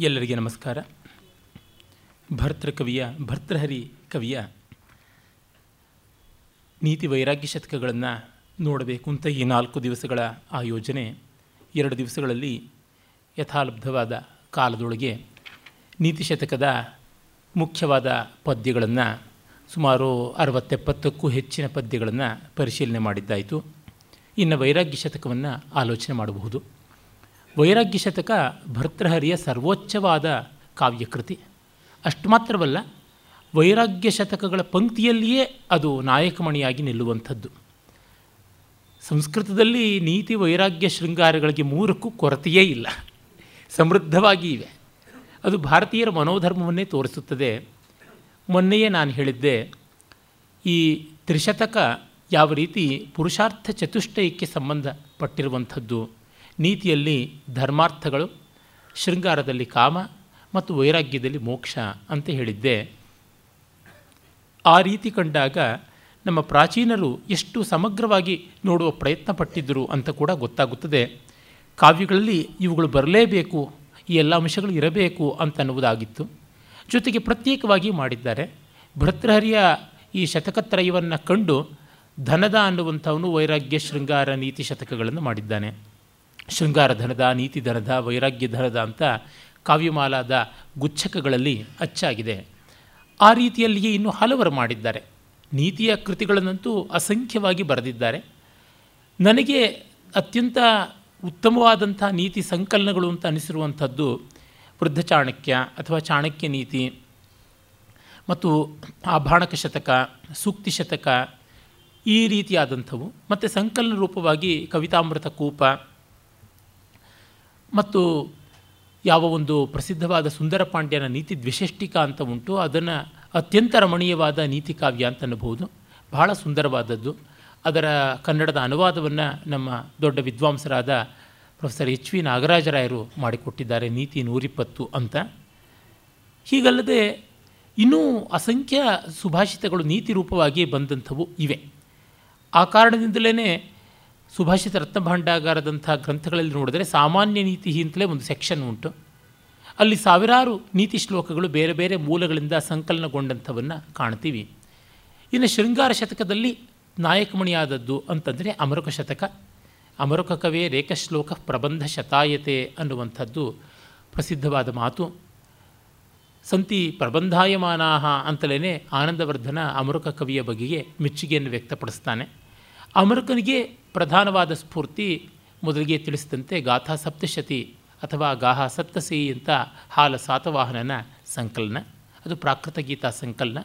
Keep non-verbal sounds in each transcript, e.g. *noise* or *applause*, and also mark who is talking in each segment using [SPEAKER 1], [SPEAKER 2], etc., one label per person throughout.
[SPEAKER 1] ಎಲ್ಲರಿಗೆ ನಮಸ್ಕಾರ. ಭರ್ತೃಕವಿಯ ಭರ್ತೃಹರಿ ಕವಿಯ ನೀತಿ ವೈರಾಗ್ಯ ಶತಕಗಳನ್ನು ನೋಡಬೇಕು ಅಂತ ಈ ನಾಲ್ಕು ದಿವಸಗಳ ಆಯೋಜನೆ ಎರಡು ದಿವಸಗಳಲ್ಲಿ ಯಥಾಲಬ್ಧವಾದ ಕಾಲದೊಳಗೆ ನೀತಿ ಶತಕದ ಮುಖ್ಯವಾದ ಪದ್ಯಗಳನ್ನು ಸುಮಾರು ಅರವತ್ತೆಪ್ಪತ್ತಕ್ಕೂ ಹೆಚ್ಚಿನ ಪದ್ಯಗಳನ್ನು ಪರಿಶೀಲನೆ ಮಾಡಿದ್ದಾಯಿತು. ಇನ್ನು ವೈರಾಗ್ಯ ಶತಕವನ್ನು ಆಲೋಚನೆ ಮಾಡಬಹುದು. ವೈರಾಗ್ಯ ಶತಕ ಭರ್ತೃಹರಿಯ ಸರ್ವೋಚ್ಚವಾದ ಕಾವ್ಯಕೃತಿ. ಅಷ್ಟು ಮಾತ್ರವಲ್ಲ, ವೈರಾಗ್ಯ ಶತಕಗಳ ಪಂಕ್ತಿಯಲ್ಲಿಯೇ ಅದು ನಾಯಕಮಣಿಯಾಗಿ ನಿಲ್ಲುವಂಥದ್ದು. ಸಂಸ್ಕೃತದಲ್ಲಿ ನೀತಿ ವೈರಾಗ್ಯ ಶೃಂಗಾರಗಳಿಗೆ ಮೂರಕ್ಕೂ ಕೊರತೆಯೇ ಇಲ್ಲ. ಸಮೃದ್ಧವಾಗಿ ಇವೆ. ಅದು ಭಾರತೀಯರ ಮನೋಧರ್ಮವನ್ನೇ ತೋರಿಸುತ್ತದೆ. ಮೊನ್ನೆಯೇ ನಾನು ಹೇಳಿದ್ದೆ, ಈ ತ್ರಿಶತಕ ಯಾವ ರೀತಿ ಪುರುಷಾರ್ಥ ಚತುಷ್ಟಯಕ್ಕೆ ಸಂಬಂಧಪಟ್ಟಿರುವಂಥದ್ದು. ನೀತಿಯಲ್ಲಿ ಧರ್ಮಾರ್ಥಗಳು, ಶೃಂಗಾರದಲ್ಲಿ ಕಾಮ ಮತ್ತು ವೈರಾಗ್ಯದಲ್ಲಿ ಮೋಕ್ಷ ಅಂತ ಹೇಳಿದ್ದೆ. ಆ ರೀತಿ ಕಂಡಾಗ ನಮ್ಮ ಪ್ರಾಚೀನರು ಎಷ್ಟು ಸಮಗ್ರವಾಗಿ ನೋಡುವ ಪ್ರಯತ್ನ ಪಟ್ಟಿದ್ದರು ಅಂತ ಕೂಡ ಗೊತ್ತಾಗುತ್ತದೆ. ಕಾವ್ಯಗಳಲ್ಲಿ ಇವುಗಳು ಬರಲೇಬೇಕು, ಈ ಎಲ್ಲ ಅಂಶಗಳು ಇರಬೇಕು ಅಂತನ್ನುವುದಾಗಿತ್ತು ಜೊತೆಗೆ ಪ್ರತ್ಯೇಕವಾಗಿ ಮಾಡಿದ್ದಾರೆ. ಭರ್ತೃಹರಿಯ ಈ ಶತಕತ್ರಯವನ್ನು ಕಂಡು ಧನದ ಅನ್ನುವಂಥವನು ವೈರಾಗ್ಯ, ಶೃಂಗಾರ, ನೀತಿ ಶತಕಗಳನ್ನು ಮಾಡಿದ್ದಾನೆ. ಶೃಂಗಾರ ಧನದ ನೀತಿ ಧನದ ವೈರಾಗ್ಯ ಧನದ ಅಂತ ಕಾವ್ಯಮಾಲಾದ ಗುಚ್ಛಕಗಳಲ್ಲಿ ಅಚ್ಚಾಗಿದೆ. ಆ ರೀತಿಯಲ್ಲಿಯೇ ಇನ್ನೂ ಹಲವರು ಮಾಡಿದ್ದಾರೆ. ನೀತಿಯ ಕೃತಿಗಳನ್ನಂತೂ ಅಸಂಖ್ಯವಾಗಿ ಬರೆದಿದ್ದಾರೆ. ನನಗೆ ಅತ್ಯಂತ ಉತ್ತಮವಾದಂಥ ನೀತಿ ಸಂಕಲನಗಳು ಅಂತ ಅನಿಸಿರುವಂಥದ್ದು ವೃದ್ಧ ಚಾಣಕ್ಯ ಅಥವಾ ಚಾಣಕ್ಯ ನೀತಿ ಮತ್ತು ಆಭಾಣಕ ಶತಕ, ಸೂಕ್ತಿ ಶತಕ ಈ ರೀತಿಯಾದಂಥವು. ಮತ್ತು ಸಂಕಲನ ರೂಪವಾಗಿ ಕವಿತಾಮೃತ ಕೂಪ ಮತ್ತು ಯಾವ ಒಂದು ಪ್ರಸಿದ್ಧವಾದ ಸುಂದರ ಪಾಂಡ್ಯನ ನೀತಿ ದ್ವಿಷಷ್ಟಿಕ ಅಂತ ಉಂಟು, ಅದನ್ನು ಅತ್ಯಂತ ರಮಣೀಯವಾದ ನೀತಿ ಕಾವ್ಯ ಅಂತ ಅನ್ನಬಹುದು. ಬಹಳ ಸುಂದರವಾದದ್ದು. ಅದರ ಕನ್ನಡದ ಅನುವಾದವನ್ನು ನಮ್ಮ ದೊಡ್ಡ ವಿದ್ವಾಂಸರಾದ ಪ್ರೊಫೆಸರ್ ಎಚ್ ವಿ ನಾಗರಾಜರಾಯರು ಮಾಡಿಕೊಟ್ಟಿದ್ದಾರೆ, ನೀತಿ ನೂರಿಪ್ಪತ್ತು ಅಂತ. ಹೀಗಲ್ಲದೆ ಇನ್ನೂ ಅಸಂಖ್ಯ ಸುಭಾಷಿತಗಳು ನೀತಿ ರೂಪವಾಗಿ ಬಂದಂಥವು ಇವೆ. ಆ ಕಾರಣದಿಂದಲೇ ಸುಭಾಷಿತ ರತ್ನಭಾಂಡಾಗಾರದಂಥ ಗ್ರಂಥಗಳಲ್ಲಿ ನೋಡಿದರೆ ಸಾಮಾನ್ಯ ನೀತಿ ಅಂತಲೇ ಒಂದು ಸೆಕ್ಷನ್ ಉಂಟು. ಅಲ್ಲಿ ಸಾವಿರಾರು ನೀತಿ ಶ್ಲೋಕಗಳು ಬೇರೆ ಬೇರೆ ಮೂಲಗಳಿಂದ ಸಂಕಲನಗೊಂಡಂಥವನ್ನು ಕಾಣ್ತೀವಿ. ಇನ್ನು ಶೃಂಗಾರ ಶತಕದಲ್ಲಿ ನಾಯಕಮಣಿಯಾದದ್ದು ಅಂತಂದರೆ ಅಮರಕ ಶತಕ. ಅಮರುಕ ಕವೇ ರೇಖಶ್ಲೋಕ ಪ್ರಬಂಧ ಶತಾಯತೆ ಅನ್ನುವಂಥದ್ದು ಪ್ರಸಿದ್ಧವಾದ ಮಾತು. ಸಂತಿ ಪ್ರಬಂಧಾಯಮಾನಾಹ ಅಂತಲೇ ಆನಂದವರ್ಧನ ಅಮರಕ ಕವಿಯ ಬಗೆಗೆ ಮೆಚ್ಚುಗೆಯನ್ನು ವ್ಯಕ್ತಪಡಿಸ್ತಾನೆ. ಅಮರುಕನಿಗೆ ಪ್ರಧಾನವಾದ ಸ್ಫೂರ್ತಿ ಮೊದಲಿಗೆ ತಿಳಿಸಿದಂತೆ ಗಾಥಾ ಸಪ್ತಶತಿ ಅಥವಾ ಗಾಹ ಸಪ್ತಸಿ ಅಂತ ಹಾಲ ಸಾತವಾಹನನ ಸಂಕಲನ, ಅದು ಪ್ರಾಕೃತ ಗೀತಾ ಸಂಕಲನ.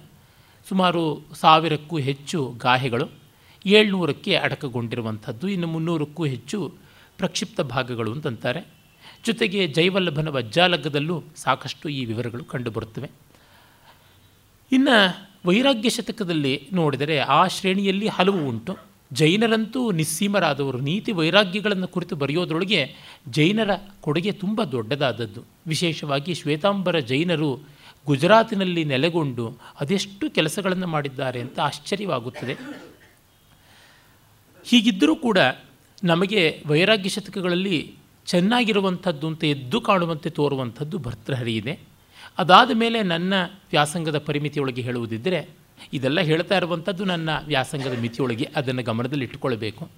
[SPEAKER 1] ಸುಮಾರು ಸಾವಿರಕ್ಕೂ ಹೆಚ್ಚು ಗಾಹೆಗಳು ಏಳ್ನೂರಕ್ಕೆ ಅಡಕಗೊಂಡಿರುವಂಥದ್ದು, ಇನ್ನು ಮುನ್ನೂರಕ್ಕೂ ಹೆಚ್ಚು ಪ್ರಕ್ಷಿಪ್ತ ಭಾಗಗಳು ಅಂತಂತಾರೆ. ಜೊತೆಗೆ ಜೈವಲ್ಲಭನ ವಜ್ಜಾಲಗ್ಗದಲ್ಲೂ ಸಾಕಷ್ಟು ಈ ವಿವರಗಳು ಕಂಡುಬರುತ್ತವೆ. ಇನ್ನು ವೈರಾಗ್ಯ ಶತಕದಲ್ಲಿ ನೋಡಿದರೆ ಆ ಶ್ರೇಣಿಯಲ್ಲಿ ಹಲವು ಉಂಟು. ಜೈನರಂತೂ ನಿಸ್ಸೀಮರಾದವರು, ನೀತಿ ವೈರಾಗ್ಯಗಳನ್ನು ಕುರಿತು ಬರೆಯೋದ್ರೊಳಗೆ ಜೈನರ ಕೊಡುಗೆ ತುಂಬ ದೊಡ್ಡದಾದದ್ದು. ವಿಶೇಷವಾಗಿ ಶ್ವೇತಾಂಬರ ಜೈನರು ಗುಜರಾತಿನಲ್ಲಿ ನೆಲೆಗೊಂಡು ಅದೆಷ್ಟು ಕೆಲಸಗಳನ್ನು ಮಾಡಿದ್ದಾರೆ ಅಂತ ಆಶ್ಚರ್ಯವಾಗುತ್ತದೆ. ಹೀಗಿದ್ದರೂ ಕೂಡ ನಮಗೆ ವೈರಾಗ್ಯ ಶತಕಗಳಲ್ಲಿ ಚೆನ್ನಾಗಿರುವಂಥದ್ದು ಅಂತ ಎದ್ದು ಕಾಣುವಂತೆ ತೋರುವಂಥದ್ದು ಭರ್ತೃಹರಿ ಇದೆ ಅದಾದ ಮೇಲೆ ನನ್ನ ವ್ಯಾಸಂಗದ ಪರಿಮಿತಿಯೊಳಗೆ ಹೇಳುವುದಿದ್ದರೆ ಇದೆಲ್ಲ ಹೇಳ್ತಾ ಇರುವಂಥದ್ದು ನನ್ನ ವ್ಯಾಸಂಗದ ಮಿತಿಯೊಳಗೆ ಅದನ್ನು ಗಮನದಲ್ಲಿ ಇಟ್ಟುಕೊಳ್ಬೇಕು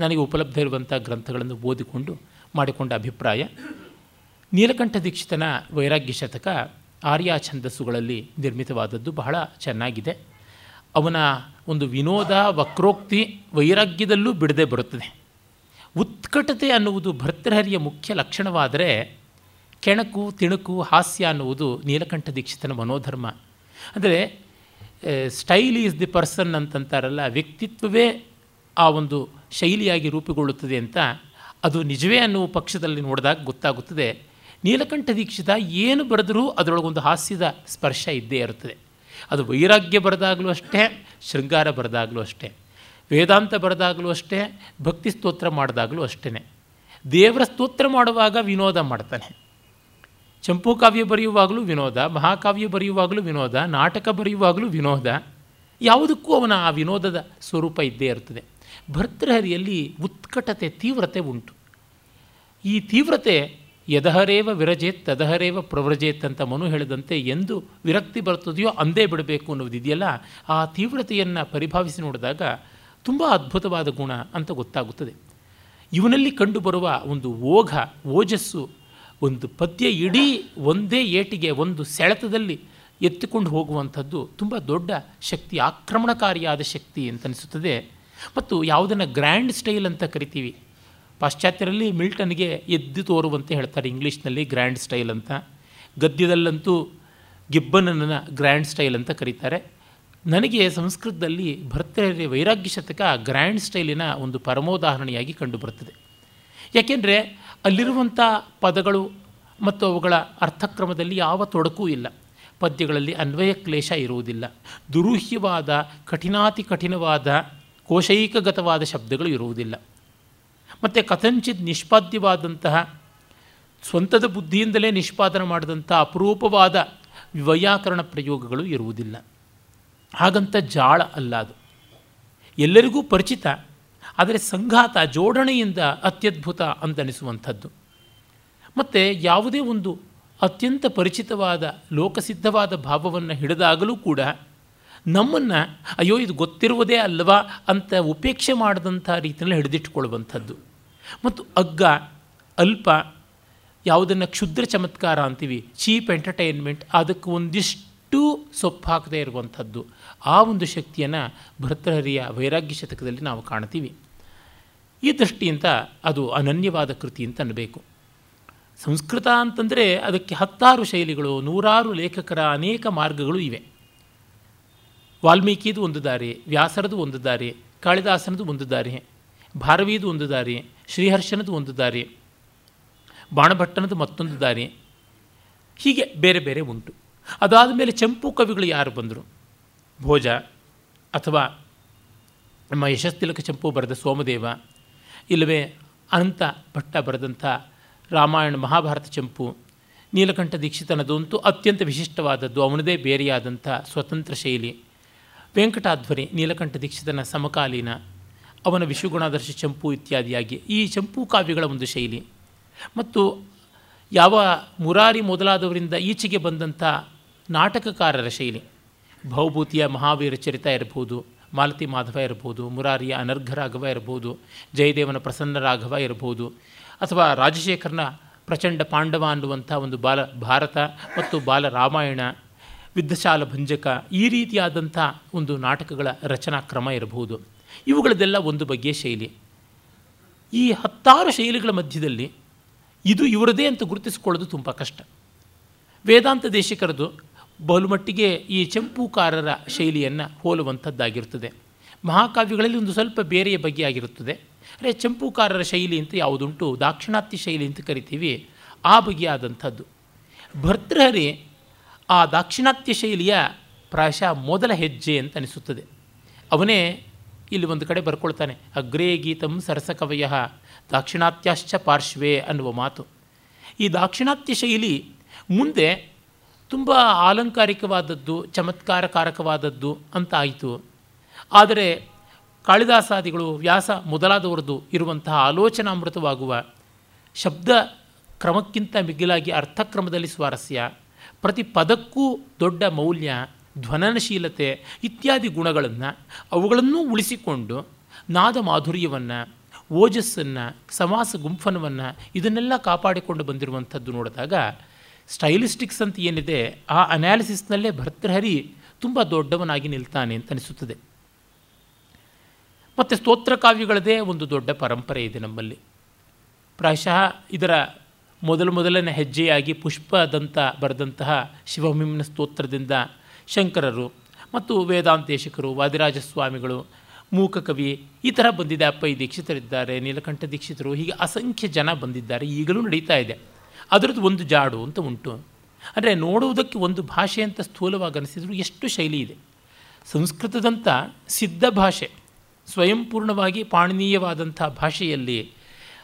[SPEAKER 1] ನನಗೆ ಉಪಲಬ್ಧ ಇರುವಂಥ ಗ್ರಂಥಗಳನ್ನು ಓದಿಕೊಂಡು ಮಾಡಿಕೊಂಡ ಅಭಿಪ್ರಾಯ. ನೀಲಕಂಠ ದೀಕ್ಷಿತನ ವೈರಾಗ್ಯ ಶತಕ ಆರ್ಯ ಛಂದಸ್ಸುಗಳಲ್ಲಿ ನಿರ್ಮಿತವಾದದ್ದು ಬಹಳ ಚೆನ್ನಾಗಿದೆ. ಅವನ ಒಂದು ವಿನೋದ, ವಕ್ರೋಕ್ತಿ ವೈರಾಗ್ಯದಲ್ಲೂ ಬಿಡದೆ ಬರುತ್ತದೆ. ಉತ್ಕಟತೆ ಅನ್ನುವುದು ಭರ್ತೃಹರಿಯ ಮುಖ್ಯ ಲಕ್ಷಣವಾದರೆ ಕೆಣಕು, ತಿಣುಕು, ಹಾಸ್ಯ ಅನ್ನುವುದು ನೀಲಕಂಠ ದೀಕ್ಷಿತನ ಮನೋಧರ್ಮ. ಅಂದರೆ ಸ್ಟೈಲ್ ಈಸ್ ದಿ ಪರ್ಸನ್ ಅಂತಂತಾರಲ್ಲ, ವ್ಯಕ್ತಿತ್ವವೇ ಆ ಒಂದು ಶೈಲಿಯಾಗಿ ರೂಪುಗೊಳ್ಳುತ್ತದೆ ಅಂತ ಅದು ನಿಜವೇ ಅನ್ನುವ ಪಕ್ಷದಲ್ಲಿ ನೋಡಿದಾಗ ಗೊತ್ತಾಗುತ್ತದೆ. ನೀಲಕಂಠ ದೀಕ್ಷಿತ ಏನು ಬರೆದರೂ ಅದರೊಳಗೊಂದು ಹಾಸ್ಯದ ಸ್ಪರ್ಶ ಇದ್ದೇ ಇರುತ್ತದೆ. ಅದು ವೈರಾಗ್ಯ ಬರೆದಾಗಲೂ ಅಷ್ಟೇ, ಶೃಂಗಾರ ಬರೆದಾಗಲೂ ಅಷ್ಟೇ, ವೇದಾಂತ ಬರೆದಾಗಲೂ ಅಷ್ಟೇ, ಭಕ್ತಿ ಸ್ತೋತ್ರ ಮಾಡಿದಾಗಲೂ ಅಷ್ಟೇ ದೇವರ ಸ್ತೋತ್ರ ಮಾಡುವಾಗ ವಿನೋದ ಮಾಡ್ತಾನೆ. ಚಂಪು ಕಾವ್ಯ ಬರೆಯುವಾಗಲೂ ವಿನೋದ, ಮಹಾಕಾವ್ಯ ಬರೆಯುವಾಗಲೂ ವಿನೋದ, ನಾಟಕ ಬರೆಯುವಾಗಲೂ ವಿನೋದ. ಯಾವುದಕ್ಕೂ ಅವನ ಆ ವಿನೋದದ ಸ್ವರೂಪ ಇದ್ದೇ ಇರುತ್ತದೆ ಭರ್ತೃಹರಿಯಲ್ಲಿ ಉತ್ಕಟತೆ, ತೀವ್ರತೆ ಉಂಟು. ಈ ತೀವ್ರತೆ ಯದಹರೇವ ವಿರಜೇತ್, ತದಹರೇವ ಪ್ರವ್ರಜೇತ್ ಅಂತ ಮನು ಹೇಳಿದಂತೆ ಎಂದು ವಿರಕ್ತಿ ಬರ್ತದೆಯೋ ಅಂದೇ ಬಿಡಬೇಕು ಅನ್ನೋದಿದೆಯಲ್ಲ ಆ ತೀವ್ರತೆಯನ್ನು ಪರಿಭಾವಿಸಿ ನೋಡಿದಾಗ ತುಂಬ ಅದ್ಭುತವಾದ ಗುಣ ಅಂತ ಗೊತ್ತಾಗುತ್ತದೆ. ಇವನಲ್ಲಿ ಕಂಡುಬರುವ ಒಂದು ಓಘ, ಓಜಸ್ಸು ಒಂದು ಪದ್ಯ ಇಡೀ ಒಂದೇ ಏಟಿಗೆ, ಒಂದು ಸೆಳೆತದಲ್ಲಿ ಎತ್ತಿಕೊಂಡು ಹೋಗುವಂಥದ್ದು ತುಂಬ ದೊಡ್ಡ ಶಕ್ತಿ, ಆಕ್ರಮಣಕಾರಿಯಾದ ಶಕ್ತಿ ಅಂತ ಅನಿಸುತ್ತದೆ. ಮತ್ತು ಯಾವುದನ್ನು ಗ್ರ್ಯಾಂಡ್ ಸ್ಟೈಲ್ ಅಂತ ಕರಿತೀವಿ. ಪಾಶ್ಚಾತ್ಯರಲ್ಲಿ ಮಿಲ್ಟನ್ಗೆ ಎದ್ದು ತೋರುವಂತೆ ಹೇಳ್ತಾರೆ ಇಂಗ್ಲೀಷ್ನಲ್ಲಿ ಗ್ರ್ಯಾಂಡ್ ಸ್ಟೈಲ್ ಅಂತ. ಗದ್ಯದಲ್ಲಂತೂ ಗಿಬ್ಬನನ್ನು ಗ್ರ್ಯಾಂಡ್ ಸ್ಟೈಲ್ ಅಂತ ಕರೀತಾರೆ. ನನಗೆ ಸಂಸ್ಕೃತದಲ್ಲಿ ಭರ್ತರ ವೈರಾಗ್ಯ ಶತಕ ಗ್ರ್ಯಾಂಡ್ ಸ್ಟೈಲಿನ ಒಂದು ಪರಮೋದಾಹರಣೆಯಾಗಿ ಕಂಡುಬರುತ್ತದೆ. ಯಾಕೆಂದರೆ ಅಲ್ಲಿರುವಂಥ ಪದಗಳು ಮತ್ತು ಅವುಗಳ ಅರ್ಥಕ್ರಮದಲ್ಲಿ ಯಾವ ತೊಡಕೂ ಇಲ್ಲ. ಪದ್ಯಗಳಲ್ಲಿ ಅನ್ವಯ ಕ್ಲೇಶ ಇರುವುದಿಲ್ಲ. ದುರೂಹ್ಯವಾದ, ಕಠಿಣಾತಿ ಕಠಿಣವಾದ, ಕೋಶೈಕಗತವಾದ ಶಬ್ದಗಳು ಇರುವುದಿಲ್ಲ. ಮತ್ತು ಕಥಂಚಿತ್ ನಿಷ್ಪಾದ್ಯವಾದಂತಹ, ಸ್ವಂತದ ಬುದ್ಧಿಯಿಂದಲೇ ನಿಷ್ಪಾದನೆ ಮಾಡಿದಂಥ ಅಪರೂಪವಾದ ವೈಯಾಕರಣ ಪ್ರಯೋಗಗಳು ಇರುವುದಿಲ್ಲ. ಹಾಗಂತ ಜಾಳ ಅಲ್ಲ ಅದು. ಎಲ್ಲರಿಗೂ ಪರಿಚಿತ ಆದರೆ ಸಂಘಾತ, ಜೋಡಣೆಯಿಂದ ಅತ್ಯದ್ಭುತ ಅಂತನಿಸುವಂಥದ್ದು. ಮತ್ತು ಯಾವುದೇ ಒಂದು ಅತ್ಯಂತ ಪರಿಚಿತವಾದ, ಲೋಕಸಿದ್ಧವಾದ ಭಾವವನ್ನು ಹಿಡಿದಾಗಲೂ ಕೂಡ ನಮ್ಮನ್ನು, ಅಯ್ಯೋ ಇದು ಗೊತ್ತಿರುವುದೇ ಅಲ್ವಾ ಅಂತ ಉಪೇಕ್ಷೆ ಮಾಡಿದಂಥ ರೀತಿಯಲ್ಲಿ ಹಿಡಿದಿಟ್ಟುಕೊಳ್ಳುವಂಥದ್ದು. ಮತ್ತು ಅಗ್ಗ, ಅಲ್ಪ, ಯಾವುದನ್ನು ಕ್ಷುದ್ರ ಚಮತ್ಕಾರ ಅಂತೀವಿ, ಚೀಪ್ ಎಂಟರ್ಟೈನ್ಮೆಂಟ್, ಅದಕ್ಕೆ ಒಂದಿಷ್ಟು ಸೊಪ್ಪು ಹಾಕದೇ ಇರುವಂಥದ್ದು. ಆ ಒಂದು ಶಕ್ತಿಯನ್ನು ಭರ್ತೃಹರಿಯ ವೈರಾಗ್ಯ ಶತಕದಲ್ಲಿ ನಾವು ಕಾಣ್ತೀವಿ. ಈ ದೃಷ್ಟಿಯಿಂದ ಅದು ಅನನ್ಯವಾದ ಕೃತಿ ಅಂತ ಅನ್ನಬೇಕು ಸಂಸ್ಕೃತ ಅಂತಂದರೆ ಅದಕ್ಕೆ ಹತ್ತಾರು ಶೈಲಿಗಳು, ನೂರಾರು ಲೇಖಕರ ಅನೇಕ ಮಾರ್ಗಗಳು ಇವೆ. ವಾಲ್ಮೀಕಿದು ಒಂದು ದಾರಿ, ವ್ಯಾಸರದು ಒಂದು ದಾರಿ, ಕಾಳಿದಾಸನದು ಒಂದು ದಾರಿ, ಭಾರವೀದು ಒಂದು ದಾರಿ, ಶ್ರೀಹರ್ಷನದು ಒಂದು ದಾರಿ, ಬಾಣಭಟ್ಟನದು ಮತ್ತೊಂದು ದಾರಿ, ಹೀಗೆ ಬೇರೆ ಬೇರೆ ಉಂಟು. ಅದಾದ ಮೇಲೆ ಚಂಪು ಕವಿಗಳು ಯಾರು ಬಂದರು? ಭೋಜ ಅಥವಾ ನಮ್ಮ ಯಶಸ್ತಿಲಕ ಚಂಪು ಬರೆದ ಸೋಮದೇವ, ಇಲ್ಲವೇ ಅನಂತ ಭಟ್ಟ ಬರೆದಂಥ ರಾಮಾಯಣ ಮಹಾಭಾರತ ಚಂಪು, ನೀಲಕಂಠ ದೀಕ್ಷಿತನದಂತೂ ಅತ್ಯಂತ ವಿಶಿಷ್ಟವಾದದ್ದು ಅವನದೇ ಬೇರೆಯಾದಂಥ ಸ್ವತಂತ್ರ ಶೈಲಿ. ವೆಂಕಟಾಧ್ವರಿ ನೀಲಕಂಠ ದೀಕ್ಷಿತನ ಸಮಕಾಲೀನ, ಅವನ ವಿಶ್ವಗುಣಾದರ್ಶ ಚಂಪು ಇತ್ಯಾದಿಯಾಗಿ ಈ ಚಂಪು ಕಾವ್ಯಗಳ ಒಂದು ಶೈಲಿ. ಮತ್ತು ಯಾವ ಮುರಾರಿ ಮೊದಲಾದವರಿಂದ ಈಚೆಗೆ ಬಂದಂಥ ನಾಟಕಕಾರರ ಶೈಲಿ. ಭೌಭೂತಿಯ ಮಹಾವೀರ ಚರಿತ ಇರಬಹುದು ಮಾಲತಿ ಮಾಧವ ಇರಬಹುದು ಮುರಾರಿಯ ಅನರ್ಘ ರಾಘವ ಇರಬಹುದು ಜಯದೇವನ ಪ್ರಸನ್ನ ರಾಘವ ಇರಬಹುದು ಅಥವಾ ರಾಜಶೇಖರನ ಪ್ರಚಂಡ ಪಾಂಡವ ಅನ್ನುವಂಥ ಒಂದು ಬಾಲ ಭಾರತ ಮತ್ತು ಬಾಲ ರಾಮಾಯಣ ವಿದ್ಧಶಾಲ ಭಂಜಕ, ಈ ರೀತಿಯಾದಂಥ ಒಂದು ನಾಟಕಗಳ ರಚನಾ ಕ್ರಮ ಇರಬಹುದು ಇವುಗಳದೆಲ್ಲ ಒಂದು ಬಗೆಯ ಶೈಲಿ. ಈ ಹತ್ತಾರು ಶೈಲಿಗಳ ಮಧ್ಯದಲ್ಲಿ ಇದು ಇವರದೇ ಅಂತ ಗುರುತಿಸಿಕೊಳ್ಳೋದು ತುಂಬ ಕಷ್ಟ. ವೇದಾಂತ ದೇಶಿಕರದು ಬಹುಮಟ್ಟಿಗೆ ಈ ಚಂಪೂಕಾರರ ಶೈಲಿಯನ್ನು ಹೋಲುವಂಥದ್ದಾಗಿರುತ್ತದೆ. ಮಹಾಕಾವ್ಯಗಳಲ್ಲಿ ಒಂದು ಸ್ವಲ್ಪ ಬೇರೆಯ ಬಗೆಯಾಗಿರುತ್ತದೆ. ಅರೆ ಚಂಪೂಕಾರರ ಶೈಲಿ ಅಂತ ಯಾವುದುಂಟು? ದಾಕ್ಷಿಣಾತ್ಯ ಶೈಲಿ ಅಂತ ಕರಿತೀವಿ. ಆ ಬಗೆಯಾದಂಥದ್ದು. ಭರ್ತೃಹರಿ ಆ ದಾಕ್ಷಿಣಾತ್ಯ ಶೈಲಿಯ ಪ್ರಾಯಶಃ ಮೊದಲ ಹೆಜ್ಜೆ ಅಂತ ಅನಿಸುತ್ತದೆ. ಅವನೇ ಇಲ್ಲಿ ಒಂದು ಕಡೆ ಬರ್ಕೊಳ್ತಾನೆ. ಅಗ್ರೇ ಗೀತಂ ಸರಸಕವಯ ದಾಕ್ಷಿಣಾತ್ಯಾಶ್ಚ ಪಾರ್ಶ್ವೇ ಅನ್ನುವ ಮಾತು. ಈ ದಾಕ್ಷಿಣಾತ್ಯ ಶೈಲಿ ಮುಂದೆ ತುಂಬ ಆಲಂಕಾರಿಕವಾದದ್ದು ಚಮತ್ಕಾರಕಾರಕವಾದದ್ದು ಅಂತ ಆಯಿತು. ಆದರೆ ಕಾಳಿದಾಸಾದಿಗಳು ವ್ಯಾಸ ಮೊದಲಾದವರದು ಇರುವಂತಹ ಆಲೋಚನಾಮೃತವಾಗುವ ಶಬ್ದ ಕ್ರಮಕ್ಕಿಂತ ಮಿಗಿಲಾಗಿ ಅರ್ಥಕ್ರಮದಲ್ಲಿ ಸ್ವಾರಸ್ಯ, ಪ್ರತಿ ಪದಕ್ಕೂ ದೊಡ್ಡ ಮೌಲ್ಯ, ಧ್ವನನಶೀಲತೆ ಇತ್ಯಾದಿ ಗುಣಗಳನ್ನು ಅವುಗಳನ್ನೂ ಉಳಿಸಿಕೊಂಡು ನಾದ ಮಾಧುರ್ಯವನ್ನು, ಓಜಸ್ಸನ್ನು, ಸಮಾಸ ಗುಂಫನವನ್ನು ಇದನ್ನೆಲ್ಲ ಕಾಪಾಡಿಕೊಂಡು ಬಂದಿರುವಂಥದ್ದು ನೋಡಿದಾಗ ಸ್ಟೈಲಿಸ್ಟಿಕ್ಸ್ ಅಂತ ಏನಿದೆ, ಆ ಅನಾಲಿಸಿಸ್ನಲ್ಲೇ ಭರ್ತೃಹರಿ ತುಂಬ ದೊಡ್ಡವನಾಗಿ ನಿಲ್ತಾನೆ ಅಂತ ಅನಿಸುತ್ತದೆ. ಮತ್ತು ಸ್ತೋತ್ರ ಕಾವ್ಯಗಳದೇ ಒಂದು ದೊಡ್ಡ ಪರಂಪರೆ ಇದೆ ನಮ್ಮಲ್ಲಿ. ಪ್ರಾಯಶಃ ಇದರ ಮೊದಲು ಮೊದಲನೇ ಹೆಜ್ಜೆಯಾಗಿ ಪುಷ್ಪದಂತ ಬರೆದಂತಹ ಶಿವಮಿಮ್ನ ಸ್ತೋತ್ರದಿಂದ ಶಂಕರರು ಮತ್ತು ವೇದಾಂತೇಶಕರು ವಾದಿರಾಜ ಸ್ವಾಮಿಗಳು ಮೂಕಕವಿ ಈ ಥರ ಬಂದಿದೆ. ಈ ದೀಕ್ಷಿತರಿದ್ದಾರೆ, ನೀಲಕಂಠ ದೀಕ್ಷಿತರು ಹೀಗೆ ಅಸಂಖ್ಯ ಜನ ಬಂದಿದ್ದಾರೆ. ಈಗಲೂ ನಡೀತಾ ಇದೆ. ಅದರದ್ದು ಒಂದು ಜಾಡು ಅಂತ ಉಂಟು. ಅಂದರೆ ನೋಡುವುದಕ್ಕೆ ಒಂದು ಭಾಷೆ ಅಂತ ಸ್ಥೂಲವಾಗಿ ಅನಿಸಿದ್ರು ಎಷ್ಟು ಶೈಲಿ ಇದೆ. ಸಂಸ್ಕೃತದಂಥ ಸಿದ್ಧ ಭಾಷೆ ಸ್ವಯಂಪೂರ್ಣವಾಗಿ ಪಾಣನೀಯವಾದಂಥ ಭಾಷೆಯಲ್ಲಿ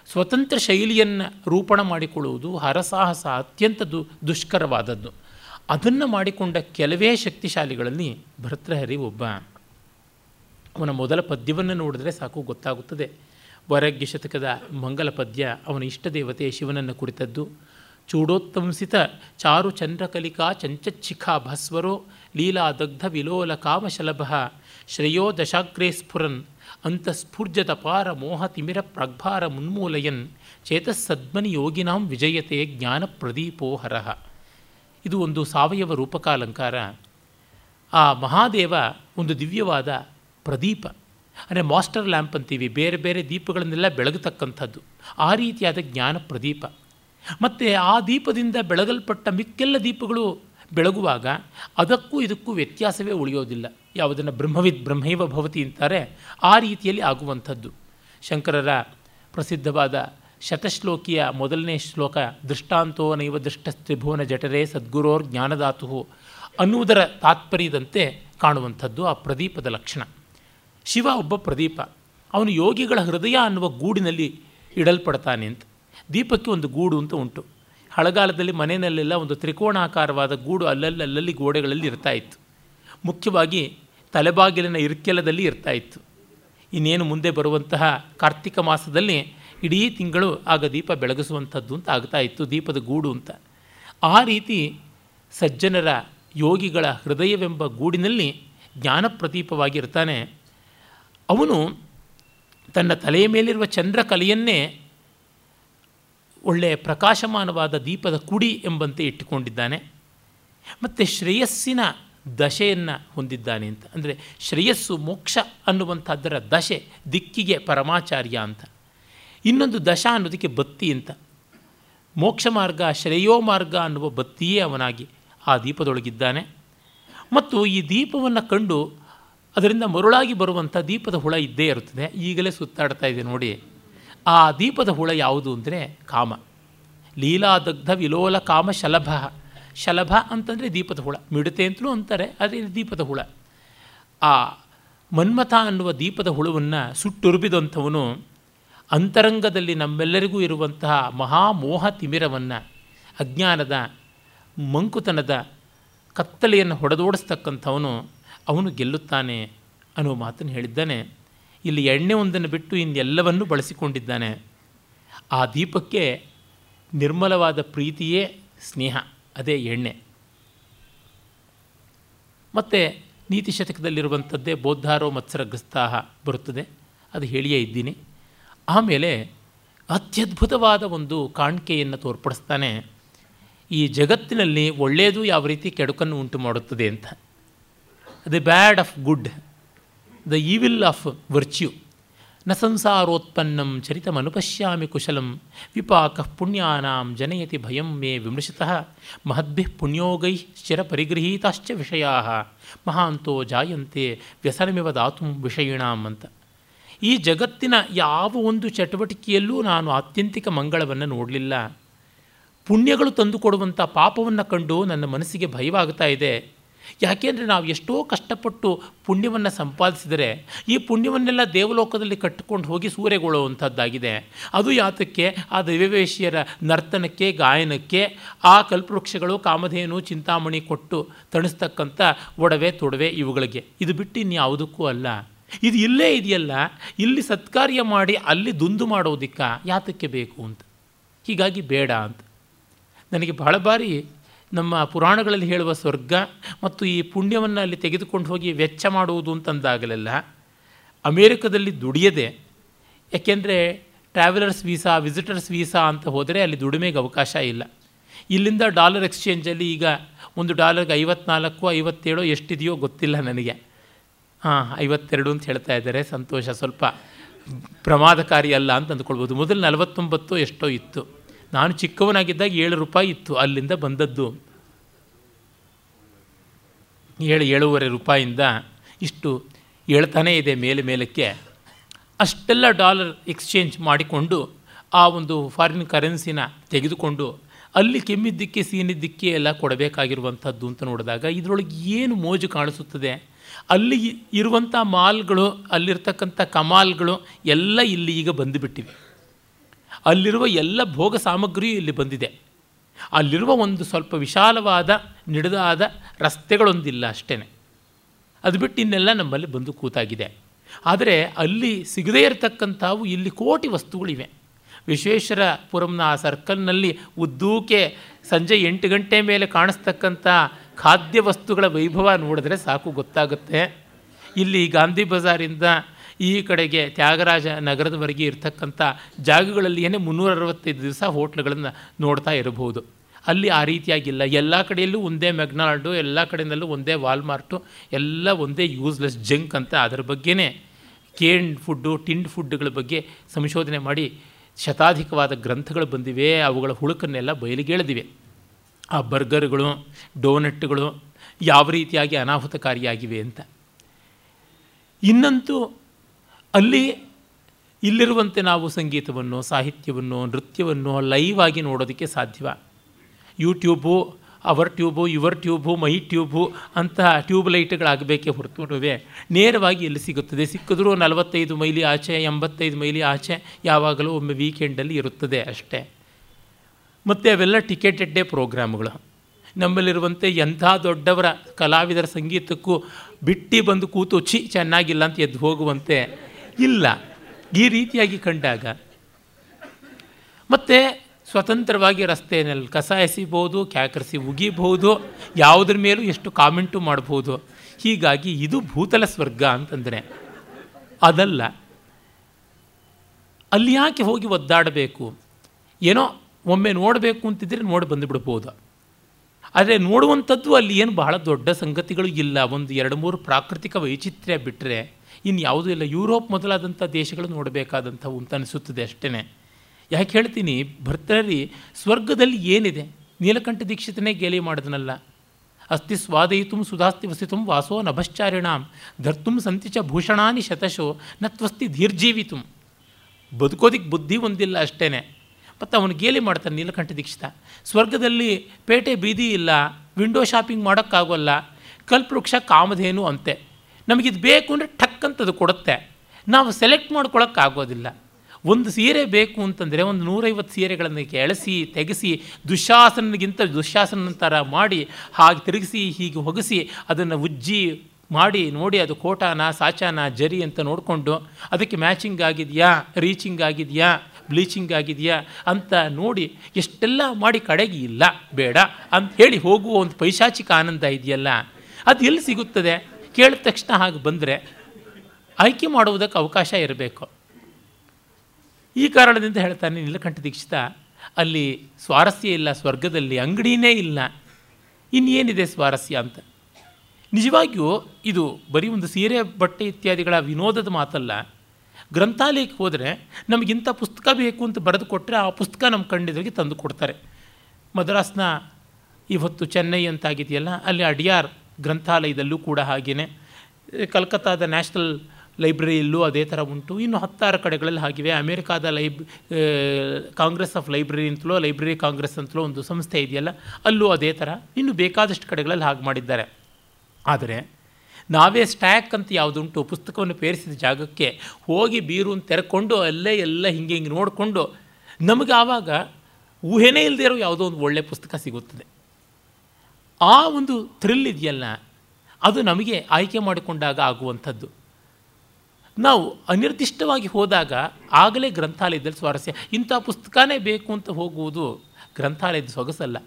[SPEAKER 1] ಸ್ವತಂತ್ರ ಶೈಲಿಯನ್ನು ರೂಪಣ ಮಾಡಿಕೊಳ್ಳುವುದು ಹರಸಾಹಸ ಅತ್ಯಂತ ದು, ದುಷ್ಕರವಾದದ್ದು. ಅದನ್ನು ಮಾಡಿಕೊಂಡ ಕೆಲವೇ ಶಕ್ತಿಶಾಲಿಗಳಲ್ಲಿ ಭರ್ತೃಹರಿ ಒಬ್ಬ. ಅವನ ಮೊದಲ ಪದ್ಯವನ್ನು ನೋಡಿದ್ರೆ ಸಾಕು ಗೊತ್ತಾಗುತ್ತದೆ. ವರಗ್ಯ ಶತಕದ ಮಂಗಲ ಪದ್ಯ ಅವನ ಇಷ್ಟ ದೇವತೆ ಶಿವನನ್ನು ಕುರಿತದ್ದು. ಚೂಡೋತ್ತಂಸಿತ ಚಾರು ಚಂದ್ರಕಲಿಕಾ ಚಂಚಚ್ಛಿಖಾ ಭಸ್ವರೋ ಲೀಲಾ ದಗ್ಧ ವಿಲೋಲ ಕಾಮಶಲಭ ಶ್ರೇಯೋ ದಶಾಗ್ರೇ ಸ್ಫುರನ್ ಅಂತಸ್ಫೂರ್ಜತ ಪಾರ ಮೋಹ ತಿಮಿರ ಪ್ರಗ್ಭಾರ ಮುನ್ಮೂಲಯನ್ ಚೇತಸ್ಸದ್ಮನಿ ಯೋಗಿನಾಂ ವಿಜಯತೆ ಜ್ಞಾನ ಪ್ರದೀಪೋ ಹರಃ. ಇದು ಒಂದು ಸಾವಯವ ರೂಪಕಾಲಂಕಾರ. ಆ ಮಹಾದೇವ ಒಂದು ದಿವ್ಯವಾದ ಪ್ರದೀಪ. ಅಂದರೆ ಮಾಸ್ಟರ್ ಲ್ಯಾಂಪ್ ಅಂತೀವಿ, ಬೇರೆ ಬೇರೆ ದೀಪಗಳನ್ನೆಲ್ಲ ಬೆಳಗತಕ್ಕಂಥದ್ದು. ಆ ರೀತಿಯಾದ ಜ್ಞಾನ ಪ್ರದೀಪ ಮತ್ತು ಆ ದೀಪದಿಂದ ಬೆಳಗಲ್ಪಟ್ಟ ಮಿಕ್ಕೆಲ್ಲ ದೀಪಗಳು ಬೆಳಗುವಾಗ ಅದಕ್ಕೂ ಇದಕ್ಕೂ ವ್ಯತ್ಯಾಸವೇ ಉಳಿಯೋದಿಲ್ಲ. ಯಾವುದನ್ನು ಬ್ರಹ್ಮವಿದ್ ಬ್ರಹ್ಮೈವ ಭವತಿ ಅಂತಾರೆ, ಆ ರೀತಿಯಲ್ಲಿ ಆಗುವಂಥದ್ದು. ಶಂಕರರ ಪ್ರಸಿದ್ಧವಾದ ಶತಶ್ಲೋಕಿಯ ಮೊದಲನೇ ಶ್ಲೋಕ, ದೃಷ್ಟಾಂತೋ ನೈವ ದೃಷ್ಟ ತ್ರಿಭುವನ ಜಠರೆ ಸದ್ಗುರೋರ್ ಜ್ಞಾನದಾತು ಅನ್ನುವುದರ ತಾತ್ಪರ್ಯದಂತೆ ಕಾಣುವಂಥದ್ದು ಆ ಪ್ರದೀಪದ ಲಕ್ಷಣ. ಶಿವ ಒಬ್ಬ ಪ್ರದೀಪ. ಅವನು ಯೋಗಿಗಳ ಹೃದಯ ಅನ್ನುವ ಗೂಡಿನಲ್ಲಿ ಇಡಲ್ಪಡ್ತಾನೆ ಅಂತ. ದೀಪಕ್ಕೆ ಒಂದು ಗೂಡು ಅಂತ ಉಂಟು. ಹಳಗಾಲದಲ್ಲಿ ಮನೆಯಲ್ಲೆಲ್ಲ ಒಂದು ತ್ರಿಕೋಣಾಕಾರವಾದ ಗೂಡು ಅಲ್ಲಲ್ಲಿ ಅಲ್ಲಲ್ಲಿ ಗೋಡೆಗಳಲ್ಲಿ ಇರ್ತಾ ಇತ್ತು. ಮುಖ್ಯವಾಗಿ ತಲೆಬಾಗಿಲಿನ ಇರ್ಕೆಲದಲ್ಲಿ ಇರ್ತಾ ಇತ್ತು. ಇನ್ನೇನು ಮುಂದೆ ಬರುವಂತಹ ಕಾರ್ತಿಕ ಮಾಸದಲ್ಲಿ ಇಡೀ ತಿಂಗಳು ಆಗ ದೀಪ ಬೆಳಗಿಸುವಂಥದ್ದು ಅಂತ ಆಗ್ತಾ ಇತ್ತು, ದೀಪದ ಗೂಡು ಅಂತ. ಆ ರೀತಿ ಸಜ್ಜನರ ಯೋಗಿಗಳ ಹೃದಯವೆಂಬ ಗೂಡಿನಲ್ಲಿ ಜ್ಞಾನ ಪ್ರದೀಪವಾಗಿರ್ತಾನೆ ಅವನು ತನ್ನ ತಲೆಯ ಮೇಲಿರುವ ಚಂದ್ರಕಲೆಯನ್ನೇ ಒಳ್ಳೆಯ ಪ್ರಕಾಶಮಾನವಾದ ದೀಪದ ಕುಡಿ ಎಂಬಂತೆ ಇಟ್ಟುಕೊಂಡಿದ್ದಾನೆ. ಮತ್ತು ಶ್ರೇಯಸ್ಸಿನ ದಶೆಯನ್ನು ಹೊಂದಿದ್ದಾನೆ ಅಂತ. ಅಂದರೆ ಶ್ರೇಯಸ್ಸು ಮೋಕ್ಷ ಅನ್ನುವಂಥದ್ದರ ದಶೆ, ದಿಕ್ಕಿಗೆ ಪರಮಾಚಾರ್ಯ ಅಂತ. ಇನ್ನೊಂದು ದಶ ಅನ್ನೋದಕ್ಕೆ ಬತ್ತಿ ಅಂತ. ಮೋಕ್ಷ ಮಾರ್ಗ, ಶ್ರೇಯೋ ಮಾರ್ಗ ಅನ್ನುವ ಬತ್ತಿಯೇ ಅವನಾಗಿ ಆ ದೀಪದೊಳಗಿದ್ದಾನೆ. ಮತ್ತು ಈ ದೀಪವನ್ನು ಕಂಡು ಅದರಿಂದ ಮರುಳಾಗಿ ಬರುವಂಥ ದೀಪದ ಹುಳ ಇದ್ದೇ ಇರುತ್ತದೆ. ಈಗಲೇ ಸುತ್ತಾಡ್ತಾ ಇದೆ ನೋಡಿ. ಆ ದೀಪದ ಹುಳ ಯಾವುದು ಅಂದರೆ ಕಾಮ. ಲೀಲಾದಗ್ಧ ವಿಲೋಲ ಕಾಮ ಶಲಭ. ಶಲಭ ಅಂತಂದರೆ ದೀಪದ ಹುಳ. ಮಿಡತೆ ಅಂತಲೂ ಅಂತಾರೆ ಅದೇ ದೀಪದ ಹುಳ. ಆ ಮನ್ಮಥ ಅನ್ನುವ ದೀಪದ ಹುಳವನ್ನು ಸುಟ್ಟುರುಬಿದಂಥವನು ಅಂತರಂಗದಲ್ಲಿ ನಮ್ಮೆಲ್ಲರಿಗೂ ಇರುವಂತಹ ಮಹಾಮೋಹ ತಿಮಿರವನ್ನು, ಅಜ್ಞಾನದ, ಮಂಕುತನದ ಕತ್ತಲೆಯನ್ನು ಹೊಡೆದೋಡಿಸ್ತಕ್ಕಂಥವನು ಅವನು ಗೆಲ್ಲುತ್ತಾನೆ ಅನ್ನುವ ಮಾತನ್ನು ಹೇಳಿದ್ದಾನೆ. ಇಲ್ಲಿ ಎಣ್ಣೆ ಒಂದನ್ನು ಬಿಟ್ಟು ಇನ್ನೆಲ್ಲವನ್ನೂ ಬಳಸಿಕೊಂಡಿದ್ದಾನೆ. ಆ ದೀಪಕ್ಕೆ ನಿರ್ಮಲವಾದ ಪ್ರೀತಿಯೇ ಸ್ನೇಹ, ಅದೇ ಎಣ್ಣೆ. ಮತ್ತು ನೀತಿ ಶತಕದಲ್ಲಿರುವಂಥದ್ದೇ ಬೌದ್ಧಾರೋ ಮತ್ಸರಗ್ರಸ್ತಾಹ ಬರುತ್ತದೆ. ಅದು ಹೇಳಿಯೇ ಇದ್ದೀನಿ. ಆಮೇಲೆ ಅತ್ಯದ್ಭುತವಾದ ಒಂದು ಕಾಣಿಕೆಯನ್ನು ತೋರ್ಪಡಿಸ್ತಾನೆ. ಈ ಜಗತ್ತಿನಲ್ಲಿ ಒಳ್ಳೆಯದು ಯಾವ ರೀತಿ ಕೆಡುಕನ್ನು ಉಂಟು ಮಾಡುತ್ತದೆ ಅಂತ. The bad of good the evil of virtue ನ ಸಂಸಾರೋತ್ಪನ್ನಂ ಚರಿತಮನುಪಶ್ಯಾಮಿ ಕುಶಲಂ ವಿಪಾಕ ಪುಣ್ಯಾನಾಂ ಜನಯತಿ ಭಯಂ ಮೇ ವಿಮೃಶತಃ ಮಹದ್ಭಿ ಪುಣ್ಯೋಗೈ ಪರಿಗೃಹೀತಾಶ್ಚ ವಿಷಯಾ ಮಹಾಂತೋ ಜಾಯಂತೆ ವ್ಯಸನಮಿವ ದಾತು ವಿಷಯಿಣಾಂ ಅಂತ ಈ ಜಗತ್ತಿನ ಯಾವ ಒಂದು ಚಟುವಟಿಕೆಯಲ್ಲೂ ನಾನು ಆತ್ಯಂತಿಕ ಮಂಗಳವನ್ನು ನೋಡಲಿಲ್ಲ ಪುಣ್ಯಗಳು ತಂದುಕೊಡುವಂಥ ಪಾಪವನ್ನು ಕಂಡು ನನ್ನ ಮನಸ್ಸಿಗೆ ಭಯವಾಗ್ತಾ ಇದೆ ಯಾಕೆಂದರೆ ನಾವು ಎಷ್ಟೋ ಕಷ್ಟಪಟ್ಟು ಪುಣ್ಯವನ್ನು ಸಂಪಾದಿಸಿದರೆ ಈ ಪುಣ್ಯವನ್ನೆಲ್ಲ ದೇವಲೋಕದಲ್ಲಿ ಕಟ್ಟಿಕೊಂಡು ಹೋಗಿ ಸೂರೆಗೊಳ್ಳುವಂಥದ್ದಾಗಿದೆ. ಅದು ಯಾತಕ್ಕೆ? ಆ ದೈವವೇಶಿಯರ ನರ್ತನಕ್ಕೆ, ಗಾಯನಕ್ಕೆ, ಆ ಕಲ್ಪವೃಕ್ಷಗಳು ಕಾಮಧೇನು, ಚಿಂತಾಮಣಿ ಕೊಟ್ಟು ತಣಿಸ್ತಕ್ಕಂಥ ಒಡವೆ, ತೊಡವೆ ಇವುಗಳಿಗೆ. ಇದು ಬಿಟ್ಟು ಇನ್ಯಾವುದಕ್ಕೂ ಅಲ್ಲ. ಇದು ಇಲ್ಲೇ ಇದೆಯಲ್ಲ. ಇಲ್ಲಿ ಸತ್ಕಾರ್ಯ ಮಾಡಿ ಅಲ್ಲಿ ದುಂದು ಮಾಡೋದಿಕ್ಕ ಯಾತಕ್ಕೆ ಬೇಕು ಅಂತ? ಹೀಗಾಗಿ ಬೇಡ ಅಂತ. ನನಗೆ ಬಹಳ ಬಾರಿ ನಮ್ಮ ಪುರಾಣಗಳಲ್ಲಿ ಹೇಳುವ ಸ್ವರ್ಗ ಮತ್ತು ಈ ಪುಣ್ಯವನ್ನು ಅಲ್ಲಿ ತೆಗೆದುಕೊಂಡು ಹೋಗಿ ವೆಚ್ಚ ಮಾಡುವುದು ಅಂತಂದಾಗಲೆಲ್ಲ ಅಮೇರಿಕದಲ್ಲಿ ದುಡಿಯದೆ, ಯಾಕೆಂದರೆ ಟ್ರಾವೆಲರ್ಸ್ ವೀಸಾ ವಿಸಿಟರ್ಸ್ ವೀಸಾ ಅಂತ ಹೋದರೆ ಅಲ್ಲಿ ದುಡಿಮೆಗೆ ಅವಕಾಶ ಇಲ್ಲ. ಇಲ್ಲಿಂದ ಡಾಲರ್ ಎಕ್ಸ್ಚೇಂಜಲ್ಲಿ ಈಗ ಒಂದು ಡಾಲರ್ಗೆ ಐವತ್ನಾಲ್ಕು, ಐವತ್ತೇಳು ಎಷ್ಟಿದೆಯೋ ಗೊತ್ತಿಲ್ಲ ನನಗೆ. ಹಾಂ, ಐವತ್ತೆರಡು ಅಂತ ಹೇಳ್ತಾ ಇದ್ದಾರೆ, ಸಂತೋಷ. ಸ್ವಲ್ಪ ಪ್ರಮಾದಕಾರಿ ಅಲ್ಲ ಅಂತ ಅಂದ್ಕೊಳ್ಬೋದು. ಮೊದಲು ನಲವತ್ತೊಂಬತ್ತು ಎಷ್ಟೋ ಇತ್ತು. ನಾನು ಚಿಕ್ಕವನಾಗಿದ್ದಾಗ ಏಳು ರೂಪಾಯಿ ಇತ್ತು ಅಲ್ಲಿಂದ ಬಂದದ್ದು. ಏಳು, ಏಳೂವರೆ ರೂಪಾಯಿಂದ ಇಷ್ಟು ಹೇಳ್ತಾನೇ ಇದೆ ಮೇಲೆ ಮೇಲಕ್ಕೆ. ಅಷ್ಟೆಲ್ಲ ಡಾಲರ್ ಎಕ್ಸ್ಚೇಂಜ್ ಮಾಡಿಕೊಂಡು ಆ ಒಂದು ಫಾರಿನ್ ಕರೆನ್ಸಿನ ತೆಗೆದುಕೊಂಡು ಅಲ್ಲಿ ಕೆಮ್ಮಿದ್ದಕ್ಕೆ, ಸೀನಿದ್ದಕ್ಕೆ ಎಲ್ಲ ಕೊಡಬೇಕಾಗಿರುವಂಥದ್ದು ಅಂತ ನೋಡಿದಾಗ ಇದರೊಳಗೆ ಏನು ಮೋಜು ಕಾಣಿಸುತ್ತದೆ? ಅಲ್ಲಿ ಇರುವಂಥ ಮಾಲ್ಗಳು, ಅಲ್ಲಿರ್ತಕ್ಕಂಥ ಕಮಾಲ್ಗಳು ಎಲ್ಲ ಇಲ್ಲಿ ಈಗ ಬಂದುಬಿಟ್ಟಿವೆ. ಅಲ್ಲಿರುವ ಎಲ್ಲ ಭೋಗ ಸಾಮಗ್ರಿಯೂ ಇಲ್ಲಿ ಬಂದಿದೆ. ಅಲ್ಲಿರುವ ಒಂದು ಸ್ವಲ್ಪ ವಿಶಾಲವಾದ, ನಿಡದಾದ ರಸ್ತೆಗಳೊಂದಿಲ್ಲ ಅಷ್ಟೇ ಅದು ಬಿಟ್ಟು ಇನ್ನೆಲ್ಲ ನಮ್ಮಲ್ಲಿ ಬಂದು ಕೂತಾಗಿದೆ. ಆದರೆ ಅಲ್ಲಿ ಸಿಗದೇ ಇರತಕ್ಕಂಥವು ಇಲ್ಲಿ ಕೋಟಿ ವಸ್ತುಗಳಿವೆ. ವಿಶ್ವೇಶ್ವರಪುರಂನ ಆ ಸರ್ಕಲ್ನಲ್ಲಿ ಉದ್ದೂಕೆ ಸಂಜೆ ಎಂಟು ಗಂಟೆ ಮೇಲೆ ಕಾಣಿಸ್ತಕ್ಕಂಥ ಖಾದ್ಯ ವಸ್ತುಗಳ ವೈಭವ ನೋಡಿದ್ರೆ ಸಾಕು ಗೊತ್ತಾಗುತ್ತೆ. ಇಲ್ಲಿ ಗಾಂಧಿ ಬಜಾರಿಂದ ಈ ಕಡೆಗೆ ತ್ಯಾಗರಾಜ ನಗರದವರೆಗೆ ಇರ್ತಕ್ಕಂಥ ಜಾಗಗಳಲ್ಲಿ ಏನೇ ಮುನ್ನೂರ ಅರವತ್ತೈದು ದಿವಸ ಹೋಟ್ಲುಗಳನ್ನು ನೋಡ್ತಾ ಇರಬಹುದು. ಅಲ್ಲಿ ಆ ರೀತಿಯಾಗಿಲ್ಲ. ಎಲ್ಲ ಕಡೆಯಲ್ಲೂ ಒಂದೇ ಮೆಗ್ನಾಲ್ಡು ಎಲ್ಲ ಕಡೆಯಲ್ಲೂ ಒಂದೇ ವಾಲ್ಮಾರ್ಟು, ಎಲ್ಲ ಒಂದೇ ಯೂಸ್ಲೆಸ್ ಜಂಕ್ ಅಂತ ಅದರ ಬಗ್ಗೆನೇ ಕೇಂಡ್ ಫುಡ್ಡು, ಟಿಂಡ್ ಫುಡ್ಗಳ ಬಗ್ಗೆ ಸಂಶೋಧನೆ ಮಾಡಿ ಶತಾಧಿಕವಾದ ಗ್ರಂಥಗಳು ಬಂದಿವೆ. ಅವುಗಳ ಹುಳುಕನ್ನೆಲ್ಲ ಬಯಲಿಗೆಳೆದಿವೆ. ಆ ಬರ್ಗರ್ಗಳು, ಡೋನಟ್ಗಳು ಯಾವ ರೀತಿಯಾಗಿ ಅನಾಹುತಕಾರಿಯಾಗಿವೆ ಅಂತ. ಇನ್ನಂತೂ ಅಲ್ಲಿ ಇಲ್ಲಿರುವಂತೆ ನಾವು ಸಂಗೀತವನ್ನು, ಸಾಹಿತ್ಯವನ್ನು, ನೃತ್ಯವನ್ನು ಲೈವ್ ಆಗಿ ನೋಡೋದಕ್ಕೆ ಸಾಧ್ಯವ. YouTube our tube your tube my tube ಅಂತಹ ಟ್ಯೂಬ್ ಲೈಟ್ಗಳಾಗಬೇಕೇ ಹೊರತುವೆ ನೇರವಾಗಿ ಎಲ್ಲಿ ಸಿಗುತ್ತದೆ? ಸಿಕ್ಕಿದ್ರೂ ನಲವತ್ತೈದು ಮೈಲಿ ಆಚೆ, ಎಂಬತ್ತೈದು ಮೈಲಿ ಆಚೆ, ಯಾವಾಗಲೂ ಒಮ್ಮೆ ವೀಕೆಂಡಲ್ಲಿ ಇರುತ್ತದೆ ಅಷ್ಟೇ. ಮತ್ತು ಅವೆಲ್ಲ ಟಿಕೆಟೆಡ್ಡೇ ಪ್ರೋಗ್ರಾಮ್ಗಳು ನಮ್ಮಲ್ಲಿರುವಂತೆ ಎಂಥ ದೊಡ್ಡವರ ಕಲಾವಿದರ ಸಂಗೀತಕ್ಕೂ ಬಿಟ್ಟು ಬಂದು ಕೂತು ಚಿ ಚೆನ್ನಾಗಿಲ್ಲ ಅಂತ ಎದ್ದು ಹೋಗುವಂತೆ ಇಲ್ಲ. ಈ ರೀತಿಯಾಗಿ ಕಂಡಾಗ ಮತ್ತು ಸ್ವತಂತ್ರವಾಗಿ ರಸ್ತೆಯಲ್ಲಿ ಕಸ ಎಸಿಬೋದು, ಕ್ಯಾಕರಿಸಿ ಉಗಿಬಹುದು ಯಾವುದ್ರ ಮೇಲೂ ಎಷ್ಟು ಕಾಮೆಂಟು ಮಾಡ್ಬೋದು. ಹೀಗಾಗಿ ಇದು ಭೂತಲ ಸ್ವರ್ಗ ಅಂತಂದರೆ. ಅದಲ್ಲ. ಅಲ್ಲಿ ಯಾಕೆ ಹೋಗಿ ಒದ್ದಾಡಬೇಕು? ಏನೋ ಒಮ್ಮೆ ನೋಡಬೇಕು ಅಂತಿದ್ರೆ ನೋಡಿ ಬಂದುಬಿಡ್ಬೋದು. ಆದರೆ ನೋಡುವಂಥದ್ದು ಅಲ್ಲಿ ಏನು ಬಹಳ ದೊಡ್ಡ ಸಂಗತಿಗಳು ಇಲ್ಲ. ಒಂದು ಎರಡು ಮೂರು ಪ್ರಾಕೃತಿಕ ವೈಚಿತ್ರ್ಯ ಬಿಟ್ಟರೆ ಇನ್ನು ಯಾವುದೂ ಇಲ್ಲ. ಯುರೋಪ್ ಮೊದಲಾದಂಥ ದೇಶಗಳು ನೋಡಬೇಕಾದಂಥವು ಅಂತ ಅನಿಸುತ್ತದೆ ಅಷ್ಟೇ ಯಾಕೆ ಹೇಳ್ತೀನಿ? ಭರ್ತರಿ ಸ್ವರ್ಗದಲ್ಲಿ ಏನಿದೆ? ನೀಲಕಂಠ ದೀಕ್ಷಿತನೇ ಗೇಲಿ ಮಾಡಿದನಲ್ಲ. ಅಸ್ತಿ ಸ್ವಾದಯಿತು ಸುಧಾಸ್ತಿ ವಸಿತು ವಾಸೋ ನಭಶ್ಚಾರಿಣಾಂ ಧರ್ತು ಸಂತಿ ಚ ಭೂಷಣಾನಿ ಶತಶೋ ನತ್ವಸ್ತಿ ಧೀರ್ಜೀವಿತು. ಬದುಕೋದಿಕ್ಕೆ ಬುದ್ಧಿ ಒಂದಿಲ್ಲ ಅಷ್ಟೇ ಮತ್ತು ಅವನು ಗೇಲಿ ಮಾಡ್ತಾನೆ, ನೀಲಕಂಠ ದೀಕ್ಷಿತ. ಸ್ವರ್ಗದಲ್ಲಿ ಪೇಟೆ ಬೀದಿ ಇಲ್ಲ ವಿಂಡೋ ಶಾಪಿಂಗ್ ಮಾಡೋಕ್ಕಾಗೋಲ್ಲ, ಕಲ್ಪವೃಕ್ಷ ಕಾಮಧೇನು ಅಂತೆ. ನಮಗಿದು ಬೇಕು ಅಂದರೆ ಠಕ್ಕಂತದು ಅಂತದು ಕೊಡುತ್ತೆ. ನಾವು ಸೆಲೆಕ್ಟ್ ಮಾಡ್ಕೊಳ್ಳೋಕ್ಕಾಗೋದಿಲ್ಲ ಒಂದು ಸೀರೆ ಬೇಕು ಅಂತಂದರೆ ಒಂದು ನೂರೈವತ್ತು ಸೀರೆಗಳನ್ನು ಕೆಳಸಿ ತೆಗೆಸಿ ದುಶಾಸನಗಿಂತ ದುಶಾಸನ ಥರ ಮಾಡಿ, ಹಾಗೆ ತಿರುಗಿಸಿ, ಹೀಗೆ ಹೊಗಿಸಿ, ಅದನ್ನು ಉಜ್ಜಿ, ಮಾಡಿ, ನೋಡಿ ಅದು ಕೋಟಾನ, ಸಾಚಾನ, ಜರಿ ಅಂತ ನೋಡಿಕೊಂಡು ಅದಕ್ಕೆ ಮ್ಯಾಚಿಂಗ್ ಆಗಿದೆಯಾ ರೀಚಿಂಗ್ ಆಗಿದೆಯಾ ಬ್ಲೀಚಿಂಗ್ ಆಗಿದೆಯಾ ಅಂತ ನೋಡಿ, ಎಷ್ಟೆಲ್ಲ ಮಾಡಿ ಕಡೆಗೆ ಇಲ್ಲ, ಬೇಡ ಅಂತ ಹೇಳಿ ಹೋಗುವ ಒಂದು ಪೈಶಾಚಿಕ ಆನಂದ ಇದೆಯಲ್ಲ, ಅದು ಎಲ್ಲಿ ಸಿಗುತ್ತದೆ? ಕೇಳಿದ ತಕ್ಷಣ ಹಾಗೆ ಬಂದರೆ ಆಯ್ಕೆ ಮಾಡುವುದಕ್ಕೆ ಅವಕಾಶ ಇರಬೇಕು. ಈ ಕಾರಣದಿಂದ ಹೇಳ್ತಾನೆ ನೀಲಕಂಠ ದೀಕ್ಷಿತ, ಅಲ್ಲಿ ಸ್ವಾರಸ್ಯ ಇಲ್ಲ, ಸ್ವರ್ಗದಲ್ಲಿ ಅಂಗಡಿನೇ ಇಲ್ಲ, ಇನ್ನೇನಿದೆ ಸ್ವಾರಸ್ಯ ಅಂತ. ನಿಜವಾಗಿಯೂ ಇದು ಬರೀ ಒಂದು ಸೀರೆ ಬಟ್ಟೆ ಇತ್ಯಾದಿಗಳ ವಿನೋದದ ಮಾತಲ್ಲ ಗ್ರಂಥಾಲಯಕ್ಕೆ ಹೋದರೆ ನಮಗಿಂಥ ಪುಸ್ತಕ ಬೇಕು ಅಂತ ಬರೆದು ಕೊಟ್ಟರೆ ಆ ಪುಸ್ತಕ ನಮ್ಮ ಕಂಡಿದ್ರಿಗೆ ತಂದು ಕೊಡ್ತಾರೆ. ಮದ್ರಾಸ್ನ ಇವತ್ತು ಚೆನ್ನೈ ಅಂತಾಗಿದೆಯಲ್ಲ, ಅಲ್ಲಿ ಅಡಿಯಾರ್ ಗ್ರಂಥಾಲಯದಲ್ಲೂ ಕೂಡ ಹಾಗೆಯೇ ಕಲ್ಕತ್ತಾದ ನ್ಯಾಷನಲ್ ಲೈಬ್ರರಿಯಲ್ಲೂ ಅದೇ ಥರ ಉಂಟು. ಇನ್ನು ಹತ್ತಾರು ಕಡೆಗಳಲ್ಲಿ ಹಾಗಿವೆ. ಅಮೇರಿಕಾದ ಲೈಬ್ ಕಾಂಗ್ರೆಸ್ ಆಫ್ ಲೈಬ್ರರಿ ಅಂತಲೋ, ಲೈಬ್ರರಿ ಕಾಂಗ್ರೆಸ್ ಅಂತಲೋ ಒಂದು ಸಂಸ್ಥೆ ಇದೆಯಲ್ಲ, ಅಲ್ಲೂ ಅದೇ ಥರ. ಇನ್ನು ಬೇಕಾದಷ್ಟು ಕಡೆಗಳಲ್ಲಿ ಹಾಗೆ ಮಾಡಿದ್ದಾರೆ. ಆದರೆ ನಾವೇ ಸ್ಟ್ಯಾಕ್ ಅಂತ ಯಾವುದುಂಟು ಪುಸ್ತಕವನ್ನು ಪೇರಿಸಿದ ಜಾಗಕ್ಕೆ ಹೋಗಿ ಬೀರುನ್ ತೆರ್ಕೊಂಡು ಅಲ್ಲೇ ಎಲ್ಲ ಹಿಂಗೆ ಹಿಂಗೆ ನೋಡಿಕೊಂಡು ನಮಗೆ ಆವಾಗ ಊಹೆನೇ ಇಲ್ಲದೆ ಇರೋ ಯಾವುದೋ ಒಂದು ಒಳ್ಳೆಯ ಪುಸ್ತಕ ಸಿಗುತ್ತದೆ. ಆ ಒಂದು ಥ್ರಿಲ್ ಇದೆಯಲ್ಲ, ಅದು ನಮಗೆ ಆಯ್ಕೆ ಮಾಡಿಕೊಂಡಾಗ ಆಗುವಂಥದ್ದು. ನಾವು ಅನಿರ್ದಿಷ್ಟವಾಗಿ ಹೋದಾಗ ಆಗಲೇ ಗ್ರಂಥಾಲಯದಲ್ಲಿ ಸ್ವಾರಸ್ಯ. ಇಂಥ ಪುಸ್ತಕನೇ ಬೇಕು ಅಂತ ಹೋಗುವುದು ಗ್ರಂಥಾಲಯದ ಸೊಗಸಲ್ಲ.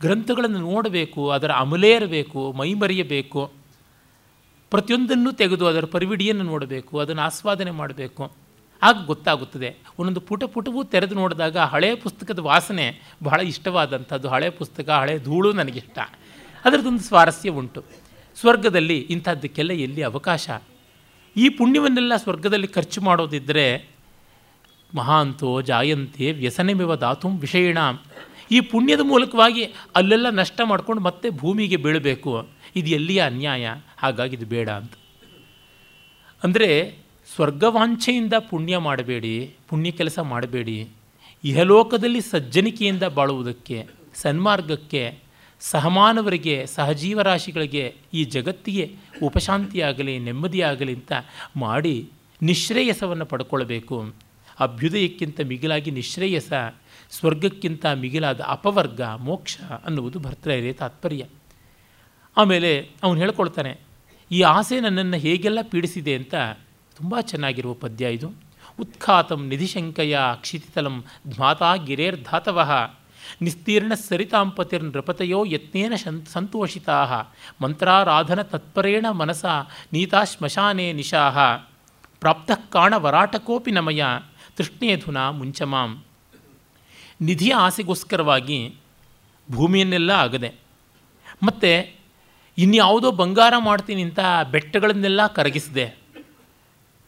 [SPEAKER 1] ಗ್ರಂಥಗಳನ್ನು ನೋಡಬೇಕು, ಅದರ ಅಮಲೇರಬೇಕು ಮೈಮರೆಯಬೇಕು. ಪ್ರತಿಯೊಂದನ್ನು ತೆಗೆದು ಅದರ ಪರಿವಿಡಿಯನ್ನು ನೋಡಬೇಕು, ಅದನ್ನು ಆಸ್ವಾದನೆ ಮಾಡಬೇಕು. ಆಗ ಗೊತ್ತಾಗುತ್ತದೆ. ಒಂದೊಂದು ಪುಟ ಪುಟವೂ ತೆರೆದು ನೋಡಿದಾಗ ಹಳೆಯ ಪುಸ್ತಕದ ವಾಸನೆ ಬಹಳ ಇಷ್ಟವಾದಂಥದ್ದು. ಹಳೆಯ ಪುಸ್ತಕ, ಹಳೆಯ ಧೂಳು ನನಗಿಷ್ಟ ಅದರದ್ದೊಂದು ಸ್ವಾರಸ್ಯ ಉಂಟು. ಸ್ವರ್ಗದಲ್ಲಿ ಇಂಥದ್ದಕ್ಕೆಲ್ಲ ಎಲ್ಲಿ ಅವಕಾಶ? ಈ ಪುಣ್ಯವನ್ನೆಲ್ಲ ಸ್ವರ್ಗದಲ್ಲಿ ಖರ್ಚು ಮಾಡೋದಿದ್ದರೆ ಮಹಾಂತೋ ಜಾಯಂತೆ ವ್ಯಸನಮಿವ ಧಾತು ವಿಷಯಿಣ. ಈ ಪುಣ್ಯದ ಮೂಲಕವಾಗಿ ಅಲ್ಲೆಲ್ಲ ನಷ್ಟ ಮಾಡ್ಕೊಂಡು ಮತ್ತೆ ಭೂಮಿಗೆ ಬೀಳಬೇಕು. ಇದು ಎಲ್ಲಿಯ ಅನ್ಯಾಯ? ಹಾಗಾಗಿ ಇದು ಬೇಡ ಅಂತ. ಅಂದರೆ ಸ್ವರ್ಗವಾಂಛೆಯಿಂದ ಪುಣ್ಯ ಮಾಡಬೇಡಿ, ಪುಣ್ಯ ಕೆಲಸ ಮಾಡಬೇಡಿ. ಇಹಲೋಕದಲ್ಲಿ ಸಜ್ಜನಿಕೆಯಿಂದ ಬಾಳುವುದಕ್ಕೆ, ಸನ್ಮಾರ್ಗಕ್ಕೆ, ಸಹಮಾನವರಿಗೆ, ಸಹಜೀವರಾಶಿಗಳಿಗೆ ಈ ಜಗತ್ತಿಗೆ ಉಪಶಾಂತಿಯಾಗಲಿ, ನೆಮ್ಮದಿಯಾಗಲಿ ಅಂತ ಮಾಡಿ ನಿಶ್ರೇಯಸವನ್ನು ಪಡ್ಕೊಳ್ಬೇಕು. ಅಭ್ಯುದಯಕ್ಕಿಂತ ಮಿಗಿಲಾಗಿ ನಿಶ್ರೇಯಸ ಸ್ವರ್ಗಕ್ಕಿಂತ ಮಿಗಿಲಾದ ಅಪವರ್ಗ, ಮೋಕ್ಷ ಅನ್ನುವುದು ಭರ್ತೃಹರಿಯ ತಾತ್ಪರ್ಯ. ಆಮೇಲೆ ಅವನು ಹೇಳ್ಕೊಳ್ತಾನೆ, ಈ ಆಸೆ ನನ್ನನ್ನು ಹೇಗೆಲ್ಲ ಪೀಡಿಸಿದೆ ಅಂತ ತುಂಬ ಚೆನ್ನಾಗಿರುವ ಪದ್ಯ ಇದು. ಉತ್ಖಾತಂ ನಿಧಿಶಂಕಯ ಕ್ಷಿತಿತಲಂ ಧ್ಮಾತಾ ಗಿರೇರ್ಧಾತವಃ, ನಿಸ್ತೀರ್ಣ ಸರಿತಾಂಪತಿರ್ನೃಪತಯೋ ಯತ್ನೇನ ಸಂತೋಷಿತಾ, ಮಂತ್ರಾರಾಧನ ತತ್ಪರೇಣ ಮನಸ ನೀತಾ ಶ್ಮಶಾನೆ ನಿಶಾಹ ಪ್ರಾಪ್ತಃ ಕಾಣ ವರಾಟಕೋಪಿ ನಮಯ, ತೃಷ್ಣೇಧುನಾ ಮುಂಚಮಾಂ. ನಿಧಿಯ ಆಸೆಗೋಸ್ಕರವಾಗಿ ಭೂಮಿಯನ್ನೆಲ್ಲ ಆಗದೆ, ಮತ್ತು ಇನ್ಯಾವುದೋ ಬಂಗಾರ ಮಾಡ್ತೀನಿ ಅಂತ ಬೆಟ್ಟಗಳನ್ನೆಲ್ಲ ಕರಗಿಸಿದೆ,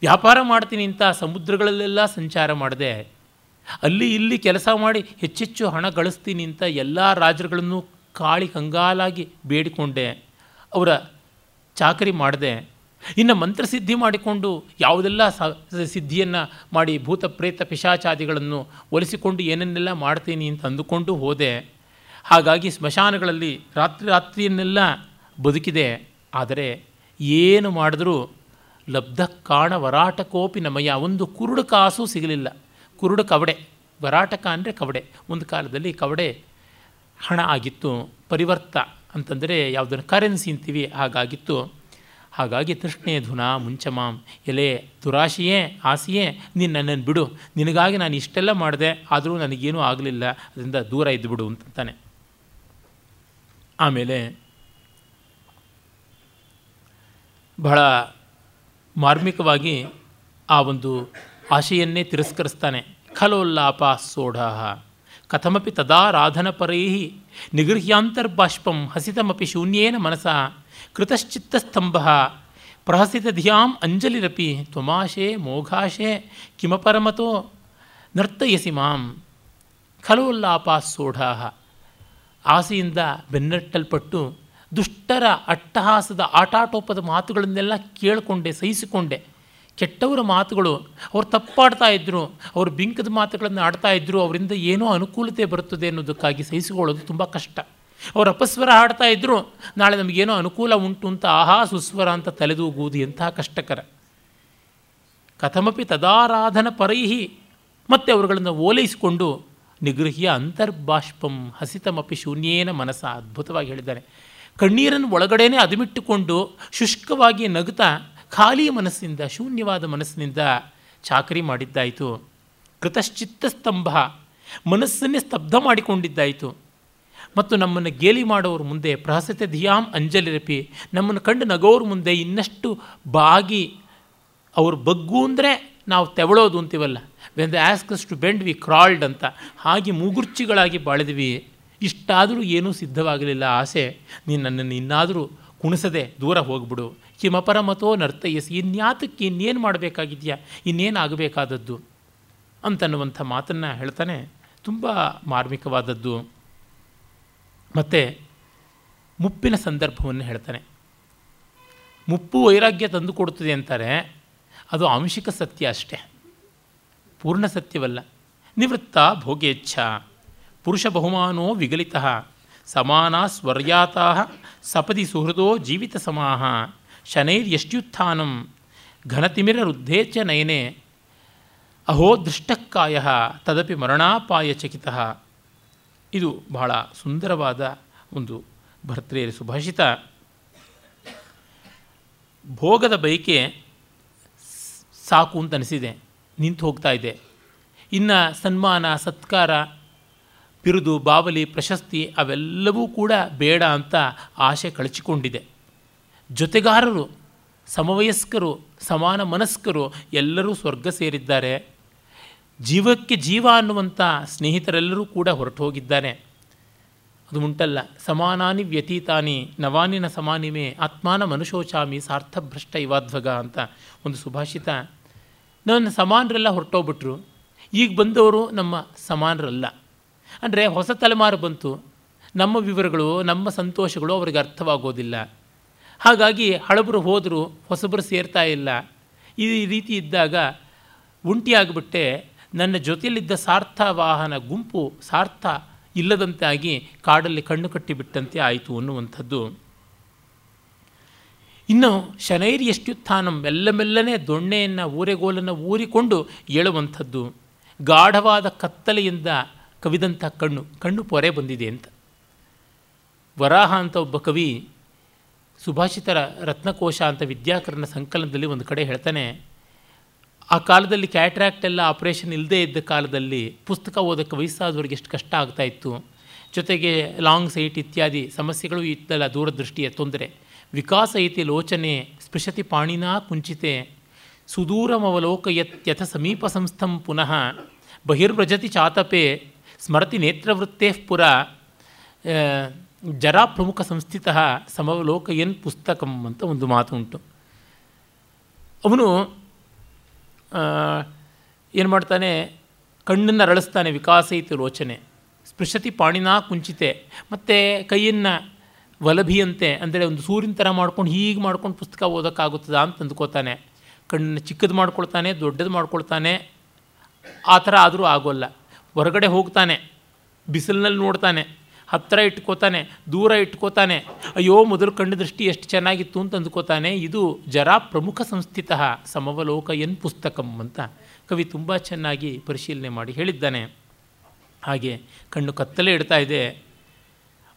[SPEAKER 1] ವ್ಯಾಪಾರ ಮಾಡ್ತೀನಿ ಅಂತ ಸಮುದ್ರಗಳಲ್ಲೆಲ್ಲ ಸಂಚಾರ ಮಾಡಿದೆ, ಅಲ್ಲಿ ಇಲ್ಲಿ ಕೆಲಸ ಮಾಡಿ ಹೆಚ್ಚೆಚ್ಚು ಹಣ ಗಳಿಸ್ತೀನಿ ಅಂತ ಎಲ್ಲ ರಾಜರುಗಳನ್ನು ಕಾಳಿ ಕಂಗಾಲಾಗಿ ಬೇಡಿಕೊಂಡೆ, ಅವರ ಚಾಕರಿ ಮಾಡಿದೆ ಇನ್ನು ಮಂತ್ರಸಿದ್ಧಿ ಮಾಡಿಕೊಂಡು ಯಾವುದೆಲ್ಲ ಸಿದ್ಧಿಯನ್ನು ಮಾಡಿ ಭೂತ ಪ್ರೇತ ಪಿಶಾಚಾದಿಗಳನ್ನು ಒಲಿಸಿಕೊಂಡು ಏನನ್ನೆಲ್ಲ ಮಾಡ್ತೀನಿ ಅಂತ ಅಂದುಕೊಂಡು ಹೋದೆ. ಹಾಗಾಗಿ ಸ್ಮಶಾನಗಳಲ್ಲಿ ರಾತ್ರಿ ರಾತ್ರಿಯನ್ನೆಲ್ಲ ಬದುಕಿದೆ. ಆದರೆ ಏನು ಮಾಡಿದ್ರೂ ಲಬ್ಧ ಕಾಣ ವರಾಟಕೋಪಿ ನಮಯ ಒಂದು ಕುರುಡು ಕಾಸು ಸಿಗಲಿಲ್ಲ. ಕುರುಡು ಕವಡೆ. ವರಾಟಕ ಅಂದರೆ ಕವಡೆ. ಒಂದು ಕಾಲದಲ್ಲಿ ಕವಡೆ ಹಣ ಆಗಿತ್ತು. ಪರಿವರ್ತ ಅಂತಂದರೆ ಯಾವುದನ್ನು ಕರೆನ್ಸಿ ಅಂತೀವಿ ಹಾಗಾಗಿತ್ತು. ಹಾಗಾಗಿ ತೃಷ್ಣೆ ಧುನ ಮುಂಚಮಾಂ ಎಲೆ ದುರಾಶಿಯೇ, ಆಸೆಯೇ, ನೀನು ನನ್ನನ್ನು ಬಿಡು. ನಿನಗಾಗಿ ನಾನು ಇಷ್ಟೆಲ್ಲ ಮಾಡಿದೆ, ಆದರೂ ನನಗೇನೂ ಆಗಲಿಲ್ಲ. ಅದರಿಂದ ದೂರ ಇದ್ದುಬಿಡು ಅಂತಂತಾನೆ. ಆಮೇಲೆ ಬಹಳ ಮಾರ್ಮಿಕವಾಗಿ ಆ ಒಂದು ಆಶೆಯನ್ನೇ ತಿರಸ್ಕರಿಸ್ತಾನೆ. ಖಲೋಲ್ಲಾಪ ಸೋಢಾಹ. ಕಥಮಪಿ ತದಾರಾಧನಪರೈ ನಿಗೃಹ್ಯಾಂತರ್ಬಾಷ್ಪಂ ಹಸಿತಮಪಿ ಶೂನ್ಯೇನ ಮನಸ ಕೃತಶ್ಚಿತ್ತಸ್ತಂಭ ಪ್ರಹಸಿತಧಿಯಾಂ ಅಂಜಲಿರಪಿ ತ್ವಮಾಶೆ ಮೋಘಾಶೆ ಕಿಮಪರಮತೋ ನರ್ತಯಸಿ ಮಾಂ. ಖಲೋಲ್ಲಾಪ ಸೋಢಾಹ ಆಸೆಯಿಂದ ಬೆನ್ನಟ್ಟಲ್ಪಟ್ಟು ದುಷ್ಟರ ಅಟ್ಟಹಾಸದ ಆಟಾಟೋಪದ ಮಾತುಗಳನ್ನೆಲ್ಲ ಕೇಳಿಕೊಂಡೆ, ಸಹಿಸಿಕೊಂಡೆ. ಕೆಟ್ಟವರ ಮಾತುಗಳು ಅವ್ರು ತಪ್ಪಾಡ್ತಾ ಇದ್ದರು ಅವರು ಬಿಂಕದ ಮಾತುಗಳನ್ನು ಆಡ್ತಾ ಇದ್ದರು ಅವರಿಂದ ಏನೋ ಅನುಕೂಲತೆ ಬರುತ್ತದೆ ಅನ್ನೋದಕ್ಕಾಗಿ ಸಹಿಸಿಕೊಳ್ಳೋದು ತುಂಬ ಕಷ್ಟ. ಅವ್ರು ಅಪಸ್ವರ ಹಾಡ್ತಾ ಇದ್ದರು ನಾಳೆ ನಮಗೇನೋ ಅನುಕೂಲ ಉಂಟು ಅಂತ ಆಹಾ ಸುಸ್ವರ ಅಂತ ತಲೆದೂಗುವುದು ಎಂತಹ ಕಷ್ಟಕರ. ಕಥಮಪಿ ತದಾರಾಧನ ಪರೈಹಿ, ಮತ್ತೆ ಅವರುಗಳನ್ನು ಓಲೈಸಿಕೊಂಡು ನಿಗೃಹ್ಯ ಅಂತರ್ಬಾಷ್ಪಂ ಹಸಿತಮಪಿ ಶೂನ್ಯೇನ ಮನಸ್ಸ ಅದ್ಭುತವಾಗಿ ಹೇಳಿದ್ದಾರೆ. ಕಣ್ಣೀರನ್ನು ಒಳಗಡೆನೇ ಅದುಮಿಟ್ಟುಕೊಂಡು ಶುಷ್ಕವಾಗಿ ನಗುತ್ತಾ ಖಾಲಿ ಮನಸ್ಸಿನಿಂದ, ಶೂನ್ಯವಾದ ಮನಸ್ಸಿನಿಂದ ಚಾಕರಿ ಮಾಡಿದ್ದಾಯಿತು. ಕೃತಶ್ಚಿತ್ತ ಸ್ತಂಭ ಮನಸ್ಸನ್ನೇ ಸ್ತಬ್ಧ ಮಾಡಿಕೊಂಡಿದ್ದಾಯಿತು. ಮತ್ತು ನಮ್ಮನ್ನು ಗೇಲಿ ಮಾಡೋರ ಮುಂದೆ ಪ್ರಹಸತೆ ಧಿಯಾಂ ಅಂಜಲಿರಪಿ ನಮ್ಮನ್ನು ಕಂಡು ನಗೋರ ಮುಂದೆ ಇನ್ನಷ್ಟು ಬಾಗಿ ಅವ್ರ ಬಗ್ಗು ಅಂದರೆ ನಾವು ತೆವಳೋದು ಅಂತೀವಲ್ಲ. When they asked us to bend we crawled ಅಂತ. ಹಾಗೆ ಮೂಗುರ್ಚಿಗಳಾಗಿ ಬಾಳಿದ್ವಿ. ಇಷ್ಟಾದರೂ ಏನೂ ಸಿದ್ಧವಾಗಲಿಲ್ಲ. ಆಸೆ ನೀನು ನನ್ನನ್ನು ಇನ್ನಾದರೂ ಕುಣಿಸದೆ ದೂರ ಹೋಗ್ಬಿಡು. ಕಿಮಪರಮತೋ ನರ್ತಯಸಿ, ಇನ್ಯಾತಕ್ಕೆ ಇನ್ನೇನು ಮಾಡಬೇಕಾಗಿದೆಯಾ? ಇನ್ನೇನು ಆಗಬೇಕಾದದ್ದು? ಅಂತನ್ನುವಂಥ ಮಾತನ್ನು ಹೇಳ್ತಾನೆ. ತುಂಬ ಮಾರ್ಮಿಕವಾದದ್ದು. ಮತ್ತು ಮುಪ್ಪಿನ ಸಂದರ್ಭವನ್ನು ಹೇಳ್ತಾನೆ. ಮುಪ್ಪು ವೈರಾಗ್ಯ ತಂದು ಕೊಡುತ್ತದೆ ಅಂತಾರೆ, ಅದು ಆಂಶಿಕ ಸತ್ಯ ಅಷ್ಟೇ. ಪೂರ್ಣ ಸತ್ಯವಲ್ಲ. ನಿವೃತ್ತ ಭೋಗೇಚ್ಛ. ಪುರುಷ ಬಹುಮಾನೋ ವಿಗಲಿತ. ಸಮಾನ ಸ್ವರ್ಯಾತಾ. ಸಪದಿ ಸುಹೃದೋ ಜೀವಿತ ಸಮಾಹ. ಶನೈರ್ಯಷ್ಟ್ಯುತ್ಥಾನಂ. ಘನತಿಮಿರ ವೃದ್ಧೇ ಚ ನಯನೆ. ಅಹೋ ದೃಷ್ಟಕ್ಕಾಯ ತದಪಿ ಮರಣಾಪಾಯ ಚಕಿತ. ಇದು ಬಹಳ ಸುಂದರವಾದ ಒಂದು ಭರ್ತೃಯರ ಸುಭಾಷಿತ. ಭೋಗದ ಬಯಕೆ ಸಾಕು ಅಂತ ಅನಿಸಿದೆ, ನಿಂತು ಹೋಗ್ತಾ ಇದೆ. ಇನ್ನು ಸನ್ಮಾನ, ಸತ್ಕಾರ, ಬಿರುದು, ಬಾವಲಿ, ಪ್ರಶಸ್ತಿ ಅವೆಲ್ಲವೂ ಕೂಡ ಬೇಡ ಅಂತ ಆಶೆ ಕಳಚಿಕೊಂಡಿದೆ. ಜೊತೆಗಾರರು, ಸಮವಯಸ್ಕರು, ಸಮಾನ ಮನಸ್ಕರು ಎಲ್ಲರೂ ಸ್ವರ್ಗ ಸೇರಿದ್ದಾರೆ. ಜೀವಕ್ಕೆ ಜೀವ ಅನ್ನುವಂಥ ಸ್ನೇಹಿತರೆಲ್ಲರೂ ಕೂಡ ಹೊರಟು ಹೋಗಿದ್ದಾರೆ ಅದು ಉಂಟಲ್ಲ, ಸಮಾನಾನಿ ವ್ಯತೀತಾನಿ ನವಾನಿನ ಸಮಾನಿಮೆ ಆತ್ಮಾನ ಮನುಷೋಚಾಮಿ ಸಾರ್ಥಭ್ರಷ್ಟ ಇವಾಧ್ವಗ ಅಂತ ಒಂದು ಸುಭಾಷಿತ. ನನ್ನ ಸಮಾನರೆಲ್ಲ ಹೊರಟೋಗ್ಬಿಟ್ರು. ಈಗ ಬಂದವರು ನಮ್ಮ ಸಮಾನರಲ್ಲ. ಅಂದರೆ ಹೊಸ ತಲೆಮಾರು ಬಂತು. ನಮ್ಮ ವಿವರಗಳು, ನಮ್ಮ ಸಂತೋಷಗಳು ಅವರಿಗೆ ಅರ್ಥವಾಗೋದಿಲ್ಲ. ಹಾಗಾಗಿ ಹಳಬರು ಹೋದರೂ, ಹೊಸಬರು ಸೇರ್ತಾ ಇಲ್ಲ. ಈ ರೀತಿ ಇದ್ದಾಗ ಒಂಟಿಯಾಗಿಬಿಟ್ಟೆ ನನ್ನ ಜೊತೆಯಲ್ಲಿದ್ದ ಸಾರ್ಥ ವಾಹನ ಗುಂಪು ಸಾರ್ಥ ಇಲ್ಲದಂತಾಗಿ ಕಾಡಲ್ಲಿ ಕಣ್ಣು ಕಟ್ಟಿಬಿಟ್ಟಂತೆ ಆಯಿತು ಅನ್ನುವಂಥದ್ದು. ಇನ್ನು ಶನೈರ್ ಎಷ್ಟುತ್ಥಾನಂ ಮೆಲ್ಲ ದೊಣ್ಣೆಯನ್ನು ಊರೆಗೋಲನ್ನು ಊರಿಕೊಂಡು ಏಳುವಂಥದ್ದು. ಗಾಢವಾದ ಕತ್ತಲೆಯಿಂದ ಕವಿದಂಥ ಕಣ್ಣು ಕಣ್ಣು ಪೊರೆ ಬಂದಿದೆ ಅಂತ. ವರಾಹ ಅಂತ ಒಬ್ಬ ಕವಿ ಸುಭಾಷಿತರ ರತ್ನಕೋಶ ಅಂತ ವಿದ್ಯಾಕರಣ ಸಂಕಲನದಲ್ಲಿ ಒಂದು ಕಡೆ ಹೇಳ್ತಾನೆ ಆ ಕಾಲದಲ್ಲಿ ಕ್ಯಾಟ್ರಾಕ್ಟ್ ಎಲ್ಲ ಆಪ್ರೇಷನ್ ಇಲ್ಲದೇ ಇದ್ದ ಕಾಲದಲ್ಲಿ ಪುಸ್ತಕ ಓದೋಕ್ಕೆ ವಯಸ್ಸಾದವ್ರಿಗೆ ಎಷ್ಟು ಕಷ್ಟ ಆಗ್ತಾಯಿತ್ತು ಜೊತೆಗೆ ಲಾಂಗ್ ಸೈಟ್ ಇತ್ಯಾದಿ ಸಮಸ್ಯೆಗಳು ಇತ್ತಲ್ಲ ದೂರದೃಷ್ಟಿಯ ತೊಂದರೆ. ವಿಕಾಸ ಐತಿ ಲೋಚನೆ, ಸ್ಪೃಶತಿ ಪಾಣಿನಾ ಕುಂಚಿತೆ. ಸುದೂರಮವಲೋಕಯತ್ಯಥ ಸಮೀಪ ಸಂಸ್ಥಂ ಪುನಃ. ಬಹಿರ್ವ್ರಜತಿ ಚಾತಪೆ, ಸ್ಮರತಿ ನೇತ್ರವೃತ್ತೇ ಪುರ. ಜರಾ ಪ್ರಮುಖ ಸಂಸ್ಥಿತ ಸಮವಲೋಕಯನ್ ಪುಸ್ತಕಂ ಅಂತ ಒಂದು ಮಾತು ಉಂಟು ಅವನು ಏನು ಮಾಡ್ತಾನೆ? ಕಣ್ಣನ್ನು ಅರಳಿಸ್ತಾನೆ ವಿಕಾಸ ಇತ್ತು ರೋಚನೆ. ಸ್ಪೃಶತಿ ಪಾಣಿನಾ ಕುಂಚಿತೆ. ಮತ್ತು ಕೈಯನ್ನು ವಲಭಿಯಂತೆ, ಅಂದರೆ ಒಂದು ಸೂರ್ಯನ ಥರ ಮಾಡ್ಕೊಂಡು ಹೀಗೆ ಮಾಡ್ಕೊಂಡು ಪುಸ್ತಕ ಓದೋಕ್ಕಾಗುತ್ತದಾ ಅಂತ ಅಂದ್ಕೋತಾನೆ. ಕಣ್ಣನ್ನು ಚಿಕ್ಕದು ಮಾಡ್ಕೊಳ್ತಾನೆ, ದೊಡ್ಡದು ಮಾಡ್ಕೊಳ್ತಾನೆ. ಆ ಥರ ಆದರೂ ಆಗೋಲ್ಲ. ಹೊರಗಡೆ ಹೋಗ್ತಾನೆ. ಬಿಸಿಲಿನಲ್ಲಿ ನೋಡ್ತಾನೆ. ಹತ್ತಿರ ಇಟ್ಕೋತಾನೆ, ದೂರ ಇಟ್ಕೋತಾನೆ, ಅಯ್ಯೋ ಮೊದಲು ಕಣ್ಣು ದೃಷ್ಟಿ ಎಷ್ಟು ಚೆನ್ನಾಗಿತ್ತು ಅಂತ ಅಂದ್ಕೋತಾನೆ, ಇದು ಜರಾ ಪ್ರಮುಖ ಸಂಸ್ಥಿತ ಸಮವಲೋಕ ಎನ್ ಪುಸ್ತಕಂ ಅಂತ. ಕವಿ ತುಂಬ ಚೆನ್ನಾಗಿ ಪರಿಶೀಲನೆ ಮಾಡಿ ಹೇಳಿದ್ದಾನೆ. ಹಾಗೆ ಕಣ್ಣು ಕತ್ತಲೆ ಇಡ್ತಾ ಇದೆ.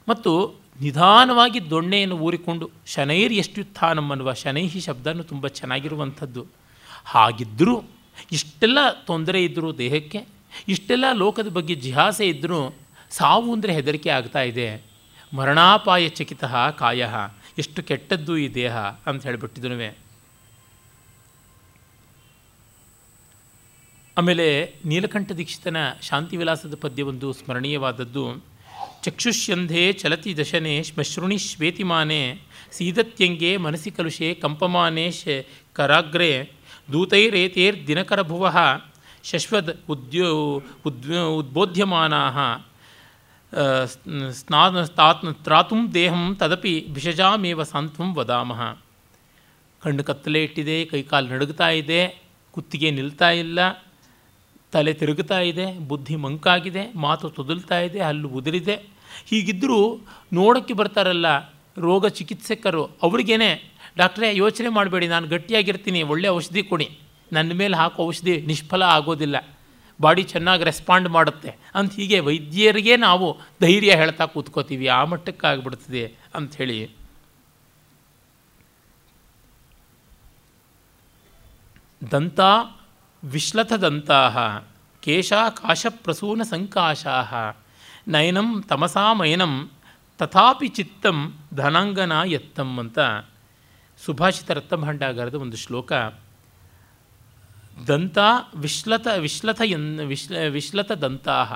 [SPEAKER 1] ಮತ್ತು ನಿಧಾನವಾಗಿ ದೊಣ್ಣೆಯನ್ನು ಊರಿಕೊಂಡು, ಶನೈರ್ ಎಷ್ಟುತ್ಥಾನಂ ಅನ್ನುವ ಶನೈಹಿ ಶಬ್ದನೂ ತುಂಬ ಚೆನ್ನಾಗಿರುವಂಥದ್ದು. ಹಾಗಿದ್ದರೂ ಇಷ್ಟೆಲ್ಲ ತೊಂದರೆ ಇದ್ದರೂ ದೇಹಕ್ಕೆ, ಇಷ್ಟೆಲ್ಲ ಲೋಕದ ಬಗ್ಗೆ ಜಿಹಾಸೆ ಇದ್ದರೂ ಸಾವು ಅಂದರೆ ಹೆದರಿಕೆ ಆಗ್ತಾ ಇದೆ. ಮರಣಾಪಾಯ ಚಕಿತ ಕಾಯ. ಎಷ್ಟು ಕೆಟ್ಟದ್ದು ಈ ದೇಹ ಅಂತ ಹೇಳಿಬಿಟ್ಟಿದ್ರು ಆಮೇಲೆ ನೀಲಕಂಠ ದೀಕ್ಷಿತನ ಶಾಂತಿವಿಲಾಸದ ಪದ್ಯವೊಂದು ಸ್ಮರಣೀಯವಾದದ್ದು. ಚಕ್ಷುಷ್ಯಂಧೆ ಚಲತಿ ದಶನೆ ಶ್ಮಶ್ರುಣಿ ಶ್ವೇತಿಮಾನೆ ಸೀದತ್ಯಂಗೆ ಮನಸಿ ಕಲುಷೆ ಕಂಪಮಾನೆ ಶ ಕರಾಗ್ರೆ ದೂತೈರೇತೇರ್ ದಿನಕರಭುವ ಶಶ್ವದ್ ಉದ್ಯೋ ಉದ್ ಉದ್ಬೋಧ್ಯಮಾನಾ ಸ್ನಾ ತಾತ್ ತ್ರಾತುಂ ದೇಹಂ ತದಪಿ ಭಿಷಜಾಮೇವ ಸಾಂತ್ವಂ ವದಾಮಹ ಕಣ್ಣು ಕತ್ತಲೆ ಇಟ್ಟಿದೆ, ಕೈಕಾಲು ನಡುಗ್ತಾ ಇದೆ, ಕುತ್ತಿಗೆ ನಿಲ್ತಾ ಇಲ್ಲ, ತಲೆ ತಿರುಗುತ್ತಾ ಇದೆ, ಬುದ್ಧಿ ಮಂಕಾಗಿದೆ, ಮಾತು ತೊದಲ್ತಾ ಇದೆ, ಹಲ್ಲು ಉದುರಿದೆ. ಹೀಗಿದ್ದರೂ ನೋಡೋಕ್ಕೆ ಬರ್ತಾರಲ್ಲ ರೋಗ ಚಿಕಿತ್ಸಕರು, ಅವ್ರಿಗೇನೆ, ಡಾಕ್ಟ್ರೇ, ಯೋಚನೆ ಮಾಡಬೇಡಿ, ನಾನು ಗಟ್ಟಿಯಾಗಿರ್ತೀನಿ, ಒಳ್ಳೆ ಔಷಧಿ ಕೊಡಿ. ನನ್ನ ಮೇಲೆ ಹಾಕೋ ಔಷಧಿ ನಿಷ್ಫಲ ಆಗೋದಿಲ್ಲ. ಬಾಡಿ ಚೆನ್ನಾಗಿ ರೆಸ್ಪಾಂಡ್ ಮಾಡುತ್ತೆ ಅಂತ ಹೀಗೆ ವೈದ್ಯರಿಗೆ ನಾವು ಧೈರ್ಯ ಹೇಳ್ತಾ ಕೂತ್ಕೋತೀವಿ. ಆ ಮಟ್ಟಕ್ಕಾಗ್ಬಿಡ್ತದೆ ಅಂಥೇಳಿ ದಂತ ಕೇಶ ಪ್ರಸೂನ ಸಂಕಾಶಾ ನಯನಂ ತಮಸಾಮಯನಂ ತಥಾಪಿ ಚಿತ್ತಂ ಧನಾಂಗನ ಎತ್ತಂ ಅಂತ ಸುಭಾಷಿತ ರತ್ತಭಾಂಡಾಗಾರದ ಒಂದು ಶ್ಲೋಕ. ದಂತ ವಿಶ್ಲತ ವಿಶ್ಲತ ಎನ್ ವಿಶ್ಲ ವಿಶ್ಲತ ದಂತಾಹ.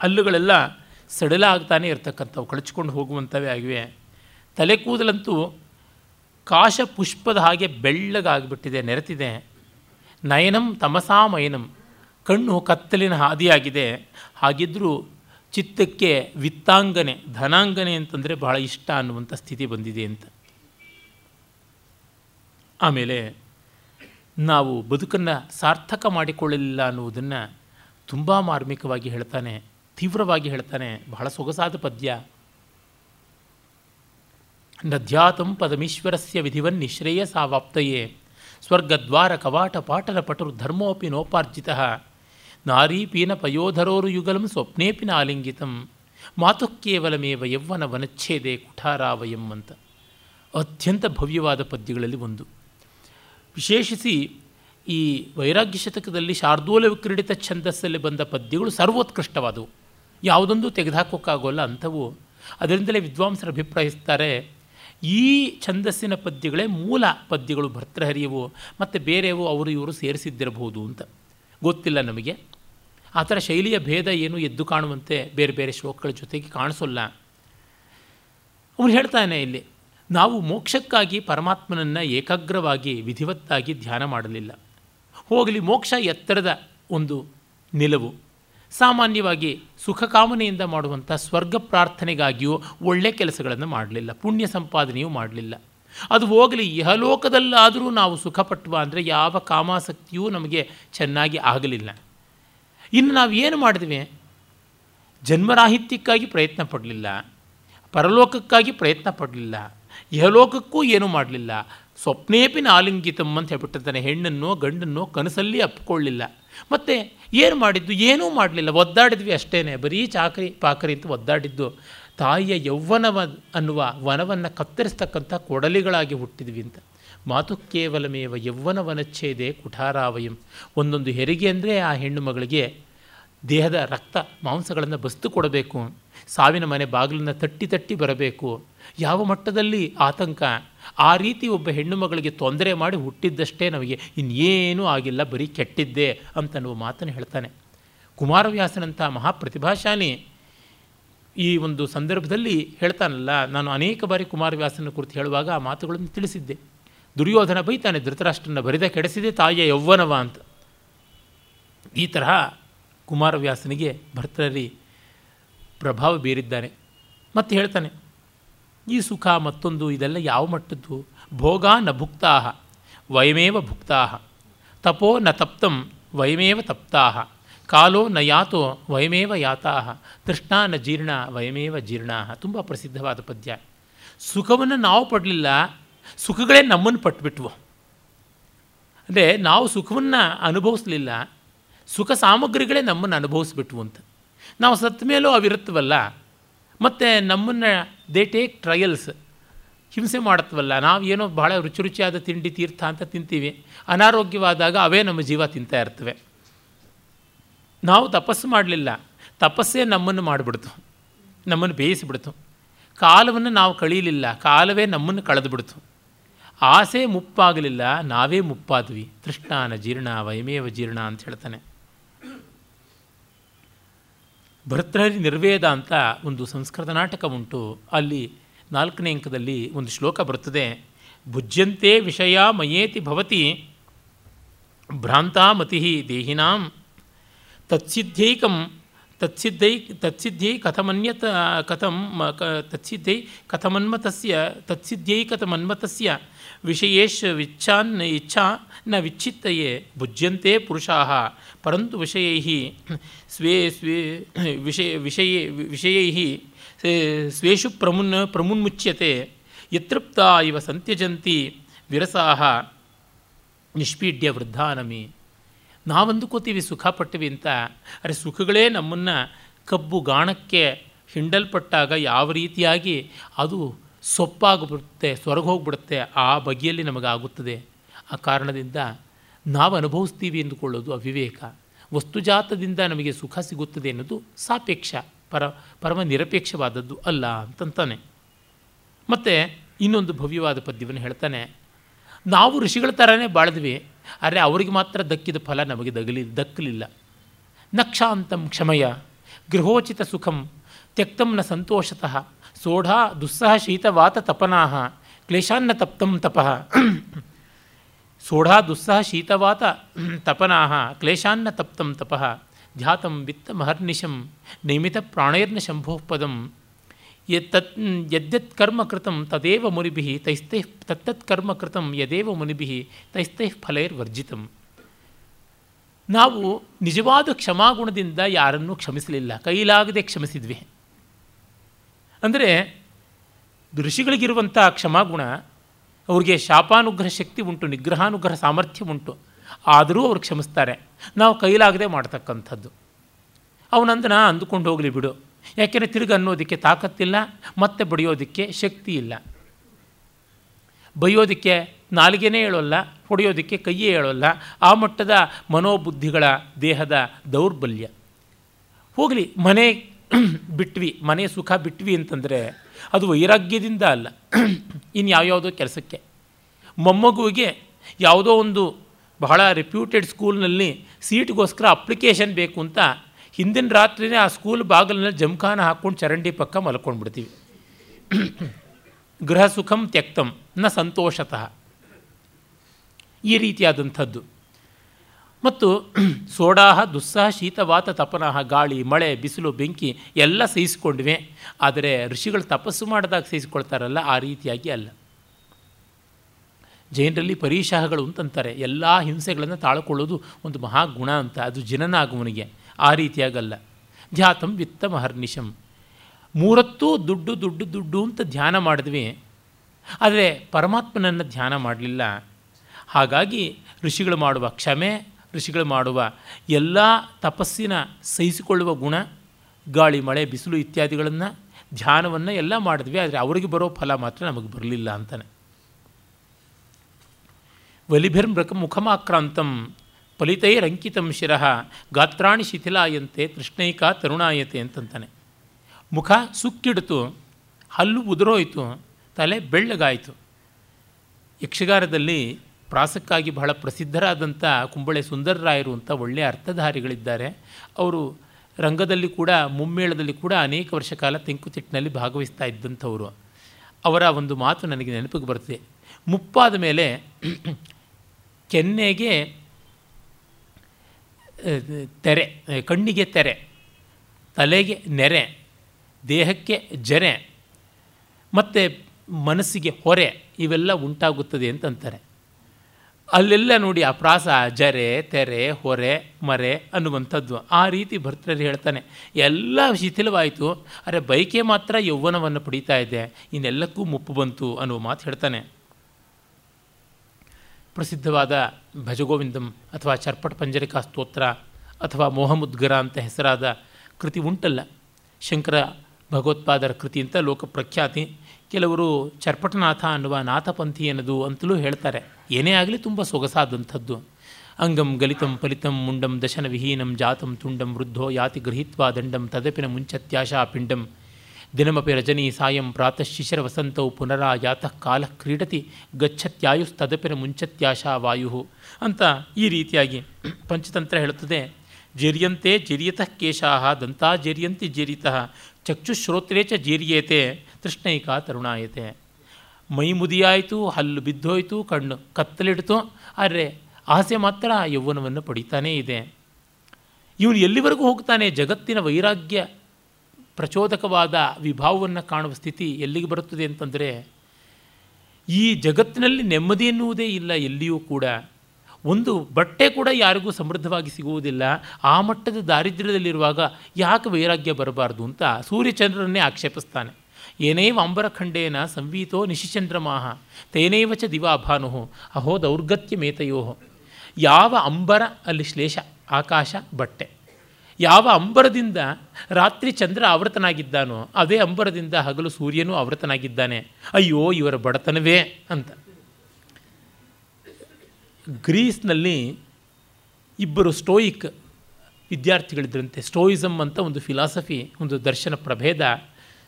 [SPEAKER 1] ಹಲ್ಲುಗಳೆಲ್ಲ ಸಡಿಲ ಆಗ್ತಾನೆ ಇರ್ತಕ್ಕಂಥವು, ಕಳಚಿಕೊಂಡು ಹೋಗುವಂಥವೇ ಆಗಿವೆ. ತಲೆ ಕೂದಲಂತೂ ಕಾಶ ಪುಷ್ಪದ ಹಾಗೆ ಬೆಳ್ಳಗಾಗಿಬಿಟ್ಟಿದೆ, ನೆರೆತಿದೆ. ನಯನಂ ತಮಸಾಮಯನಂ, ಕಣ್ಣು ಕತ್ತಲಿನ ಹಾದಿಯಾಗಿದೆ. ಹಾಗಿದ್ದರೂ ಚಿತ್ತಕ್ಕೆ ವಿತ್ತಾಂಗನೆ, ಧನಾಂಗನೆ ಅಂತಂದರೆ ಬಹಳ ಇಷ್ಟ ಅನ್ನುವಂಥ ಸ್ಥಿತಿ ಬಂದಿದೆ ಅಂತ. ಆಮೇಲೆ ನಾವು ಬದುಕನ್ನು ಸಾರ್ಥಕ ಮಾಡಿಕೊಳ್ಳಲಿಲ್ಲ ಅನ್ನುವುದನ್ನು ತುಂಬ ಮಾರ್ಮಿಕವಾಗಿ ಹೇಳ್ತಾನೆ, ತೀವ್ರವಾಗಿ ಹೇಳ್ತಾನೆ, ಬಹಳ ಸೊಗಸಾದ ಪದ್ಯ. ನಧ್ಯಾತಂ ಪದಮೀಶ್ವರಸ್ಯ ವಿಧಿವನ್ ನಿಶ್ರೇಯಸಾವಾಪ್ತಯೇ ಸ್ವರ್ಗದ್ವಾರ ಕವಾಟ ಪಾಟಲ ಪಟರು ಧರ್ಮೋಪಿ ನೋಪಾರ್ಜಿತ. ನಾರೀಪೀನ ಪಯೋಧರೋರು ಯುಗಲಂ ಸ್ವಪ್ನೇಪಿ ಆಲಿಂಗಿತಂ ಮಾತು ಕೇವಲಮೇವ ಯವ್ವನ ವನಚ್ಛೇದೆ ಕುಠಾರಾವಯಂ ಅಂತ. ಅತ್ಯಂತ ಭವ್ಯವಾದ ಪದ್ಯಗಳಲ್ಲಿ ಒಂದು. ವಿಶೇಷಿಸಿ ಈ ವೈರಾಗ್ಯ ಶತಕದಲ್ಲಿ ಶಾರ್ದೂಲ ವಿಕ್ರೀಡಿತ ಛಂದಸ್ಸಲ್ಲಿ ಬಂದ ಪದ್ಯಗಳು ಸರ್ವೋತ್ಕೃಷ್ಟವಾದವು. ಯಾವುದೊಂದು ತೆಗೆದುಹಾಕೋಕ್ಕಾಗೋಲ್ಲ ಅಂಥವು. ಅದರಿಂದಲೇ ವಿದ್ವಾಂಸರು ಅಭಿಪ್ರಾಯಿಸ್ತಾರೆ, ಈ ಛಂದಸ್ಸಿನ ಪದ್ಯಗಳೇ ಮೂಲ ಪದ್ಯಗಳು ಭರ್ತೃಹರಿಯವು ಮತ್ತು ಬೇರೆಯವು ಅವರು ಇವರು ಸೇರಿಸಿದ್ದಿರಬಹುದು ಅಂತ. ಗೊತ್ತಿಲ್ಲ ನಮಗೆ. ಆ ಥರ ಶೈಲಿಯ ಭೇದ ಏನು ಎದ್ದು ಕಾಣುವಂತೆ ಬೇರೆ ಬೇರೆ ಶ್ಲೋಕಗಳ ಜೊತೆಗೆ ಕಾಣಿಸೋಲ್ಲ. ಅವನು ಹೇಳ್ತಾನೆ ಇಲ್ಲಿ ನಾವು ಮೋಕ್ಷಕ್ಕಾಗಿ ಪರಮಾತ್ಮನನ್ನು ಏಕಾಗ್ರವಾಗಿ, ವಿಧಿವತ್ತಾಗಿ ಧ್ಯಾನ ಮಾಡಲಿಲ್ಲ. ಹೋಗಲಿ, ಮೋಕ್ಷ ಎತ್ತರದ ಒಂದು ನಿಲುವು. ಸಾಮಾನ್ಯವಾಗಿ ಸುಖ ಕಾಮನೆಯಿಂದ ಮಾಡುವಂಥ ಸ್ವರ್ಗ ಪ್ರಾರ್ಥನೆಗಾಗಿಯೂ ಒಳ್ಳೆಯ ಕೆಲಸಗಳನ್ನು ಮಾಡಲಿಲ್ಲ. ಪುಣ್ಯ ಸಂಪಾದನೆಯೂ ಮಾಡಲಿಲ್ಲ. ಅದು ಹೋಗಲಿ, ಇಹಲೋಕದಲ್ಲಾದರೂ ನಾವು ಸುಖಪಟ್ಟುವ ಅಂದರೆ ಯಾವ ಕಾಮಾಸಕ್ತಿಯೂ ನಮಗೆ ಚೆನ್ನಾಗಿ ಆಗಲಿಲ್ಲ. ಇನ್ನು ನಾವು ಏನು ಮಾಡಿದ್ವಿ? ಜನ್ಮರಾಹಿತ್ಯಕ್ಕಾಗಿ ಪ್ರಯತ್ನ ಪಡಲಿಲ್ಲ. ಪರಲೋಕಕ್ಕಾಗಿ ಪ್ರಯತ್ನ ಪಡಲಿಲ್ಲ. ಇಹಲೋಕಕ್ಕೂ ಏನೂ ಮಾಡಲಿಲ್ಲ. ಸ್ವಪ್ನೇಪಿನ ಆಲಿಂಗಿತಮ್ ಅಂತ ಹೇಳ್ಬಿಟ್ಟಿರ್ತಾನೆ, ಹೆಣ್ಣನ್ನೋ ಗಂಡನ್ನೋ ಕನಸಲ್ಲಿ ಅಪ್ಕೊಳ್ಳಿಲ್ಲ. ಮತ್ತು ಏನು ಮಾಡಿದ್ದು? ಏನೂ ಮಾಡಲಿಲ್ಲ. ಒದ್ದಾಡಿದ್ವಿ ಅಷ್ಟೇ ಬರೀ ಚಾಕರಿ, ಪಾಕರಿ ಅಂತ ಒದ್ದಾಡಿದ್ದು. ತಾಯಿಯ ಯೌವನವ ಅನ್ನುವ ವನವನ್ನು ಕತ್ತರಿಸ್ತಕ್ಕಂಥ ಕೊಡಲಿಗಳಾಗಿ ಹುಟ್ಟಿದ್ವಿ ಅಂತ. ಮಾತು ಕೇವಲಮೇವ ಯೌವನವನಚ್ಛೇದೆ ಕುಠಾರಾವಯಂ. ಒಂದೊಂದು ಹೆರಿಗೆ ಅಂದರೆ ಆ ಹೆಣ್ಣು ಮಗಳಿಗೆ ದೇಹದ ರಕ್ತ, ಮಾಂಸಗಳನ್ನು ಬಸ್ತು ಕೊಡಬೇಕು. ಸಾವಿನ ಮನೆ ಬಾಗಿಲನ್ನು ತಟ್ಟಿ ತಟ್ಟಿ ಬರಬೇಕು. ಯಾವ ಮಟ್ಟದಲ್ಲಿ ಆತಂಕ? ಆ ರೀತಿ ಒಬ್ಬ ಹೆಣ್ಣು ಮಗಳಿಗೆ ತೊಂದರೆ ಮಾಡಿ ಹುಟ್ಟಿದ್ದಷ್ಟೇ ನಮಗೆ ಇನ್ನೇನೂ ಆಗಿಲ್ಲ, ಬರೀ ಕೆಟ್ಟಿದ್ದೆ ಅಂತನ್ನುವ ಮಾತನ್ನು ಹೇಳ್ತಾನೆ. ಕುಮಾರವ್ಯಾಸನಂಥ ಮಹಾಪ್ರತಿಭಾಶಾಲಿ ಈ ಒಂದು ಸಂದರ್ಭದಲ್ಲಿ ಹೇಳ್ತಾನಲ್ಲ, ನಾನು ಅನೇಕ ಬಾರಿ ಕುಮಾರವ್ಯಾಸನ ಕುರಿತು ಹೇಳುವಾಗ ಆ ಮಾತುಗಳನ್ನು ತಿಳಿಸಿದ್ದೆ. ದುರ್ಯೋಧನ ಬೈತಾನೆ ಧೃತರಾಷ್ಟ್ರನ ಬರಿದ ಕೆಡಿಸಿದೆ ತಾಯಿಯ ಯೌವ್ವನವ ಅಂತ. ಈ ತರಹ ಕುಮಾರವ್ಯಾಸನಿಗೆ ಭರ್ತರಲ್ಲಿ ಪ್ರಭಾವ ಬೀರಿದ್ದಾನೆ. ಮತ್ತೆ ಹೇಳ್ತಾನೆ ಈ ಸುಖ ಮತ್ತೊಂದು, ಇದೆಲ್ಲ ಯಾವ ಮಟ್ಟದ್ದು? ಭೋಗ ನ ಭುಕ್ತಾಹ ವಯಮೇವ ಭುಕ್ತಾಹ. ತಪೋ ನ ತಪ್ತಂ ವಯಮೇವ ತಪ್ತಾಹ. ಕಾಲೋ ನ ಯಾತೋ ವಯಮೇವ ಯಾತಾಹ. ತೃಷ್ಣಾ ನ ಜೀರ್ಣ ವಯಮೇವ ಜೀರ್ಣಾಹ. ತುಂಬ ಪ್ರಸಿದ್ಧವಾದ ಪದ್ಯ. ಸುಖವನ್ನು ನಾವು ಪಡಲಿಲ್ಲ, ಸುಖಗಳೇ ನಮ್ಮನ್ನು ಪಟ್ಬಿಟ್ವು. ಅಂದರೆ ನಾವು ಸುಖವನ್ನು ಅನುಭವಿಸಲಿಲ್ಲ, ಸುಖ ಸಾಮಗ್ರಿಗಳೇ ನಮ್ಮನ್ನು ಅನುಭವಿಸ್ಬಿಟ್ವು ಅಂತ. ನಾವು ಸತ್ತ ಮೇಲೂ ಅವಿರುತ್ತವಲ್ಲ ಮತ್ತು ನಮ್ಮನ್ನು ದೇ ಟೇಕ್ ಟ್ರಯಲ್ಸ್ ಹಿಂಸೆ ಮಾಡತ್ವಲ್ಲ ನಾವು ಏನೋ ಬಹಳ ರುಚಿ ರುಚಿಯಾದ ತಿಂಡಿ, ತೀರ್ಥ ಅಂತ ತಿಂತೀವಿ. ಅನಾರೋಗ್ಯವಾದಾಗ ಅವೇ ನಮ್ಮ ಜೀವ ತಿಂತಾ ಇರ್ತವೆ. ನಾವು ತಪಸ್ಸು ಮಾಡಲಿಲ್ಲ. ತಪಸ್ಸೇ ನಮ್ಮನ್ನು ಮಾಡಿಬಿಡ್ತು. ನಮ್ಮನ್ನು ಬೇಯಿಸಿಬಿಡ್ತು. ಕಾಲವನ್ನು ನಾವು ಕಳೀಲಿಲ್ಲ. ಕಾಲವೇ ನಮ್ಮನ್ನು ಕಳೆದುಬಿಡ್ತು. ಆಸೆ ಮುಪ್ಪಾಗಲಿಲ್ಲ. ನಾವೇ ಮುಪ್ಪಾದ್ವಿ. ತೃಷ್ಣಾನ ಜೀರ್ಣ ವಯಮೇವ ಜೀರ್ಣ ಅಂತ ಹೇಳ್ತಾನೆ. ಭರ್ತೃಹರಿ ನಿರ್ವೇದ ಅಂತ ಒಂದು ಸಂಸ್ಕೃತ ನಾಟಕ ಉಂಟು. ಅಲ್ಲಿ ನಾಲ್ಕನೇ ಅಂಕದಲ್ಲಿ ಒಂದು ಶ್ಲೋಕ ಬರುತ್ತದೆ. ಭುಜ್ಯಂತೆ ವಿಷಯ ಮಯೇತಿ ಭವತಿ ಭ್ರಾಂತಾ ಮತಿ ದೇಹಿನಾಂ. ತತ್ಸಿದ್ಧೈಕಂ, ತತ್ಸಿದ್ಧೈ ತತ್ಸಿದ್ಧೈ ಕಥಮನ್ಯತ, ಕಥಂ ತತ್ಸಿದ್ಧೈ ಕಥಮನ್ಮತಸ್ಯ ತತ್ಸಿದ್ಧೈ ಕಥಮನ್ಮತಸ್ಯ ವಿಷಯೇಶ್ ವಿಚ್ಛಾನ್ ಇಚ್ಛಾ ನ ವಿಚ್ಛಿತ್ತಯೇ ಭುಜ್ಯಂತೆ ಪುರುಷಾ ಪರಂತು ವಿಷಯೈ ಸ್ವೇ ಸ್ವೇ ವಿಷಯ ವಿಷಯ ವಿಷಯೈ ಸ್ವೇಷು ಪ್ರಮುನ್ ಪ್ರಮುನ್ಮುಚ್ಯತೆ. ಯತೃಪ್ತ ಇವ ಸಂತ್ಯಜಂತಿ ವಿರಸಾಹ. ನಿಷ್ಪೀಡ್ಯ ವೃದ್ಧಾನಮಿ. ನಾವಂದುಕೋತೀವಿ ಸುಖ ಪಟ್ಟಿವಿ ಅಂತ. ಅರೆ ಸುಖಗಳೇ ನಮ್ಮನ್ನು ಕಬ್ಬು ಗಾಣಕ್ಕೆ ಹಿಂಡಲ್ಪಟ್ಟಾಗ ಯಾವ ರೀತಿಯಾಗಿ ಅದು ಸೊಪ್ಪಾಗಿಬಿಡುತ್ತೆ ಹೋಗ್ಬಿಡುತ್ತೆ ಆ ಬಗೆಯಲ್ಲಿ ನಮಗಾಗುತ್ತದೆ. ಆ ಕಾರಣದಿಂದ ನಾವು ಅನುಭವಿಸ್ತೀವಿ ಎಂದುಕೊಳ್ಳೋದು ಅವಿವೇಕ. ವಸ್ತುಜಾತದಿಂದ ನಮಗೆ ಸುಖ ಸಿಗುತ್ತದೆ ಅನ್ನೋದು ಸಾಪೇಕ್ಷ, ಪರ, ಪರಮ ನಿರಪೇಕ್ಷವಾದದ್ದು ಅಲ್ಲ ಅಂತಂತಾನೆ. ಮತ್ತು ಇನ್ನೊಂದು ಭವ್ಯವಾದ ಪದ್ಯವನ್ನು ಹೇಳ್ತಾನೆ, ನಾವು ಋಷಿಗಳ ಥರನೇ ಬಾಳಿದ್ವಿ, ಆದರೆ ಅವರಿಗೆ ಮಾತ್ರ ದಕ್ಕಿದ ಫಲ ನಮಗೆ ದಗಲಿ, ದಕ್ಕಲಿಲ್ಲ. ನಕ್ಷಾಂತಂ ಕ್ಷಮಯ, ಗೃಹೋಚಿತ ಸುಖಂ ತ್ಯಕ್ತಂನ ಸಂತೋಷತಃ. ಸೋಢಾ ದುಸ್ಸಹ ಶೀತವಾತ ತಪನಾಹ, ಕ್ಲೇಶಾನ್ನ ತಪ್ತಂ ತಪಃ. ಸೋಢಾ ದುಸ್ಸಹ ಶೀತವಾತ ತಪನಾಹ, ಕ್ಲೇಶಾನ್ನ ತಪ್ತಂ ತಪಃ. ಧ್ಯಾತಂ ವಿತ್ತ ಮಹರ್ನಿಶಂ ನಿಮಿತ ಪ್ರಾಣೈರ್ನ ಶಂಭೋಪದಂ. ಯತ್ ಯದ್ಯತ್ ಕರ್ಮ ಕೃತಂ ತದೇವ ಮುನಿಭಿ, ತೈಸ್ತೈ, ತತ್ತತ್ ಕರ್ಮ ಕೃತಂ ಯದೇವ ಮುನಿಭಿ, ತೈಸ್ತೈ ಫಲೈರ್ವರ್ಜಿತಂ. ನಾವು ನಿಜವಾದ ಕ್ಷಮಾಗುಣದಿಂದ ಯಾರನ್ನೂ ಕ್ಷಮಿಸಲಿಲ್ಲ. ಕೈಲಾಗದೆ ಕ್ಷಮಿಸಿದ್ವಿ. ಅಂದರೆ ಋಷಿಗಳಿಗಿರುವಂಥ ಕ್ಷಮಾಗುಣ, ಅವ್ರಿಗೆ ಶಾಪಾನುಗ್ರಹ ಶಕ್ತಿ ಉಂಟು, ನಿಗ್ರಹಾನುಗ್ರಹ ಸಾಮರ್ಥ್ಯ ಉಂಟು. ಆದರೂ ಅವ್ರು ಕ್ಷಮಿಸ್ತಾರೆ. ನಾವು ಕೈಲಾಗದೆ ಮಾಡ್ತಕ್ಕಂಥದ್ದು. ಅವನಂದನ ಅಂದುಕೊಂಡು ಹೋಗಲಿ ಬಿಡು. ಯಾಕೆಂದರೆ ತಿರುಗಿ ಅನ್ನೋದಕ್ಕೆ ತಾಕತ್ತಿಲ್ಲ, ಮತ್ತೆ ಬಡಿಯೋದಕ್ಕೆ ಶಕ್ತಿ ಇಲ್ಲ. ಬೈಯೋದಕ್ಕೆ ನಾಲಿಗೆನೇ ಹೇಳೋಲ್ಲ, ಹೊಡೆಯೋದಕ್ಕೆ ಕೈಯೇ ಹೇಳೋಲ್ಲ. ಆ ಮಟ್ಟದ ಮನೋಬುದ್ಧಿಗಳ ದೇಹದ ದೌರ್ಬಲ್ಯ. ಹೋಗಲಿ, ಮನೆ *clears throat* ಬಿಟ್ವಿ, ಮನೆ ಸುಖ ಬಿಟ್ವಿ ಅಂತಂದರೆ ಅದು ವೈರಾಗ್ಯದಿಂದ ಅಲ್ಲ. *clears throat* ಇನ್ನು ಯಾವ್ಯಾವುದೋ ಕೆಲಸಕ್ಕೆ. ಮೊಮ್ಮಗುವಿಗೆ ಯಾವುದೋ ಒಂದು ಬಹಳ ರೆಪ್ಯೂಟೆಡ್ ಸ್ಕೂಲ್ನಲ್ಲಿ ಸೀಟ್ಗೋಸ್ಕರ ಅಪ್ಲಿಕೇಶನ್ ಬೇಕು ಅಂತ ಹಿಂದಿನ ರಾತ್ರಿನೇ ಆ ಸ್ಕೂಲ್ ಬಾಗಿಲಿನಲ್ಲಿ ಜಮ್ಖಾನ ಹಾಕ್ಕೊಂಡು ಚರಂಡಿ ಪಕ್ಕ ಮಲ್ಕೊಂಡ್ಬಿಡ್ತೀವಿ. *clears throat* ಗೃಹ ಸುಖಂ ತ್ಯಕ್ತಂ ನ ಸಂತೋಷತಃ. ಈ ರೀತಿಯಾದಂಥದ್ದು. ಮತ್ತು *clears throat* ಸೋಡಾಹ, ದುಸ್ಸಾಹ, ಶೀತವಾತ ತಪನಃ ಗಾಳಿ, ಮಳೆ, ಬಿಸಿಲು, ಬೆಂಕಿ ಎಲ್ಲ ಸಹಿಸಿಕೊಂಡ್ವೆ. ಆದರೆ ಋಷಿಗಳು ತಪಸ್ಸು ಮಾಡಿದಾಗ ಸಹಿಸಿಕೊಳ್ತಾರಲ್ಲ, ಆ ರೀತಿಯಾಗಿ ಅಲ್ಲ. ಜೈನರಲ್ಲಿ ಪರೀಶಾಹಗಳು ಅಂತಂತಾರೆ. ಎಲ್ಲ ಹಿಂಸೆಗಳನ್ನು ತಾಳ್ಕೊಳ್ಳೋದು ಒಂದು ಮಹಾಗುಣ ಅಂತ. ಅದು ಜನನಾಗುವನಿಗೆ ಆ ರೀತಿಯಾಗಲ್ಲ ಧ್ಯಾತಂ ವಿತ್ತ ಮಹರ್ನಿಶಂ ಮೂರತ್ತೂ ದುಡ್ಡು ದುಡ್ಡು ದುಡ್ಡು ಅಂತ ಧ್ಯಾನ ಮಾಡಿದ್ವಿ. ಆದರೆ ಪರಮಾತ್ಮನನ್ನು ಧ್ಯಾನ ಮಾಡಲಿಲ್ಲ. ಹಾಗಾಗಿ ಋಷಿಗಳು ಮಾಡುವ ಕ್ಷಮೆ ಋಷಿಗಳು ಮಾಡುವ ಎಲ್ಲ ತಪಸ್ಸಿನ ಸಹಿಸಿಕೊಳ್ಳುವ ಗುಣ, ಗಾಳಿ, ಮಳೆ, ಬಿಸಿಲು ಇತ್ಯಾದಿಗಳನ್ನು ಧ್ಯಾನವನ್ನು ಎಲ್ಲ ಮಾಡಿದ್ವಿ. ಆದರೆ ಅವರಿಗೆ ಬರೋ ಫಲ ಮಾತ್ರ ನಮಗೆ ಬರಲಿಲ್ಲ ಅಂತಾನೆ. ವಲಿಭಿರ್ಮೃಕ ಮುಖಮಾಕ್ರಾಂತಂ ಫಲಿತೈರಂಕಿತಂ ಶಿರಃ ಗಾತ್ರಾಣಿ ಶಿಥಿಲಾಯಂತೆ ತೃಷ್ಣೈಕ ತರುಣಾಯತೆ ಅಂತಂತಾನೆ. ಮುಖ ಸುಕ್ಕಿಡ್ತು, ಹಲ್ಲು ಉದುರೋಯಿತು, ತಲೆ ಬೆಳ್ಳಗಾಯಿತು. ಯಕ್ಷಗಾನದಲ್ಲಿ ಪ್ರಾಸಕ್ಕಾಗಿ ಬಹಳ ಪ್ರಸಿದ್ಧರಾದಂಥ ಕುಂಬಳೆ ಸುಂದರರಾಯರು ಅಂತ ಒಳ್ಳೆಯ ಅರ್ಥಧಾರಿಗಳಿದ್ದಾರೆ. ಅವರು ರಂಗದಲ್ಲಿ ಕೂಡ, ಮುಮ್ಮೇಳದಲ್ಲಿ ಕೂಡ ಅನೇಕ ವರ್ಷ ಕಾಲ ತೆಂಕುತಿಟ್ಟಿನಲ್ಲಿ ಭಾಗವಹಿಸ್ತಾ ಇದ್ದಂಥವರು. ಅವರ ಒಂದು ಮಾತು ನನಗೆ ನೆನಪಿಗೆ ಬರ್ತದೆ. ಮುಪ್ಪಾದ ಮೇಲೆ ಕೆನ್ನೆಗೆ ತೆರೆ, ಕಣ್ಣಿಗೆ ತೆರೆ, ತಲೆಗೆ ನೆರೆ, ದೇಹಕ್ಕೆ ಜರೆ, ಮತ್ತು ಮನಸ್ಸಿಗೆ ಹೊರೆ, ಇವೆಲ್ಲ ಉಂಟಾಗುತ್ತದೆ ಅಂತಂತಾರೆ. ಅಲ್ಲೆಲ್ಲ ನೋಡಿ ಆ ಪ್ರಾಸ, ಜರೆ, ತೆರೆ, ಹೊರೆ, ಮರೆ ಅನ್ನುವಂಥದ್ದು. ಆ ರೀತಿ ಭರ್ತೃರು ಹೇಳ್ತಾನೆ. ಎಲ್ಲ ಶಿಥಿಲವಾಯಿತು. ಅರೆ ಬೈಕೆ ಮಾತ್ರ ಯೌವನವನ್ನು ಪಡೀತಾ ಇದೆ. ಇನ್ನೆಲ್ಲಕ್ಕೂ ಮುಪ್ಪು ಬಂತು ಅನ್ನುವ ಮಾತು ಹೇಳ್ತಾನೆ. ಪ್ರಸಿದ್ಧವಾದ ಭಜಗೋವಿಂದಂ ಅಥವಾ ಚರ್ಪಟ ಪಂಜರಿಕಾ ಸ್ತೋತ್ರ ಅಥವಾ ಮೋಹಮುದ್ಗರ ಅಂತ ಹೆಸರಾದ ಕೃತಿ ಉಂಟಲ್ಲ. ಶಂಕರ ಭಗವತ್ಪಾದರ ಕೃತಿ ಅಂತ ಲೋಕಪ್ರಖ್ಯಾತಿ. ಕೆಲವರು ಚರ್ಪಟನಾಥ ಅನ್ನುವ ನಾಥಪಂಥಿ ಅನ್ನೋದು ಅಂತಲೂ ಹೇಳ್ತಾರೆ. ಏನೇ ಆಗಲಿ ತುಂಬ ಸೊಗಸಾದಂಥದ್ದು. ಅಂಗಂ ಗಲಿತಂ ಫಲಿತಂ ಮುಂಡಂ ದಶನ ವಿಹೀನಂ ಜಾತಂ ತುಂಡಂ ವೃದ್ಧೋ ಯಾತಿ ಗೃಹೀತ್ವಾ ದಂಡಂ ತದಪಿನ ಮುಂಚತ್ಯಾಶಾ ಪಿಂಡಂ. ದಿನಮಪಿ ರಜನಿ ಸಾಯಂ ಪ್ರಾತಃ ಶಿಶಿರ ವಸಂತೌ ಪುನರಾ ಯಾತಃ ಕಾಲ ಕ್ರೀಡತಿ ಗಚ್ಚತ್ಯಾಯುಸ್ತದಪಿನ ಮುಂಚತ್ಯಾಶಾ ವಾಯು. ಅಂತ ಈ ರೀತಿಯಾಗಿ ಪಂಚತಂತ್ರ ಹೇಳುತ್ತದೆ. ಜಿರ್ಯಂತೆ ಜಿರಿಯತಃ ಕೇಶಾ ದಂತಾ ಜಿರಿಯಂತಿ ಜೀರಿತಃ ಚಕ್ಷುಶ್ರೋತ್ರೇ ಚ ಜೀರ್ಯೇತೆ ತೃಷ್ಣೈಕ ತರುಣಾಯತೆ. ಮೈ ಮುದಿಯಾಯಿತು, ಹಲ್ಲು ಬಿದ್ದೋಯ್ತು, ಕಣ್ಣು ಕತ್ತಲಿಡ್ತು. ಆದರೆ ಆಸೆ ಮಾತ್ರ ಯೌವನವನ್ನು ಪಡಿತಾನೇ ಇದೆ. ಇವನು ಎಲ್ಲಿವರೆಗೂ ಹೋಗ್ತಾನೆ? ಜಗತ್ತಿನ ವೈರಾಗ್ಯ ಪ್ರಚೋದಕವಾದ ವಿಭಾವವನ್ನು ಕಾಣುವ ಸ್ಥಿತಿ ಎಲ್ಲಿಗೆ ಬರುತ್ತದೆ ಅಂತಂದರೆ, ಈ ಜಗತ್ತಿನಲ್ಲಿ ನೆಮ್ಮದಿ ಎನ್ನುವುದೇ ಇಲ್ಲ ಎಲ್ಲಿಯೂ ಕೂಡ. ಒಂದು ಬಟ್ಟೆ ಕೂಡ ಯಾರಿಗೂ ಸಮೃದ್ಧವಾಗಿ ಸಿಗುವುದಿಲ್ಲ. ಆ ಮಟ್ಟದ ದಾರಿದ್ರ್ಯದಲ್ಲಿರುವಾಗ ಯಾಕೆ ವೈರಾಗ್ಯ ಬರಬಾರ್ದು ಅಂತ ಸೂರ್ಯಚಂದ್ರನ್ನೇ ಆಕ್ಷೇಪಿಸ್ತಾನೆ. ಏನೇವ ಅಂಬರಖಂಡೇನ ಸಂವೀತೋ ನಿಶಿಚಂದ್ರಮಾಹ, ತೇನೇವ ಚ ದಿವಾಭಾನು ಅಹೋ ದೌರ್ಗತ್ಯ ಮೇತಯೋ ಯಾವ ಅಂಬರ ಅಲ್ಲಿ ಶ್ಲೇಷ, ಆಕಾಶ, ಬಟ್ಟೆ. ಯಾವ ಅಂಬರದಿಂದ ರಾತ್ರಿ ಚಂದ್ರ ಆವೃತನಾಗಿದ್ದಾನೋ, ಅದೇ ಅಂಬರದಿಂದ ಹಗಲು ಸೂರ್ಯನೂ ಆವೃತನಾಗಿದ್ದಾನೆ. ಅಯ್ಯೋ, ಇವರ ಬಡತನವೇ ಅಂತ. ಗ್ರೀಸ್ನಲ್ಲಿ ಇಬ್ಬರು ಸ್ಟೋಯಿಕ್ ವಿದ್ಯಾರ್ಥಿಗಳಿದ್ರಂತೆ. ಸ್ಟೋಯಿಸಮ್ ಅಂತ ಒಂದು ಫಿಲಾಸಫಿ, ಒಂದು ದರ್ಶನ ಪ್ರಭೇದ.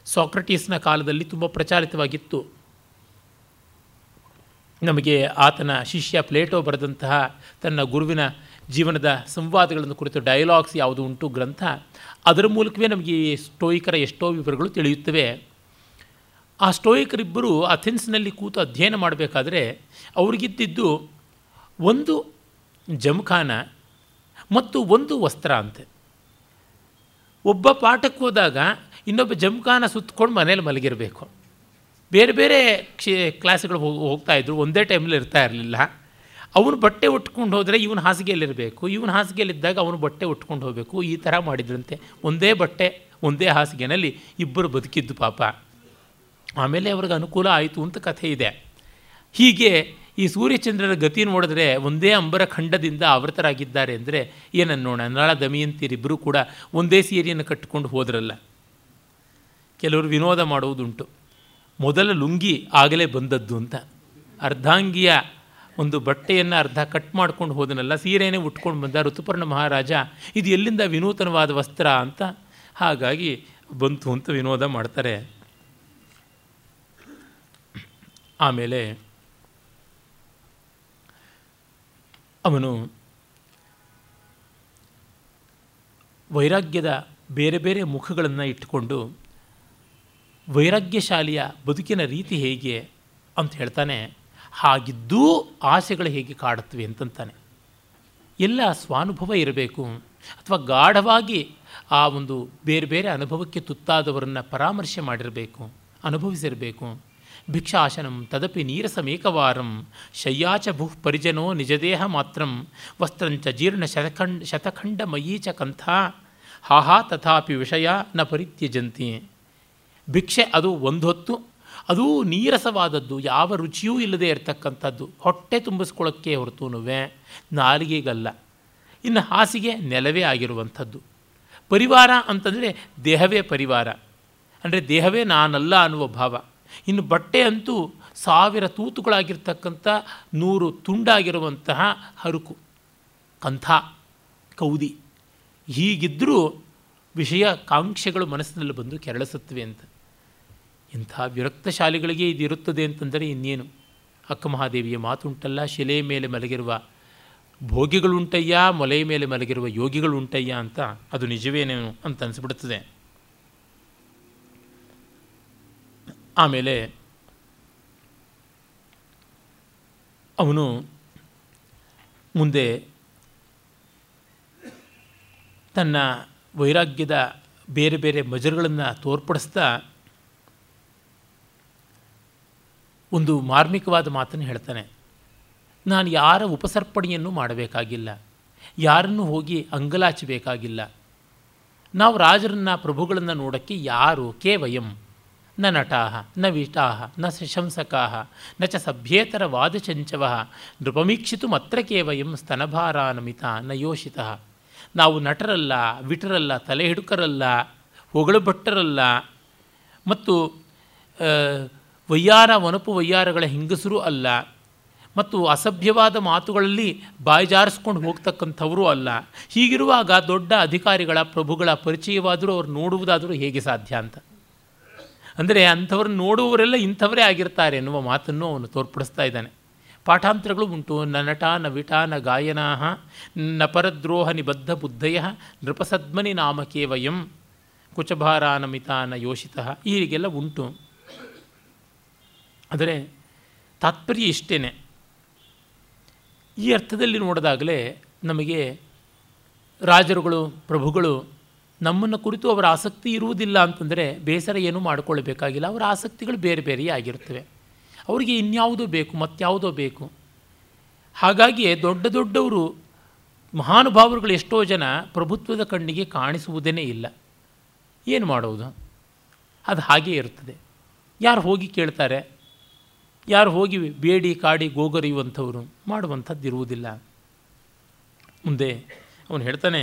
[SPEAKER 1] ಸಾಕ್ರಟೀಸ್ನ ಕಾಲದಲ್ಲಿ ತುಂಬ ಪ್ರಚಾರಿತವಾಗಿತ್ತು ನಮಗೆ ಆತನ ಶಿಷ್ಯ ಪ್ಲೇಟೋ ಬರೆದಂತಹ ತನ್ನ ಗುರುವಿನ ಜೀವನದ ಸಂವಾದಗಳನ್ನು ಕುರಿತು ಡೈಲಾಗ್ಸ್ ಯಾವುದು ಉಂಟು ಗ್ರಂಥ, ಅದರ ಮೂಲಕವೇ ನಮಗೆ ಈ ಸ್ಟೋಯಿಕರ ಎಷ್ಟೋ ವಿವರಗಳು ತಿಳಿಯುತ್ತವೆ. ಆ ಸ್ಟೋಯಿಕರಿಬ್ಬರು ಅಥೆನ್ಸ್ನಲ್ಲಿ ಕೂತು ಅಧ್ಯಯನ ಮಾಡಬೇಕಾದ್ರೆ ಅವ್ರಿಗಿದ್ದಿದ್ದು ಒಂದು ಜಮಖಾನ ಮತ್ತು ಒಂದು ವಸ್ತ್ರ ಅಂತೆ. ಒಬ್ಬ ಪಾಠಕ್ಕೆ ಹೋದಾಗ ಇನ್ನೊಬ್ಬ ಜಮ್ಖಾನ ಸುತ್ತಕೊಂಡು ಮನೇಲಿ ಮಲಗಿರಬೇಕು. ಬೇರೆ ಬೇರೆ ಕ್ಷೇ, ಕ್ಲಾಸ್ಗಳು ಹೋಗ್ತಾಯಿದ್ರು ಒಂದೇ ಟೈಮಲ್ಲಿ ಇರ್ತಾ ಇರಲಿಲ್ಲ. ಅವನು ಬಟ್ಟೆ ಉಟ್ಕೊಂಡು ಹೋದರೆ ಇವನು ಹಾಸಿಗೆಯಲ್ಲಿರಬೇಕು. ಇವನು ಹಾಸಿಗೆಯಲ್ಲಿದ್ದಾಗ ಅವನು ಬಟ್ಟೆ ಉಟ್ಕೊಂಡು ಹೋಗಬೇಕು. ಈ ಥರ ಮಾಡಿದ್ರಂತೆ. ಒಂದೇ ಬಟ್ಟೆ, ಒಂದೇ ಹಾಸಿಗೆನಲ್ಲಿ ಇಬ್ಬರು ಬದುಕಿದ್ದು ಪಾಪ. ಆಮೇಲೆ ಅವ್ರಿಗೆ ಅನುಕೂಲ ಆಯಿತು ಅಂತ ಕಥೆ ಇದೆ. ಹೀಗೆ ಈ ಸೂರ್ಯಚಂದ್ರರ ಗತಿ ನೋಡಿದ್ರೆ ಒಂದೇ ಅಂಬರ ಖಂಡದಿಂದ ಆವೃತರಾಗಿದ್ದಾರೆ ಅಂದರೆ ಏನನ್ನೋಣ? ನಳ ದಮಿಯಂತೀರಿಬ್ಬರೂ ಕೂಡ ಒಂದೇ ಸೀರೆಯನ್ನು ಕಟ್ಟಿಕೊಂಡು ಹೋದ್ರಲ್ಲ. ಕೆಲವರು ವಿನೋದ ಮಾಡುವುದುಂಟು. ಮೊದಲ ಲುಂಗಿ ಆಗಲೇ ಬಂದದ್ದು ಅಂತ. ಅರ್ಧಾಂಗಿಯ ಒಂದು ಬಟ್ಟೆಯನ್ನು ಅರ್ಧ ಕಟ್ ಮಾಡ್ಕೊಂಡು ಹೋದನಲ್ಲ ಸೀರೆಯೇ ಉಟ್ಕೊಂಡು ಬಂದ ಋತುಪರ್ಣ ಮಹಾರಾಜ, ಇದು ಎಲ್ಲಿಂದ ವಿನೂತನವಾದ ವಸ್ತ್ರ ಅಂತ? ಹಾಗಾಗಿ ಬಂತು ಅಂತ ವಿನೋದ ಮಾಡ್ತಾರೆ. ಆಮೇಲೆ ಅವನು ವೈರಾಗ್ಯದ ಬೇರೆ ಬೇರೆ ಮುಖಗಳನ್ನು ಇಟ್ಟುಕೊಂಡು ವೈರಾಗ್ಯಶಾಲಿಯ ಬದುಕಿನ ರೀತಿ ಹೇಗೆ ಅಂತ ಹೇಳ್ತಾನೆ, ಹಾಗಿದ್ದೂ ಆಸೆಗಳು ಹೇಗೆ ಕಾಡುತ್ತವೆ? ಅಂತಂತಾನೆ. ಎಲ್ಲ ಸ್ವಾನುಭವ ಇರಬೇಕು. ಅಥವಾ ಗಾಢವಾಗಿ ಆ ಒಂದು ಬೇರೆ ಬೇರೆ ಅನುಭವಕ್ಕೆ ತುತ್ತಾದವರನ್ನು ಪರಾಮರ್ಶೆ ಮಾಡಿರಬೇಕು, ಅನುಭವಿಸಿರಬೇಕು. ಭಿಕ್ಷಾಶನಂ ತದಪಿ ನೀರಸಮೇಕವಾರಂ ಶಯ್ಯಾಚ ಭುಃ ಪರಿಜನೋ ನಿಜದೇಹ ಮಾತ್ರಂ ವಸ್ತ್ರಂಚ ಜೀರ್ಣ ಶತಖಂಡ ಶತಖಂಡ ಮಯೀಚ ಕಂಥ ಹಾಹಾ ತಥಾಪಿ ವಿಷಯ ನ ಪರಿತ್ಯಜಂತಿ. ಭಿಕ್ಷೆ ಅದು ಒಂದು ಹೊತ್ತು, ಅದು ನೀರಸವಾದದ್ದು, ಯಾವ ರುಚಿಯೂ ಇಲ್ಲದೆ ಇರತಕ್ಕಂಥದ್ದು. ಹೊಟ್ಟೆ ತುಂಬಿಸ್ಕೊಳ್ಳೋಕ್ಕೆ ಹೊರತುನುವೆ, ನಾಲಿಗೆಗಲ್ಲ. ಇನ್ನು ಹಾಸಿಗೆ ನೆಲವೇ ಆಗಿರುವಂಥದ್ದು. ಪರಿವಾರ ಅಂತಂದರೆ ದೇಹವೇ ಪರಿವಾರ. ಅಂದರೆ ದೇಹವೇ ನಾನಲ್ಲ ಅನ್ನುವ ಭಾವ. ಇನ್ನು ಬಟ್ಟೆ ಅಂತೂ ಸಾವಿರ ತೂತುಗಳಾಗಿರ್ತಕ್ಕಂಥ ನೂರು ತುಂಡಾಗಿರುವಂತಹ ಹರುಕು. ಕಂಥ, ಕೌದಿ. ಹೀಗಿದ್ದರೂ ವಿಷಯ ಕಾಂಕ್ಷೆಗಳು ಮನಸ್ಸಿನಲ್ಲಿ ಬಂದು ಕೆರಳಿಸುತ್ತವೆ ಅಂತ. ಇಂಥ ವಿರಕ್ತ ಶಾಲೆಗಳಿಗೆ ಇದಿರುತ್ತದೆ ಅಂತಂದರೆ ಇನ್ನೇನು? ಅಕ್ಕ ಮಹಾದೇವಿಯ ಮಾತುಂಟಲ್ಲ, ಶಿಲೆಯ ಮೇಲೆ ಮಲಗಿರುವ ಭೋಗಿಗಳುಂಟಯ್ಯ, ಮೊಲೆಯ ಮೇಲೆ ಮಲಗಿರುವ ಯೋಗಿಗಳುಂಟಯ್ಯ ಅಂತ ಅದು ನಿಜವೇನೇನು ಅಂತ ಅನಿಸ್ಬಿಡುತ್ತದೆ. ಆಮೇಲೆ ಅವನು ಮುಂದೆ ತನ್ನ ವೈರಾಗ್ಯದ ಬೇರೆ ಬೇರೆ ಮಜರುಗಳನ್ನು ತೋರ್ಪಡಿಸ್ತಾ ಒಂದು ಮಾರ್ಮಿಕವಾದ ಮಾತನ್ನು ಹೇಳ್ತಾನೆ. ನಾನು ಯಾರ ಉಪಸರ್ಪಣೆಯನ್ನು ಮಾಡಬೇಕಾಗಿಲ್ಲ. ಯಾರನ್ನು ಹೋಗಿ ಅಂಗಲಾಚಬೇಕಾಗಿಲ್ಲ. ನಾವು ರಾಜರನ್ನ ಪ್ರಭುಗಳನ್ನು ನೋಡೋಕ್ಕೆ ಯಾರು ಕೇವಯಂ. ನ ನಟಾಹ, ನ ವಿಟಾಹ, ನ ಶಂಸಕಾಹ ನ ಚ ಸಭ್ಯೇತರ ವಾದಚಂಚವ, ನೃಪಮೀಕ್ಷಿತು ಮತ್ರ ಕೇವಯಂ ಸ್ತನಭಾರಾನಮಿತ ನ ಯೋಷಿತ. ನಾವು ನಟರಲ್ಲ, ವಿಟರಲ್ಲ ತಲೆ ಹಿಡುಕರಲ್ಲ ಹೊಗಳು ಭಟ್ಟರಲ್ಲ ಮತ್ತು ವಯ್ಯಾರ, ವನಪು ವಯ್ಯಾರಗಳ ಹಿಂಗಸರೂ ಅಲ್ಲ. ಮತ್ತು ಅಸಭ್ಯವಾದ ಮಾತುಗಳಲ್ಲಿ ಬಾಯ್ಜಾರಿಸ್ಕೊಂಡು ಹೋಗ್ತಕ್ಕಂಥವರೂ ಅಲ್ಲ. ಹೀಗಿರುವಾಗ ದೊಡ್ಡ ಅಧಿಕಾರಿಗಳ, ಪ್ರಭುಗಳ ಪರಿಚಯವಾದರೂ ಅವ್ರು ನೋಡುವುದಾದರೂ ಹೇಗೆ ಸಾಧ್ಯ ಅಂತ? ಅಂದರೆ ಅಂಥವ್ರನ್ನ ನೋಡುವವರೆಲ್ಲ ಇಂಥವರೇ ಆಗಿರ್ತಾರೆ ಎನ್ನುವ ಮಾತನ್ನು ಅವನು ತೋರ್ಪಡಿಸ್ತಾ ಇದ್ದಾನೆ. ಪಾಠಾಂತರಗಳು ಉಂಟು. ನ ನಟ, ನ ಗಾಯನಾ, ನ ಪರದ್ರೋಹ ನಿಬದ್ಧ ಬುದ್ಧಯ, ನೃಪಸದ್ಮನಿ ನಾಮಕೇ ವಯಂ, ಕುಚಭಾರಾನಮಿತ ನ ಯೋಷಿತ ಹೀಗೆಲ್ಲ ಉಂಟು. ಆದರೆ ತಾತ್ಪರ್ಯ ಇಷ್ಟೇ ಈ ಅರ್ಥದಲ್ಲಿ ನೋಡಿದಾಗಲೇ ನಮಗೆ ರಾಜರುಗಳು, ಪ್ರಭುಗಳು ನಮ್ಮನ್ನು ಕುರಿತು ಅವರ ಆಸಕ್ತಿ ಇರುವುದಿಲ್ಲ ಅಂತಂದರೆ ಬೇಸರ ಏನೂ ಮಾಡಿಕೊಳ್ಳಬೇಕಾಗಿಲ್ಲ. ಅವರ ಆಸಕ್ತಿಗಳು ಬೇರೆ ಬೇರೆಯೇ ಆಗಿರ್ತವೆ ಅವರಿಗೆ ಇನ್ಯಾವುದೋ ಬೇಕು ಮತ್ತಾವುದೋ ಬೇಕು. ಹಾಗಾಗಿಯೇ ದೊಡ್ಡ ದೊಡ್ಡವರು, ಮಹಾನುಭಾವರುಗಳು ಎಷ್ಟೋ ಜನ ಪ್ರಭುತ್ವದ ಕಣ್ಣಿಗೆ ಕಾಣಿಸುವುದೇ ಇಲ್ಲ. ಏನು ಮಾಡೋದು? ಅದು ಹಾಗೇ ಇರ್ತದೆ ಯಾರು ಹೋಗಿ ಕೇಳ್ತಾರೆ? ಯಾರು ಹೋಗಿ ಬೇಡಿ ಕಾಡಿ ಗೋಗರಿಯುವಂಥವರು ಮಾಡುವಂಥದ್ದು ಇರುವುದಿಲ್ಲ. ಮುಂದೆ ಅವನು ಹೇಳ್ತಾನೆ,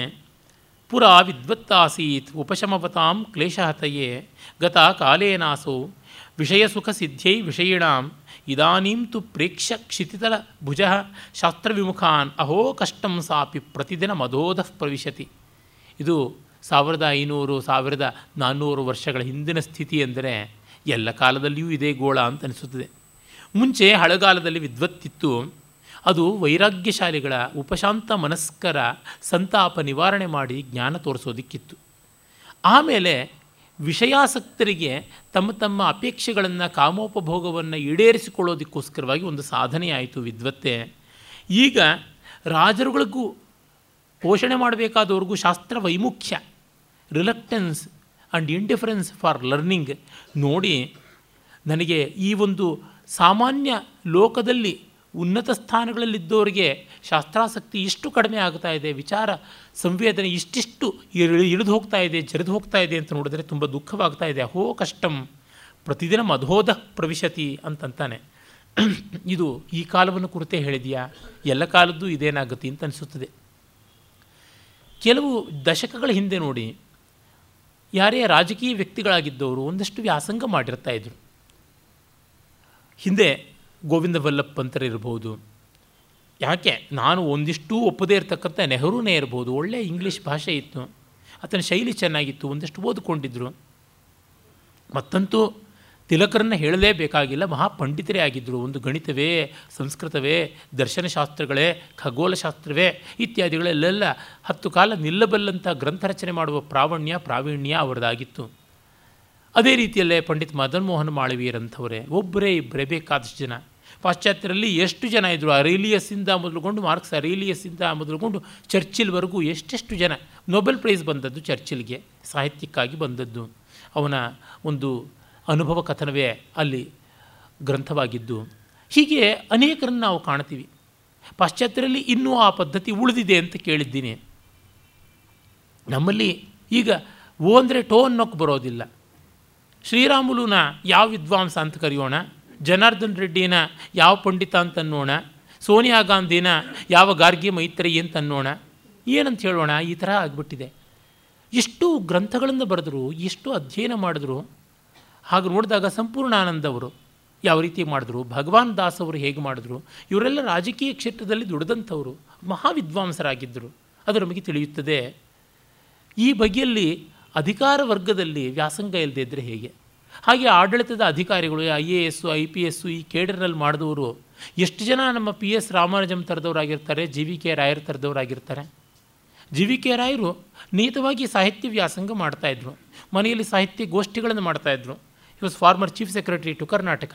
[SPEAKER 1] ಪುರ ವಿದ್ವತ್ತಾಸೀತ್ ಉಪಶಮವತಾಂ ಕ್ಲೇಶಹತಯೇ ಗತ ಕಾಲೇನಾಸೋ ವಿಷಯಸುಖ ಸಿದ್ಧೈ ವಿಷಯಿಣಾಂ ಇದಾನೀಂ ತು ಪ್ರೇಕ್ಷ್ಯ ಕ್ಷಿತಿತಲ ಭುಜ ಶಾಸ್ತ್ರವಿಮುಖಾನ್ ಅಹೋ ಕಷ್ಟಂ ಸಾಪಿ ಪ್ರತಿದಿನ ಮಧೋಧ ಪ್ರವಿಶತಿ. ಇದು ಸಾವಿರದ ಐನೂರು, ಸಾವಿರದ ನಾನ್ನೂರು ವರ್ಷಗಳ ಹಿಂದಿನ ಸ್ಥಿತಿ ಅಂದರೆ ಎಲ್ಲ ಕಾಲದಲ್ಲಿಯೂ ಇದೇ ಗೋಳ ಅಂತ ಅನಿಸುತ್ತದೆ. ಮುಂಚೆ ಹಳೆಗಾಲದಲ್ಲಿ ವಿದ್ವತ್ತಿತ್ತು. ಅದು ವೈರಾಗ್ಯಶಾಲಿಗಳ ಉಪಶಾಂತ ಮನಸ್ಕರ ಸಂತಾಪ ನಿವಾರಣೆ ಮಾಡಿ ಜ್ಞಾನ ತೋರಿಸೋದಿಕ್ಕಿತ್ತು. ಆಮೇಲೆ ವಿಷಯಾಸಕ್ತರಿಗೆ ತಮ್ಮ ತಮ್ಮ ಅಪೇಕ್ಷೆಗಳನ್ನು ಕಾಮೋಪಭೋಗವನ್ನು ಈಡೇರಿಸಿಕೊಳ್ಳೋದಕ್ಕೋಸ್ಕರವಾಗಿ ಒಂದು ಸಾಧನೆಯಾಯಿತು ವಿದ್ವತ್ತೆ. ಈಗ ರಾಜರುಗಳಿಗೂ ಪೋಷಣೆ ಮಾಡಬೇಕಾದವ್ರಿಗೂ ಶಾಸ್ತ್ರ ವೈಮುಖ್ಯ. Reluctance and indifference for learning ನೋಡಿ, ನನಗೆ ಈ ಒಂದು ಸಾಮಾನ್ಯ ಲೋಕದಲ್ಲಿ ಉನ್ನತ ಸ್ಥಾನಗಳಲ್ಲಿದ್ದವರಿಗೆ ಶಾಸ್ತ್ರಾಸಕ್ತಿ ಇಷ್ಟು ಕಡಿಮೆ ಆಗ್ತಾ ಇದೆ, ವಿಚಾರ ಸಂವೇದನೆ ಇಷ್ಟಿಷ್ಟು ಇಳಿದು ಹೋಗ್ತಾ ಇದೆ, ಜರಿದು ಹೋಗ್ತಾ ಇದೆ ಅಂತ ನೋಡಿದ್ರೆ ತುಂಬ ದುಃಖವಾಗ್ತಾ ಇದೆ. ಅಹೋ, ಕಷ್ಟಂ. ಪ್ರತಿದಿನ ಮಧೋಧ ಪ್ರವಿಶತಿ ಅಂತಂತಾನೆ. *clears throat* ಇದು ಈ ಕಾಲವನ್ನು ಕುರಿತೇ ಹೇಳಿದೆಯಾ? ಎಲ್ಲ ಕಾಲದ್ದು ಇದೇನಾಗುತ್ತೆ ಅಂತ ಅನಿಸುತ್ತದೆ. ಕೆಲವು ದಶಕಗಳ ಹಿಂದೆ ನೋಡಿ, ಯಾರೇ ರಾಜಕೀಯ ವ್ಯಕ್ತಿಗಳಾಗಿದ್ದವರು ಒಂದಷ್ಟು ವ್ಯಾಸಂಗ ಮಾಡಿರ್ತಾ ಇದ್ರು. ಹಿಂದೆ ಗೋವಿಂದ ವಲ್ಲಭ್ ಪಂತರಿರ್ಬೋದು ಯಾಕೆ? ನಾನು ಒಂದಿಷ್ಟು ಒಪ್ಪದೇ ಇರತಕ್ಕಂಥ ನೆಹರೂನೇ ಇರ್ಬೋದು. ಒಳ್ಳೆಯ ಇಂಗ್ಲೀಷ್ ಭಾಷೆ ಇತ್ತು. ಆತನ ಶೈಲಿ ಚೆನ್ನಾಗಿತ್ತು. ಒಂದಷ್ಟು ಓದಿಕೊಂಡಿದ್ದರು ಮತ್ತಂತೂ ತಿಲಕರನ್ನು ಹೇಳಲೇಬೇಕಾಗಿಲ್ಲ. ಮಹಾಪಂಡಿತರೇ ಆಗಿದ್ದರು ಒಂದು ಗಣಿತವೇ, ಸಂಸ್ಕೃತವೇ, ದರ್ಶನಶಾಸ್ತ್ರಗಳೇ ಖಗೋಲಶಾಸ್ತ್ರವೇ ಇತ್ಯಾದಿಗಳೆಲ್ಲೆಲ್ಲ ಹತ್ತು ಕಾಲ ನಿಲ್ಲಬಲ್ಲಂಥ ಗ್ರಂಥ ರಚನೆ ಮಾಡುವ ಪ್ರಾವಣ್ಯ, ಪ್ರಾವೀಣ್ಯ ಅವರದಾಗಿತ್ತು. ಅದೇ ರೀತಿಯಲ್ಲೇ ಪಂಡಿತ್ ಮದನ್ ಮೋಹನ್ ಮಾಳವೀಯರಂಥವರೇ, ಒಬ್ಬರೇ ಇಬ್ಬರೇ, ಬೇಕಾದಷ್ಟು ಜನ. ಪಾಶ್ಚಾತ್ಯರಲ್ಲಿ ಎಷ್ಟು ಜನ ಇದ್ದರು ಅರೇಲಿಯಸ್ಸಿಂದ ಮೊದಲುಗೊಂಡು ಮಾರ್ಕ್ಸ್ ಅರೇಲಿಯಸ್ಸಿಂದ ಮೊದಲುಗೊಂಡು ಚರ್ಚಿಲ್ವರೆಗೂ ಎಷ್ಟೆಷ್ಟು ಜನ, ನೊಬೆಲ್ ಪ್ರೈಸ್ ಬಂದದ್ದು ಚರ್ಚಿಲ್ಗೆ, ಸಾಹಿತ್ಯಕ್ಕಾಗಿ ಬಂದದ್ದು. ಅವನ ಒಂದು ಅನುಭವ ಕಥನವೇ ಅಲ್ಲಿ ಗ್ರಂಥವಾಗಿದ್ದು. ಹೀಗೆ ಅನೇಕರನ್ನು ನಾವು ಕಾಣ್ತೀವಿ ಪಾಶ್ಚಾತ್ಯರಲ್ಲಿ ಇನ್ನೂ ಆ ಪದ್ಧತಿ ಉಳಿದಿದೆ ಅಂತ ಕೇಳಿದ್ದೀನಿ. ನಮ್ಮಲ್ಲಿ ಈಗ ಓ ಅಂದರೆ ಟೋ ಅನ್ನೋಕ್ಕೆ ಬರೋದಿಲ್ಲ. ಶ್ರೀರಾಮುಲುನ ಯಾವ ವಿದ್ವಾಂಸ ಅಂತ ಕರೆಯೋಣ? ಜನಾರ್ದನ್ ರೆಡ್ಡಿನ ಯಾವ ಪಂಡಿತ ಅಂತ ಅನ್ನೋಣ? ಸೋನಿಯಾ ಗಾಂಧಿನ ಯಾವ ಗಾರ್ಗಿ ಮೈತ್ರಿ ಅಂತ ಅನ್ನೋಣ? ಏನಂತ ಹೇಳೋಣ? ಈ ಥರ ಆಗಿಬಿಟ್ಟಿದೆ. ಎಷ್ಟು ಗ್ರಂಥಗಳನ್ನು ಬರೆದರು, ಎಷ್ಟು ಅಧ್ಯಯನ ಮಾಡಿದ್ರು, ಹಾಗೆ ನೋಡಿದಾಗ ಸಂಪೂರ್ಣ ಅವರು ಯಾವ ರೀತಿ ಮಾಡಿದ್ರು, ಭಗವಾನ್ ದಾಸ್ ಅವರು ಹೇಗೆ ಮಾಡಿದ್ರು, ಇವರೆಲ್ಲ ರಾಜಕೀಯ ಕ್ಷೇತ್ರದಲ್ಲಿ ದುಡಿದಂಥವರು, ಮಹಾವಿದ್ವಾಂಸರಾಗಿದ್ದರು. ಅದು ನಮಗೆ ತಿಳಿಯುತ್ತದೆ. ಈ ಬಗೆಯಲ್ಲಿ ಅಧಿಕಾರ ವರ್ಗದಲ್ಲಿ ವ್ಯಾಸಂಗ ಇಲ್ಲದೆ ಇದ್ದರೆ ಹೇಗೆ? ಹಾಗೆ ಆಡಳಿತದ ಅಧಿಕಾರಿಗಳು, I A S I P S ಈ ಕೇಡರ್ನಲ್ಲಿ ಮಾಡಿದವರು ಎಷ್ಟು ಜನ ನಮ್ಮ ಪಿ ಎಸ್ ರಾಮಾನುಜಂ ಥರದವರಾಗಿರ್ತಾರೆ ಜಿ ವಿ ಕೆ ರಾಯರ್ ಥರದವರಾಗಿರ್ತಾರೆ ಜಿ ವಿ ಕೆ ರಾಯರು ನಿಯತವಾಗಿ ಸಾಹಿತ್ಯ ವ್ಯಾಸಂಗ ಮಾಡ್ತಾಯಿದ್ರು ಮನೆಯಲ್ಲಿ ಸಾಹಿತ್ಯ ಗೋಷ್ಠಿಗಳನ್ನು ಮಾಡ್ತಾಯಿದ್ರು he was former chief secretary to Karnataka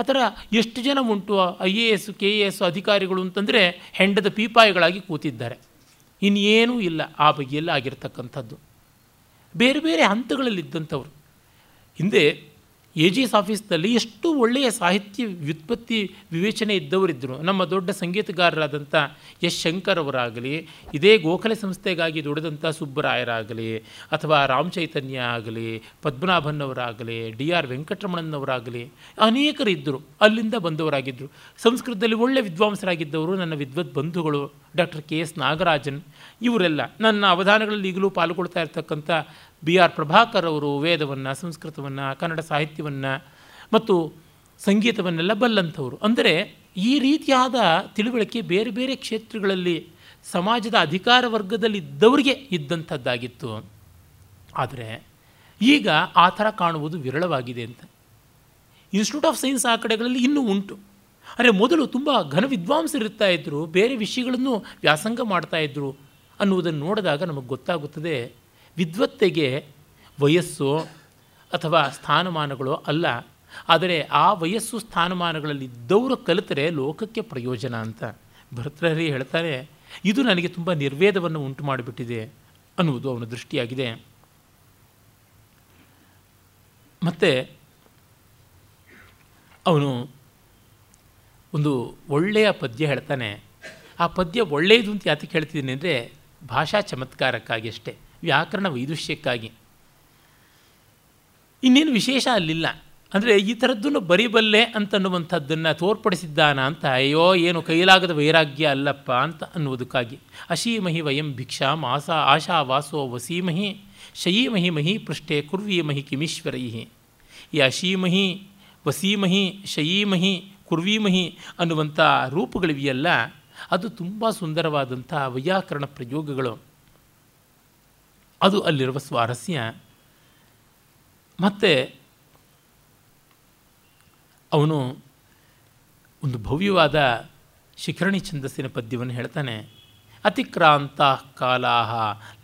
[SPEAKER 1] ಆ ಥರ ಎಷ್ಟು ಜನ ಉಂಟು I A S, K A S ಅಧಿಕಾರಿಗಳು ಅಂತಂದರೆ ಹೆಂಡದ ಪೀಪಾಯಿಗಳಾಗಿ ಕೂತಿದ್ದಾರೆ. ಇನ್ನೇನೂ ಇಲ್ಲ, ಆ ಬಗೆಯಲ್ಲಿ ಆಗಿರ್ತಕ್ಕಂಥದ್ದು. ಬೇರೆ ಬೇರೆ ಹಂತಗಳಲ್ಲಿದ್ದಂಥವ್ರು ಹಿಂದೆ ಎ ಜಿ ಎಸ್ ಆಫೀಸ್ನಲ್ಲಿ ಎಷ್ಟು ಒಳ್ಳೆಯ ಸಾಹಿತ್ಯ ವ್ಯುತ್ಪತ್ತಿ ವಿವೇಚನೆ ಇದ್ದವರಿದ್ದರು ನಮ್ಮ ದೊಡ್ಡ ಸಂಗೀತಗಾರರಾದಂಥ ಎಸ್ ಶಂಕರ್ ಅವರಾಗಲಿ, ಇದೇ ಗೋಖಲೆ ಸಂಸ್ಥೆಗಾಗಿ ದುಡಿದಂಥ ಸುಬ್ಬರಾಯರಾಗಲಿ, ಅಥವಾ ರಾಮ್ ಚೈತನ್ಯ ಆಗಲಿ, ಪದ್ಮನಾಭನ್ ಅವರಾಗಲಿ, ಡಿ ಆರ್ ವೆಂಕಟರಮಣನವರಾಗಲಿ ಅನೇಕರಿದ್ದರು ಅಲ್ಲಿಂದ ಬಂದವರಾಗಿದ್ದರು ಸಂಸ್ಕೃತದಲ್ಲಿ ಒಳ್ಳೆಯ ವಿದ್ವಾಂಸರಾಗಿದ್ದವರು ನನ್ನ ವಿದ್ವತ್ ಬಂಧುಗಳು ಡಾಕ್ಟರ್ ಕೆ ಎಸ್ ನಾಗರಾಜನ್. ಇವರೆಲ್ಲ ನನ್ನ ಅವಧಾನಗಳಲ್ಲಿ ಈಗಲೂ ಪಾಲ್ಗೊಳ್ತಾ ಇರ್ತಕ್ಕಂಥ ಬಿ ಆರ್ ಪ್ರಭಾಕರ್ ಅವರು ವೇದವನ್ನು, ಸಂಸ್ಕೃತವನ್ನು, ಕನ್ನಡ ಸಾಹಿತ್ಯವನ್ನು ಮತ್ತು ಸಂಗೀತವನ್ನೆಲ್ಲ ಬಲ್ಲಂಥವರು. ಅಂದರೆ ಈ ರೀತಿಯಾದ ತಿಳುವಳಿಕೆ ಬೇರೆ ಬೇರೆ ಕ್ಷೇತ್ರಗಳಲ್ಲಿ ಸಮಾಜದ ಅಧಿಕಾರ ವರ್ಗದಲ್ಲಿದ್ದವರಿಗೆ ಇದ್ದಂಥದ್ದಾಗಿತ್ತು. ಆದರೆ ಈಗ ಆ ಥರ ಕಾಣುವುದು ವಿರಳವಾಗಿದೆ ಅಂತ. ಇನ್ಸ್ಟಿಟ್ಯೂಟ್ ಆಫ್ ಸೈನ್ಸ್ ಆ ಕಡೆಗಳಲ್ಲಿ ಇನ್ನೂ ಉಂಟು. ಅಂದರೆ ಮೊದಲು ತುಂಬ ಘನ ವಿದ್ವಾಂಸರಿರ್ತಾ ಇದ್ದರು ಬೇರೆ ವಿಷಯಗಳನ್ನು ವ್ಯಾಸಂಗ ಮಾಡ್ತಾಯಿದ್ರು ಅನ್ನುವುದನ್ನು ನೋಡಿದಾಗ ನಮಗೆ ಗೊತ್ತಾಗುತ್ತದೆ ವಿದ್ವತ್ತೆಗೆ ವಯಸ್ಸು ಅಥವಾ ಸ್ಥಾನಮಾನಗಳು ಅಲ್ಲ. ಆದರೆ ಆ ವಯಸ್ಸು ಸ್ಥಾನಮಾನಗಳಲ್ಲಿ ಇದ್ದವರು ಕಲಿತರೆ ಲೋಕಕ್ಕೆ ಪ್ರಯೋಜನ ಅಂತ. ಭರ್ತೃಹರಿ ಹೇಳ್ತಾರೆ, ಇದು ನನಗೆ ತುಂಬ ನಿರ್ವೇದವನ್ನು ಉಂಟು ಮಾಡಿಬಿಟ್ಟಿದೆ ಅನ್ನುವುದು ಅವನ ದೃಷ್ಟಿಯಾಗಿದೆ. ಮತ್ತು ಅವನು ಒಂದು ಒಳ್ಳೆಯ ಪದ್ಯ ಹೇಳ್ತಾನೆ. ಆ ಪದ್ಯ ಒಳ್ಳೆಯದು ಅಂತ ಯಾತಕ್ಕೆ ಹೇಳ್ತಿದ್ದೀನಿ ಅಂದರೆ ಭಾಷಾ ಚಮತ್ಕಾರಕ್ಕಾಗಿ ಅಷ್ಟೇ. ವ್ಯಾಕರಣ ವೈದುಷ್ಯಕ್ಕಾಗಿ ಇನ್ನೇನು ವಿಶೇಷ ಅಲ್ಲಿಲ್ಲ. ಅಂದರೆ ಈ ಥರದ್ದನ್ನು ಬರಿಬಲ್ಲೆ ಅಂತನ್ನುವಂಥದ್ದನ್ನು ತೋರ್ಪಡಿಸಿದ್ದಾನ ಅಂತ, ಅಯ್ಯೋ, ಏನು ಕೈಲಾಗದ ವೈರಾಗ್ಯ ಅಲ್ಲಪ್ಪ ಅಂತ ಅನ್ನುವುದಕ್ಕಾಗಿ. ಅಶೀಮಹಿ ವಯಂ ಭಿಕ್ಷಾ ಮಾಸ ಆಶಾ ವಾಸೋ ವಸೀಮಹಿ, ಶಯೀಮಹಿ ಮಹಿ ಪೃಷ್ಠೆ ಕುರ್ವೀಮಹಿ ಕಿಮೀಶ್ವರೈ ಈ ಅಶೀಮಹಿ, ವಸೀಮಹಿ, ಶಯೀಮಹಿ ಕುರ್ವೀಮಹಿ ಅನ್ನುವಂಥ ರೂಪಗಳಿವೆಯಲ್ಲ, ಅದು ತುಂಬ ಸುಂದರವಾದಂಥ ವೈಯಾಕರಣ ಪ್ರಯೋಗಗಳು. ಅದು ಅಲ್ಲಿರುವ ಸ್ವಾರಸ್ಯ. ಮತ್ತು ಅವನು ಒಂದು ಭವ್ಯವಾದ ಶಿಖರಣಿ ಛಂದಸ್ಸಿನ ಪದ್ಯವನ್ನು ಹೇಳ್ತಾನೆ. ಅತಿಕ್ರಾಂತ ಕಾಲಾ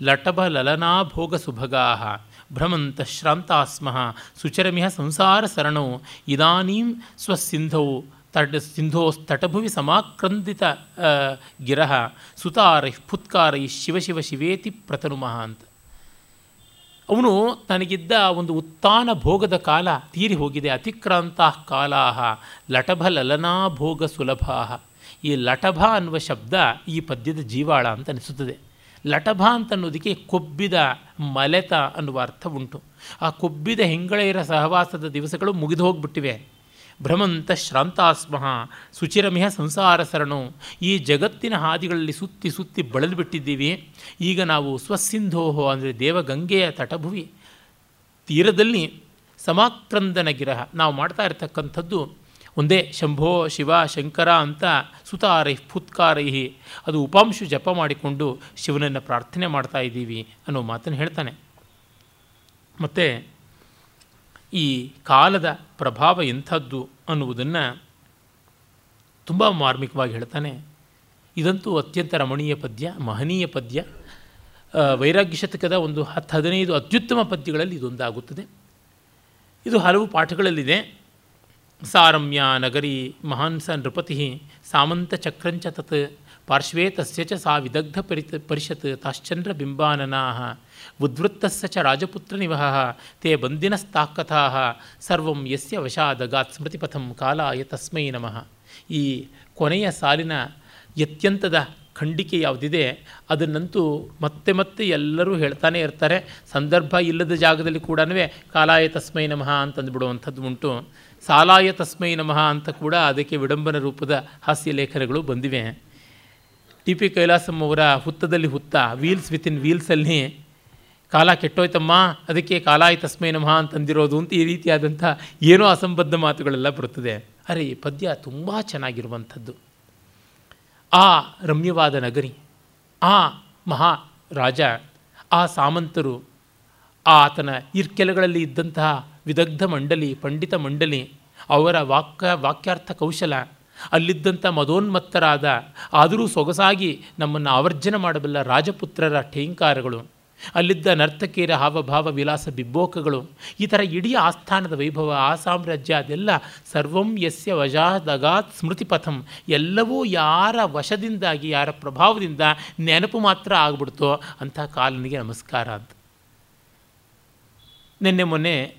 [SPEAKER 1] ಲಟಭ ಲಲನಾ ಭೋಗ ಸುಭಗಾ ಭ್ರಮಂತ ಶ್ರಾಂತಾಸ್ಮಃ ಸುಚರಮಿಹ ಸಂಸಾರ ಸರಣೌ ಇದಾನೀಂ ಸ್ವಸಿಂಧೌ ತಟ ಸಿಂಧೋಸ್ತಟಭುವಿ ಸಮಾಕ್ರಂದಿತ ಗಿರಹ ಸುತಾರೈ ಫುತ್ಕಾರೈ ಶಿವ ಶಿವ ಶಿವೇತಿ ಪ್ರತನುಮಃ ಅಂತ. ಅವನು ತನಗಿದ್ದ ಒಂದು ಉತ್ತಾನ ಭೋಗದ ಕಾಲ ತೀರಿ ಹೋಗಿದೆ. ಅತಿಕ್ರಾಂತ ಕಾಲಾಹ, ಲಟಭ ಲಲನಾ ಭೋಗ ಸುಲಭಾ ಈ ಲಟಭ ಅನ್ನುವ ಶಬ್ದ ಈ ಪದ್ಯದ ಜೀವಾಳ ಅಂತ ಅನಿಸುತ್ತದೆ. ಲಟಭ ಅಂತ ಅನ್ನೋದಕ್ಕೆ ಕೊಬ್ಬಿದ ಮಲೆತ ಅನ್ನುವ ಅರ್ಥ ಉಂಟು. ಆ ಕೊಬ್ಬಿದ ಹೆಂಗಳೆಯರ ಸಹವಾಸದ ದಿವಸಗಳು ಮುಗಿದು ಹೋಗ್ಬಿಟ್ಟಿವೆ. ಭ್ರಮಂತ ಶ್ರಾಂತಾಸ್ಮಃ ಸುಚಿರಮಿಹ ಸಂಸಾರ ಸರಣು ಈ ಜಗತ್ತಿನ ಹಾದಿಗಳಲ್ಲಿ ಸುತ್ತಿ ಸುತ್ತಿ ಬಳಲು ಬಿಟ್ಟಿದ್ದೀವಿ ಈಗ ನಾವು ಸ್ವಸಿಂಧೋಹೋ ಅಂದರೆ ದೇವಗಂಗೆಯ ತಟಭುವಿ. ತೀರದಲ್ಲಿ ಸಮಾಕ್ರಂದನ ಗಿರಹ ನಾವು ಮಾಡ್ತಾ ಇರತಕ್ಕಂಥದ್ದು ಒಂದೇ ಶಂಭೋ ಶಿವ ಶಂಕರ ಅಂತ ಸುತಾರೈ ಫುತ್ಕಾರೈಹಿ. ಅದು ಉಪಾಂಶು ಜಪ ಮಾಡಿಕೊಂಡು ಶಿವನನ್ನು ಪ್ರಾರ್ಥನೆ ಮಾಡ್ತಾ ಇದ್ದೀವಿ ಅನ್ನೋ ಮಾತನ್ನು ಹೇಳ್ತಾನೆ. ಮತ್ತು ಈ ಕಾಲದ ಪ್ರಭಾವ ಎಂಥದ್ದು ಅನ್ನುವುದನ್ನು ತುಂಬ ಮಾರ್ಮಿಕವಾಗಿ ಹೇಳ್ತಾನೆ. ಇದಂತೂ ಅತ್ಯಂತ ರಮಣೀಯ ಪದ್ಯ, ಮಹನೀಯ ಪದ್ಯ. ವೈರಾಗ್ಯ ಶತಕದ ಒಂದು ಹತ್ತು ಹದಿನೈದು ಅತ್ಯುತ್ತಮ ಪದ್ಯಗಳಲ್ಲಿ ಇದೊಂದಾಗುತ್ತದೆ. ಇದು ಹಲವು ಪಾಠಗಳಲ್ಲಿದೆ. ಸಾರಮ್ಯ ನಗರಿ ಮಹಾನ್ಸ ನೃಪತಿ ಸಾಮಂತ ಚಕ್ರಂಚ ತತ್ ಪಾರ್ಶ್ವೇ ತಸ್ಯ ಚ ಸಾ ವಿದಗ್ಧ ಪರಿತ ಪರಿಷತ್ ತಾಶ್ಚಂದ್ರ ಬಿಂಬಾನನಾ ಉದ್ವೃತ್ತಸ್ಸ ಚ ರಾಜಪುತ್ರ ನಿವಹ ತೇ ಬಂದಿನಸ್ತಾಕಥಾ, ಸರ್ವಂ ಯಸ್ಯ ವಶಾದಗಾತ್ ಸ್ಮೃತಿಪಥಂ ಕಾಲಾಯ ತಸ್ಮೈ ನಮಃ. ಈ ಕೊನೆಯ ಸಾಲಿನ ಅತ್ಯಂತದ ಖಂಡಿಕೆ ಯಾವುದಿದೆ, ಅದನ್ನಂತೂ ಮತ್ತೆ ಮತ್ತೆ ಎಲ್ಲರೂ ಹೇಳ್ತಾನೆ ಇರ್ತಾರೆ. ಸಂದರ್ಭ ಇಲ್ಲದ ಜಾಗದಲ್ಲಿ ಕೂಡ ಕಾಲಾಯ ತಸ್ಮೈ ನಮಃ ಅಂತಂದುಬಿಡುವಂಥದ್ದು ಉಂಟು. ಸಾಲಾಯ ತಸ್ಮೈ ನಮಃ ಅಂತ ಕೂಡ ಅದಕ್ಕೆ ವಿಡಂಬನ ರೂಪದ ಹಾಸ್ಯ ಲೇಖನಗಳು ಬಂದಿವೆ. ಟಿ ಪಿ ಕೈಲಾಸಂ ಅವರ ಹುತ್ತದಲ್ಲಿ ಹುತ್ತ, ವೀಲ್ಸ್ ವಿತಿನ್ ವೀಲ್ಸಲ್ಲಿ ಕಾಲ ಕೆಟ್ಟೋಯ್ತಮ್ಮ, ಅದಕ್ಕೆ ಕಾಲಾಯ ತಸ್ಮೈ ನಮಃ ಅಂತಂದಿರೋದು ಅಂತ ಈ ರೀತಿಯಾದಂಥ ಏನೋ ಅಸಂಬದ್ಧ ಮಾತುಗಳೆಲ್ಲ ಬರುತ್ತದೆ. ಅರೆ, ಈ ಪದ್ಯ ತುಂಬ ಚೆನ್ನಾಗಿರುವಂಥದ್ದು. ಆ ರಮ್ಯವಾದ ನಗರಿ, ಆ ಮಹಾ ರಾಜ ಆ ಸಾಮಂತರು, ಆತನ ಇರ್ಕೆಲಗಳಲ್ಲಿ ಇದ್ದಂತಹ ವಿದಗ್ಧ ಮಂಡಲಿ, ಪಂಡಿತ ಮಂಡಲಿ, ಅವರ ವಾಕ್ಯ ವಾಕ್ಯಾರ್ಥ ಕೌಶಲ, ಅಲ್ಲಿದ್ದಂಥ ಮದೋನ್ಮತ್ತರಾದ ಆದರೂ ಸೊಗಸಾಗಿ ನಮ್ಮನ್ನು ಆವರ್ಜನ ಮಾಡಬಲ್ಲ ರಾಜಪುತ್ರರ ಠೇಂಕಾರಗಳು ಅಲ್ಲಿದ್ದ ನರ್ತಕಿಯರ ಹಾವಭಾವ ವಿಲಾಸ ಬಿಬ್ಬೋಕಗಳು ಈ ಥರ ಇಡೀ ಆಸ್ಥಾನದ ವೈಭವ ಆ ಸಾಮ್ರಾಜ್ಯ ಅದೆಲ್ಲ ಸರ್ವಂ ಯಸ್ಯ ವಜಾದಗಾತ್ ಸ್ಮೃತಿಪಥಂ. ಎಲ್ಲವೂ ಯಾರ ವಶದಿಂದಾಗಿ, ಯಾರ ಪ್ರಭಾವದಿಂದ ನೆನಪು ಮಾತ್ರ ಆಗ್ಬಿಡ್ತೋ ಅಂಥ ಕಾಲನಿಗೆ ನಮಸ್ಕಾರ ಅಂತ. ನಿನ್ನೆ ಮೊನ್ನೆ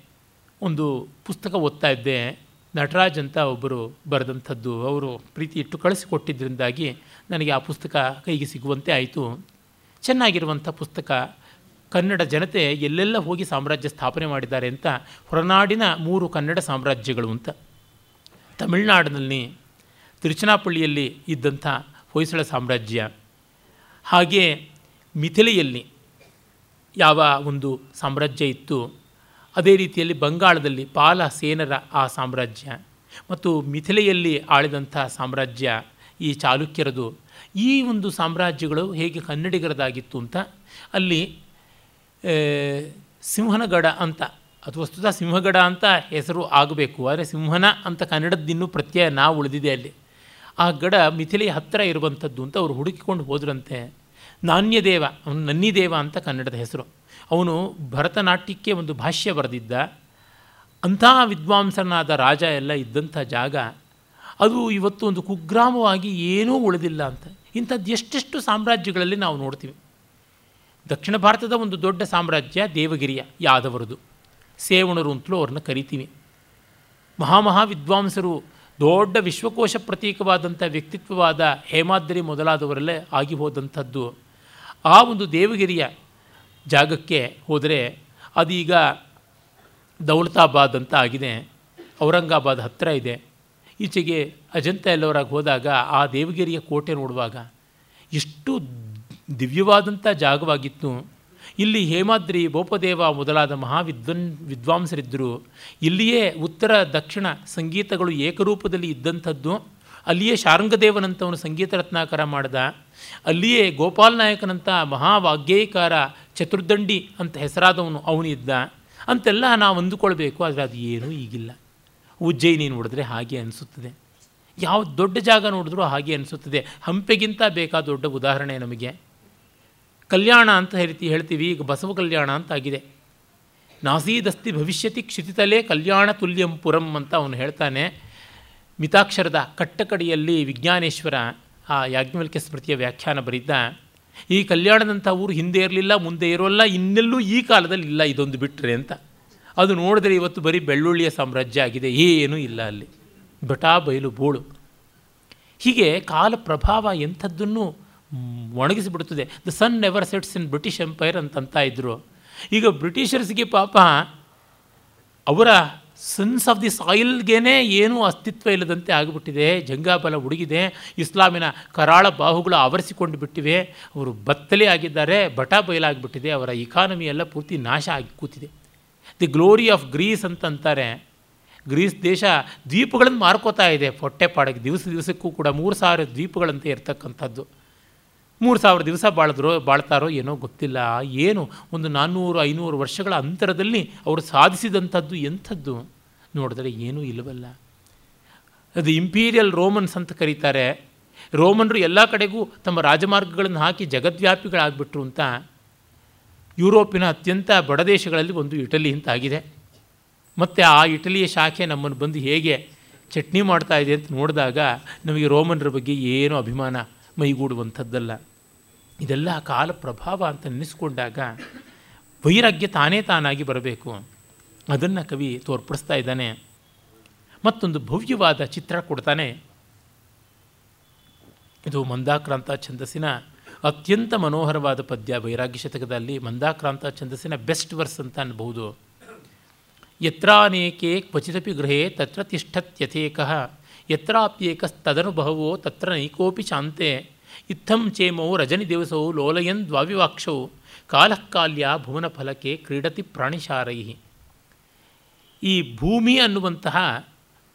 [SPEAKER 1] ಒಂದು ಪುಸ್ತಕ ಓದ್ತಾ ಇದ್ದೆ. ನಟರಾಜ್ ಅಂತ ಒಬ್ಬರು ಬರೆದಂಥದ್ದು. ಅವರು ಪ್ರೀತಿ ಇಟ್ಟು ಕಳಿಸಿಕೊಟ್ಟಿದ್ದರಿಂದಾಗಿ ನನಗೆ ಆ ಪುಸ್ತಕ ಕೈಗೆ ಸಿಗುವಂತೆ ಆಯಿತು. ಚೆನ್ನಾಗಿರುವಂಥ ಪುಸ್ತಕ. ಕನ್ನಡ ಜನತೆ ಎಲ್ಲೆಲ್ಲ ಹೋಗಿ ಸಾಮ್ರಾಜ್ಯ ಸ್ಥಾಪನೆ ಮಾಡಿದ್ದಾರೆ ಅಂತ ಹೊರನಾಡಿನ ಮೂರು ಕನ್ನಡ ಸಾಮ್ರಾಜ್ಯಗಳು ಅಂತ. ತಮಿಳುನಾಡಿನಲ್ಲಿ ತಿರುಚನಾಪಳ್ಳಿಯಲ್ಲಿ ಇದ್ದಂಥ ಹೊಯ್ಸಳ ಸಾಮ್ರಾಜ್ಯ, ಹಾಗೆ ಮಿಥಿಲೆಯಲ್ಲಿ ಯಾವ ಒಂದು ಸಾಮ್ರಾಜ್ಯ ಇತ್ತು, ಅದೇ ರೀತಿಯಲ್ಲಿ ಬಂಗಾಳದಲ್ಲಿ ಪಾಲ ಸೇನರ ಆ ಸಾಮ್ರಾಜ್ಯ ಮತ್ತು ಮಿಥಿಲೆಯಲ್ಲಿ ಆಳಿದಂಥ ಸಾಮ್ರಾಜ್ಯ ಈ ಚಾಲುಕ್ಯರದು. ಈ ಒಂದು ಸಾಮ್ರಾಜ್ಯಗಳು ಹೇಗೆ ಕನ್ನಡಿಗರದಾಗಿತ್ತು ಅಂತ ಅಲ್ಲಿ ಸಿಂಹನಗಡ ಅಂತ, ಅದು ವಸ್ತುತ ಸಿಂಹಗಡ ಅಂತ ಹೆಸರು ಆಗಬೇಕು. ಆದರೆ ಸಿಂಹನ ಅಂತ ಕನ್ನಡದ್ದಿನ್ನೂ ಪ್ರತ್ಯಯ ನಾವು ಉಳಿದಿದೆ ಅಲ್ಲಿ. ಆ ಗಡ ಮಿಥಿಲಿ ಹತ್ತಿರ ಇರುವಂಥದ್ದು ಅಂತ ಅವರು ಹುಡುಕಿಕೊಂಡು ಹೋದ್ರಂತೆ. ನಾಣ್ಯದೇವ, ಅವನು ನನ್ನಿದೇವ ಅಂತ ಕನ್ನಡದ ಹೆಸರು. ಅವನು ಭರತನಾಟ್ಯಕ್ಕೆ ಒಂದು ಭಾಷ್ಯ ಬರೆದಿದ್ದ, ಅಂಥ ವಿದ್ವಾಂಸನಾದ ರಾಜ ಎಲ್ಲ ಇದ್ದಂಥ ಜಾಗ, ಅದು ಇವತ್ತು ಒಂದು ಕುಗ್ರಾಮವಾಗಿ ಏನೂ ಉಳಿದಿಲ್ಲ ಅಂತ. ಇಂಥದ್ದು ಎಷ್ಟೆಷ್ಟು ಸಾಮ್ರಾಜ್ಯಗಳಲ್ಲಿ ನಾವು ನೋಡ್ತೀವಿ. ದಕ್ಷಿಣ ಭಾರತದ ಒಂದು ದೊಡ್ಡ ಸಾಮ್ರಾಜ್ಯ ದೇವಗಿರಿಯ, ಯಾದವರದು. ಸೇವಣರು ಅಂತಲೂ ಅವ್ರನ್ನ ಕರಿತೀವಿ. ಮಹಾಮಹಾ ವಿದ್ವಾಂಸರು ದೊಡ್ಡ ವಿಶ್ವಕೋಶ ಪ್ರತೀಕವಾದಂಥ ವ್ಯಕ್ತಿತ್ವವಾದ ಹೇಮಾದ್ರಿ ಮೊದಲಾದವರಲ್ಲೇ ಆಗಿ ಹೋದಂಥದ್ದು. ಆ ಒಂದು ದೇವಗಿರಿಯ ಜಾಗಕ್ಕೆ ಹೋದರೆ ಅದೀಗ ದೌಲತಾಬಾದ್ ಅಂತ ಆಗಿದೆ. ಔರಂಗಾಬಾದ್ ಹತ್ತಿರ ಇದೆ. ಈಚೆಗೆ ಅಜಂತ ಎಲ್ಲವರಾಗಿ ಹೋದಾಗ ಆ ದೇವಗಿರಿಯ ಕೋಟೆ ನೋಡುವಾಗ ಎಷ್ಟು ದಿವ್ಯವಾದಂಥ ಜಾಗವಾಗಿತ್ತು. ಇಲ್ಲಿ ಹೇಮಾದ್ರಿ, ಬೋಪದೇವ ಮೊದಲಾದ ಮಹಾವಿದ್ವನ್, ವಿದ್ವಾಂಸರಿದ್ದರು. ಇಲ್ಲಿಯೇ ಉತ್ತರ, ದಕ್ಷಿಣ ಸಂಗೀತಗಳು ಏಕರೂಪದಲ್ಲಿ ಇದ್ದಂಥದ್ದು. ಅಲ್ಲಿಯೇ ಶಾರಂಗದೇವನಂಥವನು ಸಂಗೀತ ರತ್ನಾಕರ ಮಾಡಿದ. ಅಲ್ಲಿಯೇ ಗೋಪಾಲ್ ನಾಯಕನಂಥ ಮಹಾವಾಗ್ಯೇಕಾರ ಚತುರ್ದಂಡಿ ಅಂತ ಹೆಸರಾದವನು ಅವನು ಇದ್ದ. ಅಂತೆಲ್ಲ ನಾವು ಅಂದುಕೊಳ್ಬೇಕು, ಆದರೆ ಅದು ಏನೂ ಈಗಿಲ್ಲ. ಉಜ್ಜಯಿನಿ ನೋಡಿದ್ರೆ ಹಾಗೆ ಅನಿಸುತ್ತದೆ. ಯಾವ ದೊಡ್ಡ ಜಾಗ ನೋಡಿದ್ರೂ ಹಾಗೆ ಅನಿಸುತ್ತದೆ. ಹಂಪೆಗಿಂತ ಬೇಕಾದ ದೊಡ್ಡ ಉದಾಹರಣೆ ನಮಗೆ. ಕಲ್ಯಾಣ ಅಂತ ಹೇಳ್ತಿ, ಹೇಳ್ತೀವಿ, ಈಗ ಬಸವ ಕಲ್ಯಾಣ ಅಂತಾಗಿದೆ. ನಾಸೀದಸ್ತಿ ಭವಿಷ್ಯತಿ ಕ್ಷಿತಿತಲೇ ಕಲ್ಯಾಣ ತುಲ್ಯಂ ಪುರಂ ಅಂತ ಅವನು ಹೇಳ್ತಾನೆ. ಮಿತಾಕ್ಷರದ ಕಟ್ಟಕಡಿಯಲ್ಲಿ ವಿಜ್ಞಾನೇಶ್ವರ ಆ ಯಾಜ್ಞವಲ್ಕ್ಯ ಸ್ಮೃತಿಯ ವ್ಯಾಖ್ಯಾನ ಬರಿದ್ದ ಈ ಕಲ್ಯಾಣದಂಥ ಊರು ಹಿಂದೆ ಇರಲಿಲ್ಲ, ಮುಂದೆ ಇರೋಲ್ಲ, ಇನ್ನೆಲ್ಲೂ ಈ ಕಾಲದಲ್ಲಿ ಇಲ್ಲ, ಇದೊಂದು ಬಿಟ್ಟರೆ ಅಂತ. ಅದು ನೋಡಿದ್ರೆ ಇವತ್ತು ಬರೀ ಬೆಳ್ಳುಳ್ಳಿಯ ಸಾಮ್ರಾಜ್ಯ ಆಗಿದೆ, ಏನೂ ಇಲ್ಲ ಅಲ್ಲಿ. ಬಟಾ ಬಯಲು ಬೋಳು. ಹೀಗೆ ಕಾಲ ಪ್ರಭಾವ ಎಂಥದ್ದನ್ನು ಒಣಗಿಸಿಬಿಡುತ್ತದೆ. The sun never sets in British empire ಅಂತಂತ ಇದ್ದರು ಈಗ ಬ್ರಿಟಿಷರ್ಸ್ಗೆ ಪಾಪ ಅವರ ಸನ್ಸ್ ಆಫ್ ದಿ ಸಾಯಿಲ್ಗೇನೆ ಏನೂ ಅಸ್ತಿತ್ವ ಇಲ್ಲದಂತೆ ಆಗಿಬಿಟ್ಟಿದೆ. ಜಂಗಾಬಲ ಹುಡುಗಿದೆ ಇಸ್ಲಾಮಿನ ಕರಾಳ ಬಾಹುಗಳು ಆವರಿಸಿಕೊಂಡು ಬಿಟ್ಟಿವೆ. ಅವರು ಬತ್ತಲೆ ಆಗಿದ್ದಾರೆ. ಬಟ ಬಯಲಾಗಿಬಿಟ್ಟಿದೆ. ಅವರ ಇಕಾನಮಿ ಎಲ್ಲ ಪೂರ್ತಿ ನಾಶ ಆಗಿ ಕೂತಿದೆ. ದಿ ಗ್ಲೋರಿ ಆಫ್ ಗ್ರೀಸ್ ಅಂತಂತಾರೆ ಗ್ರೀಸ್ ದೇಶ ದ್ವೀಪಗಳನ್ನು ಮಾರ್ಕೋತಾ ಇದೆ. ಹೊಟ್ಟೆ ಪಾಡಕ್ಕೆ ದಿವಸ ದಿವಸಕ್ಕೂ ಕೂಡ ಮೂರು ಸಾವಿರ ದ್ವೀಪಗಳಂತೆ ಇರ್ತಕ್ಕಂಥದ್ದು. ಮೂರು ಸಾವಿರ ದಿವಸ ಬಾಳಿದ್ರೋ ಬಾಳ್ತಾರೋ ಏನೋ ಗೊತ್ತಿಲ್ಲ. ಏನು? ಒಂದು ನಾನ್ನೂರು ಐನೂರು ವರ್ಷಗಳ ಅಂತರದಲ್ಲಿ ಅವರು ಸಾಧಿಸಿದಂಥದ್ದು ಎಂಥದ್ದು? ನೋಡಿದ್ರೆ ಏನೂ ಇಲ್ಲವಲ್ಲ. ಅದು ಇಂಪೀರಿಯಲ್ ರೋಮನ್ಸ್ ಅಂತ ಕರೀತಾರೆ. ರೋಮನ್ರು ಎಲ್ಲ ಕಡೆಗೂ ತಮ್ಮ ರಾಜಮಾರ್ಗಗಳನ್ನು ಹಾಕಿ ಜಗದ್ವ್ಯಾಪಿಗಳಾಗ್ಬಿಟ್ರು ಅಂತ. ಯುರೋಪಿನ ಅತ್ಯಂತ ಬಡ ದೇಶಗಳಲ್ಲಿ ಒಂದು ಇಟಲಿ ಅಂತ ಆಗಿದೆ ಮತ್ತು ಆ ಇಟಲಿಯ ಶಾಖೆ ನಮ್ಮನ್ನು ಬಂದು ಹೇಗೆ ಚಟ್ನಿ ಮಾಡ್ತಾ ಇದೆ ಅಂತ ನೋಡಿದಾಗ ನಮಗೆ ರೋಮನ್ರ ಬಗ್ಗೆ ಏನೂ ಅಭಿಮಾನ. ಮೈಗೂಡುವಂಥದ್ದಲ್ಲ. ಇದೆಲ್ಲ ಕಾಲ ಪ್ರಭಾವ ಅಂತ ನೆನೆಸ್ಕೊಂಡಾಗ ವೈರಾಗ್ಯ ತಾನೇ ತಾನಾಗಿ ಬರಬೇಕು. ಅದನ್ನು ಕವಿ ತೋರ್ಪಡಿಸ್ತಾ ಇದ್ದಾನೆ. ಮತ್ತೊಂದು ಭವ್ಯವಾದ ಚಿತ್ರ ಕೊಡ್ತಾನೆ. ಇದು ಮಂದಾಕ್ರಾಂತ ಛಂದಸ್ಸಿನ ಅತ್ಯಂತ ಮನೋಹರವಾದ ಪದ್ಯ. ವೈರಾಗ್ಯ ಶತಕದಲ್ಲಿ ಮಂದಾಕ್ರಾಂತ ಛಂದಸ್ಸಿನ ಬೆಸ್ಟ್ ವರ್ಸ್ ಅಂತ ಅನ್ಬಹುದು. ಯತ್ರಾನೇಕೆ ಕ್ವಚಿತಪಿ ಗೃಹೇ ತತ್ರ ತಿಷ್ಠತ್ಯಥೇಕಃ. ಯತ್ರಾಪ್ಯೇಕಸ್ತದನುಭವೋ ತತ್ರ ನೈಕೋಪಿ ಶಾಂತೆ ಇತ್ತಂ ಚೇಮೌ ರಜನಿ ದಿವಸೌ ಲೋಲಯನ್ ದ್ವಾವಿವಾಕ್ಷೌ ಕಾಲಕಾಲ್ಯ ಭುವನ ಫಲಕೆ ಕ್ರೀಡತಿ ಪ್ರಾಣಿಶಾರೈ ಈ ಭೂಮಿ ಅನ್ನುವಂತಹ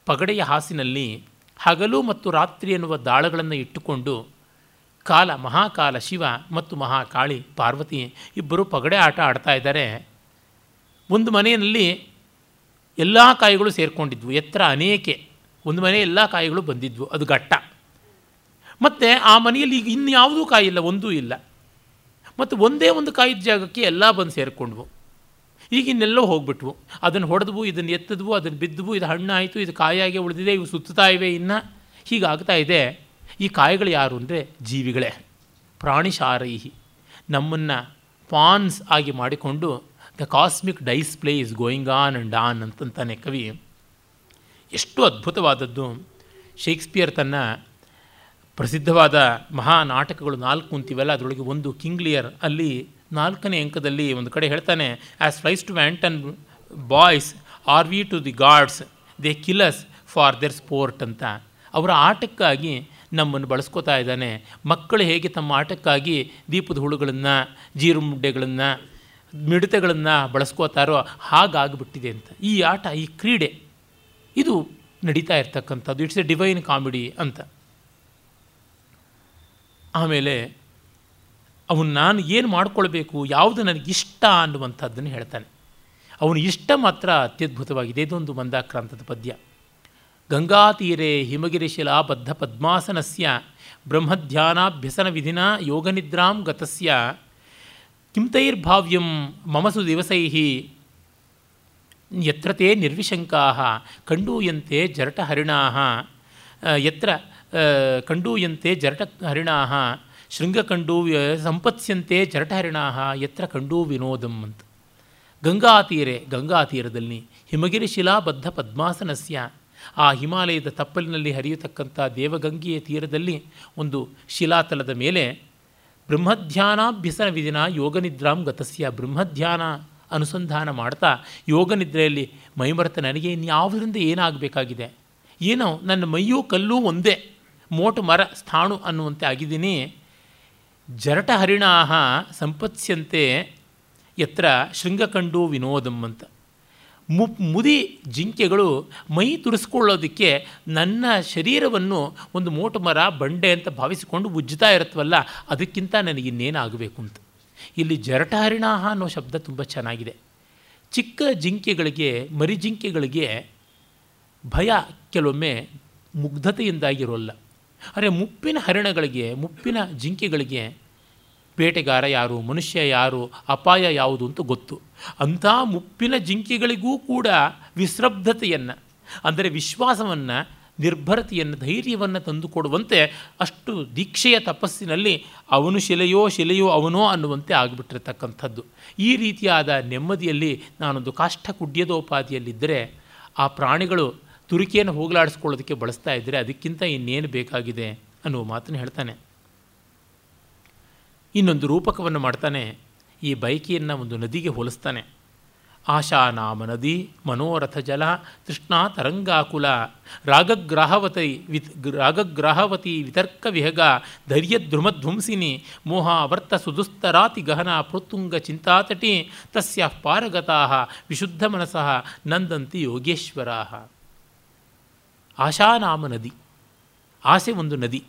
[SPEAKER 1] ಪಗಡೆಯ ಹಾಸಿನಲ್ಲಿ ಹಗಲು ಮತ್ತು ರಾತ್ರಿ ಎನ್ನುವ ದಾಳಗಳನ್ನು ಇಟ್ಟುಕೊಂಡು ಕಾಲ ಮಹಾಕಾಲ ಶಿವ ಮತ್ತು ಮಹಾಕಾಳಿ ಪಾರ್ವತಿ ಇಬ್ಬರು ಪಗಡೆ ಆಟ ಆಡ್ತಾ ಇದ್ದಾರೆ. ಒಂದು ಮನೆಯಲ್ಲಿ ಎಲ್ಲ ಕಾಯಿಗಳು ಸೇರಿಕೊಂಡಿದ್ವು. ಎತ್ತರ ಅನೇಕೆ ಒಂದು ಮನೆ ಎಲ್ಲ ಕಾಯಿಗಳು ಬಂದಿದ್ವು, ಅದು ಘಟ್ಟ. ಮತ್ತು ಆ ಮನೆಯಲ್ಲಿ ಈಗ ಇನ್ಯಾವುದೂ ಕಾಯಿ ಇಲ್ಲ, ಒಂದೂ ಇಲ್ಲ. ಮತ್ತು ಒಂದೇ ಒಂದು ಕಾಯಿದ ಜಾಗಕ್ಕೆ ಎಲ್ಲ ಬಂದು ಸೇರಿಕೊಂಡ್ವು. ಈಗ ಇನ್ನೆಲ್ಲೋ ಹೋಗ್ಬಿಟ್ವು. ಅದನ್ನು ಹೊಡೆದ್ವು, ಇದನ್ನು ಎತ್ತಿದ್ವು, ಅದನ್ನು ಬಿದ್ದವು, ಇದು ಹಣ್ಣಾಯಿತು, ಇದು ಕಾಯಾಗೆ ಉಳಿದಿದೆ, ಇವು ಸುತ್ತುತ್ತಾ ಇವೆ ಇನ್ನು. ಹೀಗಾಗ್ತಾ ಇದೆ, ಈ ಕಾಯಿಗಳು ಯಾರು ಅಂದರೆ ಜೀವಿಗಳೇ. ಪ್ರಾಣಿಶಾರೈಹಿ. ನಮ್ಮನ್ನು ಪಾನ್ಸ್ ಆಗಿ ಮಾಡಿಕೊಂಡು, the cosmic dice play is going on and on ಅಂತಂತಾನೆ ಕವಿ. ಎಷ್ಟು ಅದ್ಭುತವಾದದ್ದು. ಶೇಕ್ಸ್ಪಿಯರ್ ತನ್ನ ಪ್ರಸಿದ್ಧವಾದ ಮಹಾ ನಾಟಕಗಳು ನಾಲ್ಕು ಅಂತೀವಲ್ಲ, ಅದರೊಳಗೆ ಒಂದು ಕಿಂಗ್ಲಿಯರ್ ಅಲ್ಲಿ ನಾಲ್ಕನೇ ಅಂಕದಲ್ಲಿ ಒಂದು ಕಡೆ ಹೇಳ್ತಾನೆ as flies to wanton boys are we to the gods they kill us for their sport ಅಂತ. ಅವರ ಆಟಕ್ಕಾಗಿ ನಮ್ಮನ್ನು ಬಳಸ್ಕೋತಾ ಇದ್ದಾನೆ. ಮಕ್ಕಳು ಹೇಗೆ ತಮ್ಮ ಆಟಕ್ಕಾಗಿ ದೀಪದ ಹುಳುಗಳನ್ನು ಜೀರು ಮಿಡತೆಗಳನ್ನು ಬಳಸ್ಕೋತಾರೋ ಹಾಗಾಗಿಬಿಟ್ಟಿದೆ ಅಂತ. ಈ ಆಟ, ಈ ಕ್ರೀಡೆ ಇದು ನಡೀತಾ ಇರ್ತಕ್ಕಂಥದ್ದು. ಇಟ್ಸ್ ಎ ಡಿವೈನ್ ಕಾಮಿಡಿ ಅಂತ. ಆಮೇಲೆ ಅವನು ನಾನು ಏನು ಮಾಡ್ಕೊಳ್ಬೇಕು, ಯಾವುದು ನನಗಿಷ್ಟ ಅನ್ನುವಂಥದ್ದನ್ನು ಹೇಳ್ತಾನೆ. ಅವನು ಇಷ್ಟ ಮಾತ್ರ ಅತ್ಯದ್ಭುತವಾಗಿದೆ. ಇದೊಂದು ಮಂದಾಕ್ರಾಂತದ ಪದ್ಯ. ಗಂಗಾತೀರೆ ಹಿಮಗಿರಿಶಿಲಾ ಬದ್ಧ ಪದ್ಮಾಸನಸ್ಯ, ಬ್ರಹ್ಮಧ್ಯಾನಾಭ್ಯಸನ ವಿಧಿನ ಯೋಗನಿದ್ರಾಂ ಗತಸ್ಯ. ಕಿಂತೈರ್ಭಾವ್ಯಂ ಮಮಸು ದಿವಸೈ ಯತ್ರ ತೇ ನಿರ್ವಿಶಂಕಾ ಕಂಡೂಯಂತೆ ಜರಟಹರಿಣಾ ಯತ್ರ ಕಂಡೂಯಂತೆ ಜರಟ ಹರಿಣಾ ಶೃಂಗಕಂಡೂ ಸಂಪತ್ಸ್ಯಂತೆ ಜರಟಹರಿಣಾ ಯತ್ರ ಕಂಡೂ ವಿನೋದಂ ಅಂತ ಗಂಗಾ ತೀರೆ ಹಿಮಗಿರಿ ಶಿಲಾಬದ್ಧ ಪದ್ಮಾಸನಸ್ಯ ಆ ಹಿಮಾಲಯದ ತಪ್ಪಲಿನಲ್ಲಿ ಹರಿಯತಕ್ಕಂಥ ದೇವಗಂಗೆಯ ತೀರದಲ್ಲಿ ಒಂದು ಶಿಲಾತಲದ ಮೇಲೆ ಬ್ರಹ್ಮಧ್ಯಾನಾಭ್ಯಸನ ವಿಧಿನ ಯೋಗನಿದ್ರಾಂ ಗತಸ್ಯ ಬ್ರಹ್ಮಧ್ಯಾನ ಅನುಸಂಧಾನ ಮಾಡ್ತಾ ಯೋಗನಿದ್ರೆಯಲ್ಲಿ ಮೈಮರೆತ ನನಗೆ ಇನ್ಯಾವುದರಿಂದ ಏನಾಗಬೇಕಾಗಿದೆ? ಏನೋ ನನ್ನ ಮೈಯೂ ಕಲ್ಲೂ ಒಂದೇ, ಮೋಟು ಮರ, ಸ್ಥಾಣು ಅನ್ನುವಂತೆ ಆಗಿದ್ದೀನಿ. ಜರಟ ಹರಿಣಾಹ ಸಂಪತ್ಸ್ಯಂತೆ ಯತ್ರ ಶೃಂಗಕಂಡು ವಿನೋದಂ ಅಂತ. ಮು, ಮುದಿ ಜಿಂಕೆಗಳು ಮೈ ತುರಿಸ್ಕೊಳ್ಳೋದಕ್ಕೆ ನನ್ನ ಶರೀರವನ್ನು ಒಂದು ಮೋಟು ಮರ, ಬಂಡೆ ಅಂತ ಭಾವಿಸಿಕೊಂಡು ಉಜ್ಜುತ್ತಾ ಇರುತ್ತವಲ್ಲ ಅದಕ್ಕಿಂತ ನನಗಿನ್ನೇನಾಗಬೇಕು ಅಂತ. ಇಲ್ಲಿ ಜರಟಹರಿಣಾಹ ಅನ್ನೋ ಶಬ್ದ ತುಂಬ ಚೆನ್ನಾಗಿದೆ. ಚಿಕ್ಕ ಜಿಂಕೆಗಳಿಗೆ, ಮರಿ ಜಿಂಕೆಗಳಿಗೆ ಭಯ ಕೆಲವೊಮ್ಮೆ ಮುಗ್ಧತೆಯಿಂದಾಗಿರೋಲ್ಲ. ಆದರೆ ಮುಪ್ಪಿನ ಹರಿಣಗಳಿಗೆ, ಮುಪ್ಪಿನ ಜಿಂಕೆಗಳಿಗೆ ಬೇಟೆಗಾರ ಯಾರು, ಮನುಷ್ಯ ಯಾರು, ಅಪಾಯ ಯಾವುದು ಅಂತ ಗೊತ್ತು. ಅಂಥ ಮುಪ್ಪಿನ ಜಿಂಕೆಗಳಿಗೂ ಕೂಡ ವಿಸ್ರಬ್ಧತೆಯನ್ನು ಅಂದರೆ ವಿಶ್ವಾಸವನ್ನು ನಿರ್ಭರತೆಯನ್ನು, ಧೈರ್ಯವನ್ನು ತಂದುಕೊಡುವಂತೆ ಅಷ್ಟು ದೀಕ್ಷೆಯ ತಪಸ್ಸಿನಲ್ಲಿ ಅವನು ಶಿಲೆಯೋ ಶಿಲೆಯೋ ಅವನೋ ಅನ್ನುವಂತೆ ಆಗಿಬಿಟ್ಟಿರ್ತಕ್ಕಂಥದ್ದು. ಈ ರೀತಿಯಾದ ನೆಮ್ಮದಿಯಲ್ಲಿ ನಾನೊಂದು ಕಾಷ್ಠ ಕುಡ್ಯದೋಪಾದಿಯಲ್ಲಿದ್ದರೆ ಆ ಪ್ರಾಣಿಗಳು ತುರಿಕೆಯನ್ನು ಹೋಗಲಾಡಿಸ್ಕೊಳ್ಳೋದಕ್ಕೆ ಬಳಸ್ತಾ ಇದ್ದರೆ ಅದಕ್ಕಿಂತ ಇನ್ನೇನು ಬೇಕಾಗಿದೆ ಅನ್ನುವ ಮಾತನ್ನು ಹೇಳ್ತಾನೆ. ಇನ್ನೊಂದು ರೂಪಕವನ್ನು ಮಾಡ್ತಾನೆ. ಈ ಬೈಕಿಯನ್ನು ಒಂದು ನದಿಗೆ ಹೋಲಿಸ್ತಾನೆ. ಆಶಾ ನಾಮ ನದಿ ಮನೋರಥ ಜಲ ತೃಷ್ಣಾ ತರಂಗಾಕುಲ ರಾಗಗ್ರಾಹವತಿ ವಿತ್ ರಾಗಗ್ರಾಹವತಿ ವಿತರ್ಕ ವಿಹಗ ಮೋಹ ವರ್ತ ಸುದುಸ್ತರಾತಿ ಗಹನ ಪೃತ್ತುಂಗ ಚಿಂತಾತಟಿ ತಸ್ಯ ಪಾರಗತಾ ವಿಶುದ್ಧ ಮನಸಃ ನಂದಂತಿ ಯೋಗೇಶ್ವರಾ ಆಶಾನಾಮ ನದಿ ಆಸೆ ಒಂದು ನದಿ.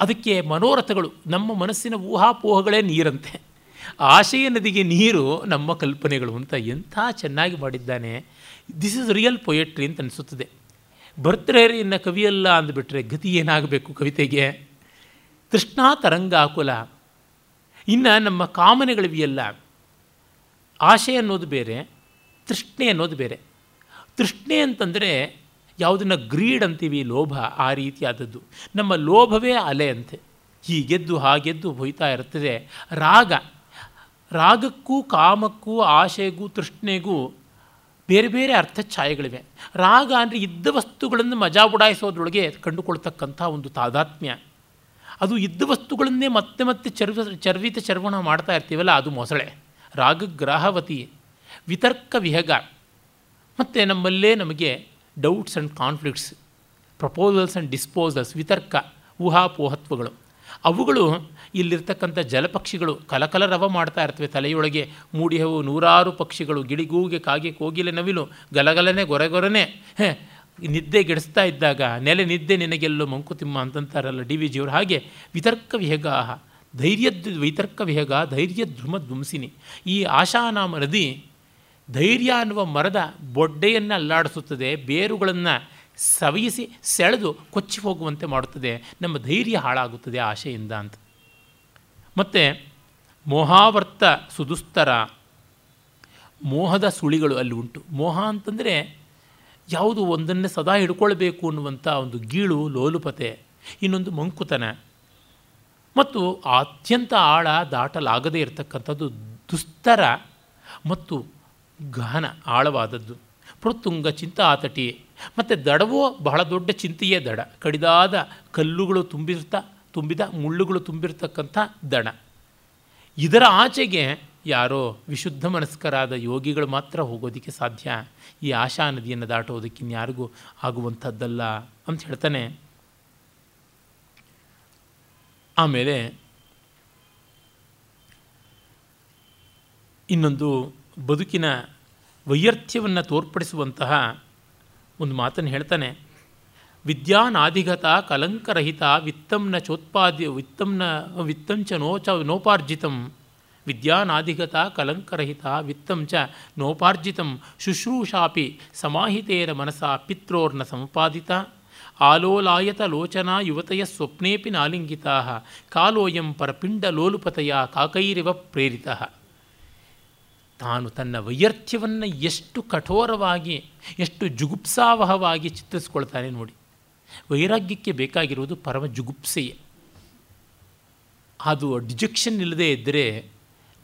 [SPEAKER 1] ಅದಕ್ಕೆ ಮನೋರಥಗಳು ನಮ್ಮ ಮನಸ್ಸಿನ ಊಹಾಪೋಹಗಳೇ ನೀರಂತೆ. ಆಶೆಯ ನದಿಗೆ ನೀರು ನಮ್ಮ ಕಲ್ಪನೆಗಳು ಅಂತ ಎಂಥ ಚೆನ್ನಾಗಿ ಮಾಡಿದ್ದಾನೆ. ದಿಸ್ ಇಸ್ ರಿಯಲ್ ಪೊಯೆಟ್ರಿ ಅಂತ ಅನಿಸುತ್ತದೆ. ಭರ್ತೃಹರಿಯನ್ನು ಕವಿಯಲ್ಲ ಅಂದುಬಿಟ್ರೆ ಗತಿ ಏನಾಗಬೇಕು ಕವಿತೆಗೆ? ತೃಷ್ಣಾ ತರಂಗಾಕುಲ ಇನ್ನು ನಮ್ಮ ಕಾಮನೆಗಳಿವೆಯಲ್ಲ. ಆಶೆ ಅನ್ನೋದು ಬೇರೆ, ತೃಷ್ಣೆ ಅನ್ನೋದು ಬೇರೆ. ತೃಷ್ಣೆ ಅಂತಂದರೆ ಯಾವುದನ್ನು ಗ್ರೀಡ್ ಅಂತೀವಿ, ಲೋಭ, ಆ ರೀತಿಯಾದದ್ದು. ನಮ್ಮ ಲೋಭವೇ ಅಲೆ ಅಂತೆ. ಹೀಗೆದ್ದು, ಹಾಗೆದ್ದು ಹೋಯ್ತಾ ಇರ್ತದೆ. ರಾಗ. ರಾಗಕ್ಕೂ ಕಾಮಕ್ಕೂ ಆಶೆಗೂ ತೃಷ್ಣೆಗೂ ಬೇರೆ ಬೇರೆ ಅರ್ಥ ಛಾಯೆಗಳಿವೆ ರಾಗ ಅಂದರೆ ಇದ್ದ ವಸ್ತುಗಳನ್ನು ಮಜಾ ಬುಡಾಯಿಸೋದ್ರೊಳಗೆ ಕಂಡುಕೊಳ್ತಕ್ಕಂಥ ಒಂದು ತಾದಾತ್ಮ್ಯ. ಅದು ಇದ್ದ ವಸ್ತುಗಳನ್ನೇ ಮತ್ತೆ ಮತ್ತೆ ಚರ್ವ, ಚರ್ವಿತ ಚರ್ವಣ ಮಾಡ್ತಾ ಇರ್ತೀವಲ್ಲ, ಅದು ಮೊಸಳೆ. ರಾಗಗ್ರಾಹವತಿ, ವಿತರ್ಕ ವಿಹಗ. ಮತ್ತು ನಮ್ಮಲ್ಲೇ ನಮಗೆ doubts and conflicts proposals and disposals ವಿತರ್ಕ, ಊಹಾಪೋಹತ್ವಗಳು. ಅವುಗಳು ಇಲ್ಲಿರ್ತಕ್ಕಂಥ ಜಲಪಕ್ಷಿಗಳು ಕಲಕಲರವ ಮಾಡ್ತಾ ಇರ್ತವೆ ತಲೆಯೊಳಗೆ. ಮೂಡಿಹವು ನೂರಾರು ಪಕ್ಷಿಗಳು ಗಿಳಿಗೂಗೆ ಕಾಗೆ ಕೋಗಿಲೆ ನವಿಲು ಗಲಗಲನೆ ಗೊರೆಗೊರನೆ. ನಿದ್ದೆ ನಿದ್ದೆಗೆಡಿಸ್ತಾ ಇದ್ದಾಗ ನೆಲೆ ನಿದ್ದೆ ನಿನಗೆಲ್ಲೋ ಮಂಕುತಿಮ್ಮ ಅಂತಂತಾರಲ್ಲ ಡಿ ವಿ ಜಿಯವರು. ಹಾಗೆ ವಿತರ್ಕ ವಿಹಗಾಹ ಧೈರ್ಯದ್ ವಿತರ್ಕ ವಿಹಗ ಧೈರ್ಯ ಧ್ರುಮ ಧ್ವಂಸಿನಿ ಈ ಆಶಾನಾಮ ನದಿ ಧೈರ್ಯ ಅನ್ನುವ ಮರದ ಬೊಡ್ಡೆಯನ್ನು ಅಲ್ಲಾಡಿಸುತ್ತದೆ, ಬೇರುಗಳನ್ನು ಸವಿಯಿಸಿ ಸೆಳೆದು ಕೊಚ್ಚಿ ಹೋಗುವಂತೆ ಮಾಡುತ್ತದೆ. ನಮ್ಮ ಧೈರ್ಯ ಹಾಳಾಗುತ್ತದೆ ಆಶೆಯಿಂದ ಅಂತ. ಮತ್ತು ಮೋಹಾವರ್ತ ಸುದುಸ್ತರ ಮೋಹದ ಸುಳಿಗಳು ಅಲ್ಲಿ ಉಂಟು. ಮೋಹ ಅಂತಂದರೆ ಯಾವುದು ಒಂದನ್ನೇ ಸದಾ ಹಿಡ್ಕೊಳ್ಬೇಕು ಅನ್ನುವಂಥ ಒಂದು ಗೀಳು, ಲೋಲುಪತೆ, ಇನ್ನೊಂದು ಮಂಕುತನ. ಮತ್ತು ಅತ್ಯಂತ ಆಳ ದಾಟಲಾಗದೇ ಇರತಕ್ಕಂಥದ್ದು ದುಸ್ತರ ಮತ್ತು ಗಹನ ಆಳವಾದದ್ದು. ಪ್ರತುಂಗ ಚಿಂತ ಆತಟಿ ಮತ್ತು ದಡವೋ ಬಹಳ ದೊಡ್ಡ ಚಿಂತೆಯೇ ದಡ. ಕಡಿದಾದ ಕಲ್ಲುಗಳು ತುಂಬಿರ್ತಾ ತುಂಬಿದ ಮುಳ್ಳುಗಳು ತುಂಬಿರ್ತಕ್ಕಂಥ ದಣ. ಇದರ ಆಚೆಗೆ ಯಾರೋ ವಿಶುದ್ಧ ಮನಸ್ಕರಾದ ಯೋಗಿಗಳು ಮಾತ್ರ ಹೋಗೋದಕ್ಕೆ ಸಾಧ್ಯ. ಈ ಆಶಾ ನದಿಯನ್ನು ದಾಟೋದಕ್ಕಿನ್ಯಾರಿಗೂ ಆಗುವಂಥದ್ದಲ್ಲ ಅಂತ ಹೇಳ್ತಾನೆ. ಆಮೇಲೆ ಇನ್ನೊಂದು ಬದುಕಿನ ವೈಯರ್ಥ್ಯವನ್ನು ತೋರ್ಪಡಿಸುವಂತಹ ಒಂದು ಮಾತನ್ನು ಹೇಳ್ತಾನೆ. ವಿದ್ಯಾನಾಧಿಗತ ಕಲಂಕರಹಿತ ವಿತ್ತಂನ ಚೋತ್ಪಾದ್ಯ ವಿತ್ತಂನ ವಿತ್ತಂಚ ನೋಚ ನೋಪಾರ್ಜಿತಂ. ವಿದ್ಯಾನಾಧಿಗತ ಕಲಂಕರಹಿತ ವಿತ್ತಂಚ ನೋಪಾರ್ಜಿತಂ. ಶುಶ್ರೂಷಾಪಿ ಸಮಾಹಿತೇರ ಮನಸ ಪಿತ್ರೋರ್ನ ಸಂಪಾದಿತ. ಆಲೋಲಾಯತ ಲೋಚನಾ ಯುವತಯ ಸ್ವಪ್ನೇಪಿ ನಾಲಿಂಗಿತಾ ಕಾಲೋಯಂ ಪರಪಿಂಡ ಲೋಲುಪತೆಯ ಕಾಕೈರಿವ ಪ್ರೇರಿತ. ತಾನು ತನ್ನ ವೈಯರ್ಥ್ಯವನ್ನು ಎಷ್ಟು ಕಠೋರವಾಗಿ, ಎಷ್ಟು ಜುಗುಪ್ಸಾವಹವಾಗಿ ಚಿತ್ರಿಸ್ಕೊಳ್ತಾನೆ ನೋಡಿ. ವೈರಾಗ್ಯಕ್ಕೆ ಬೇಕಾಗಿರುವುದು ಪರಮ ಜುಗುಪ್ಸೆಯೇ. ಅದು ಡಿಜೆಕ್ಷನ್ ಇಲ್ಲದೆ ಇದ್ದರೆ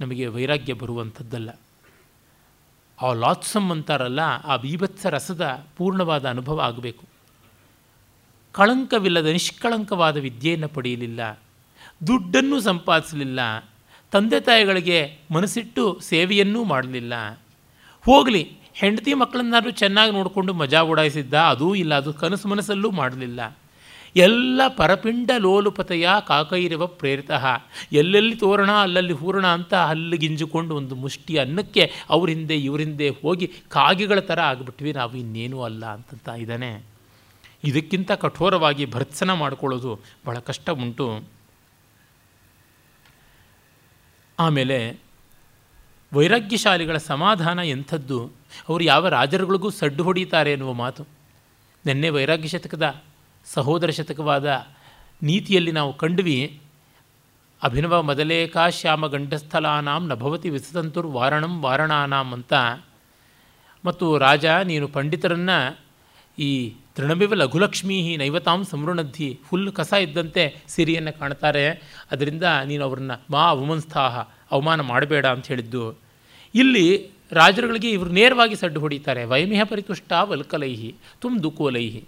[SPEAKER 1] ನಮಗೆ ವೈರಾಗ್ಯ ಬರುವಂಥದ್ದಲ್ಲ. ಆ ಲಾತ್ಸಮ್ ಅಂತಾರಲ್ಲ, ಆ ಬೀಭತ್ಸ ರಸದ ಪೂರ್ಣವಾದ ಅನುಭವ ಆಗಬೇಕು. ಕಳಂಕವಿಲ್ಲದ ನಿಷ್ಕಳಂಕವಾದ ವಿದ್ಯೆಯನ್ನು ಪಡೆಯಲಿಲ್ಲ. ದುಡ್ಡನ್ನು ಸಂಪಾದಿಸಲಿಲ್ಲ. ತಂದೆ ತಾಯಿಗಳಿಗೆ ಮನಸ್ಸಿಟ್ಟು ಸೇವೆಯನ್ನೂ ಮಾಡಲಿಲ್ಲ. ಹೋಗಲಿ ಹೆಂಡತಿ ಮಕ್ಕಳನ್ನಾದ್ರೂ ಚೆನ್ನಾಗಿ ನೋಡಿಕೊಂಡು ಮಜಾ ಓಡಾಯಿಸಿದ್ದ, ಅದೂ ಇಲ್ಲ, ಅದು ಕನಸು ಮನಸ್ಸಲ್ಲೂ ಮಾಡಲಿಲ್ಲ. ಎಲ್ಲ ಪರಪಿಂಡ ಲೋಲುಪತೆಯ ಕಾಕೈರವ ಪ್ರೇರಿತ. ಎಲ್ಲೆಲ್ಲಿ ತೋರಣ, ಅಲ್ಲಲ್ಲಿ ಹೂರಣ ಅಂತ ಹಲ್ಲಿಗಿಂಜುಕೊಂಡು ಒಂದು ಮುಷ್ಟಿ ಅನ್ನಕ್ಕೆ ಅವ್ರ ಹಿಂದೆ ಇವ್ರ ಹಿಂದೆ ಹೋಗಿ ಕಾಗೆಗಳ ಥರ ಆಗಿಬಿಟ್ವಿ. ನಾವು ಇನ್ನೇನೂ ಅಲ್ಲ ಅಂತಂತ ಇದ್ದಾನೆ. ಇದಕ್ಕಿಂತ ಕಠೋರವಾಗಿ ಭರ್ತ್ಸನ ಮಾಡಿಕೊಳ್ಳೋದು ಬಹಳ ಕಷ್ಟ ಉಂಟು. ಆಮೇಲೆ ವೈರಾಗ್ಯಶಾಲಿಗಳ ಸಮಾಧಾನ ಎಂಥದ್ದು? ಅವರು ಯಾವ ರಾಜರುಗಳಿಗೂ ಸಡ್ಡು ಹೊಡೀತಾರೆ ಎನ್ನುವ ಮಾತು. ನಿನ್ನೆ ವೈರಾಗ್ಯ ಶತಕದ ಸಹೋದರ ಶತಕವಾದ ನೀತಿಯಲ್ಲಿ ನಾವು ಕಂಡ್ವಿ, ಅಭಿನವ ಮೊದಲೇಕಾ ಶ್ಯಾಮ ಗಂಡಸ್ಥಲಾನಾಂ ನಭವತಿ ವಿಸತಂತುರ್ ವಾರಣಂ ವಾರಣಾನಾಂ ಅಂತ. ಮತ್ತು ರಾಜ, ನೀನು ಪಂಡಿತರನ್ನು ಈ ತೃಣಬಿವ ಲಘುಲಕ್ಷ್ಮೀ ನೈವತಾಂ ಸಂವೃಣದ್ಧಿ ಫುಲ್ ಕಸ ಇದ್ದಂತೆ ಸಿರಿಯನ್ನು ಕಾಣ್ತಾರೆ. ಅದರಿಂದ ನೀನು ಅವ್ರನ್ನ ಮಾ ಅವಮಂಸ್ಥಾಹ, ಅವಮಾನ ಮಾಡಬೇಡ ಅಂತ ಹೇಳಿದ್ದು. ಇಲ್ಲಿ ರಾಜರುಗಳಿಗೆ ಇವರು ನೇರವಾಗಿ ಸಡ್ಡು ಹೊಡಿತಾರೆ. ವೈಮಿಹ ಪರಿತುಷ್ಟ ವಲ್ಕಲೈಹಿ ತುಮ್ ದುಕೋಲೈಹಿ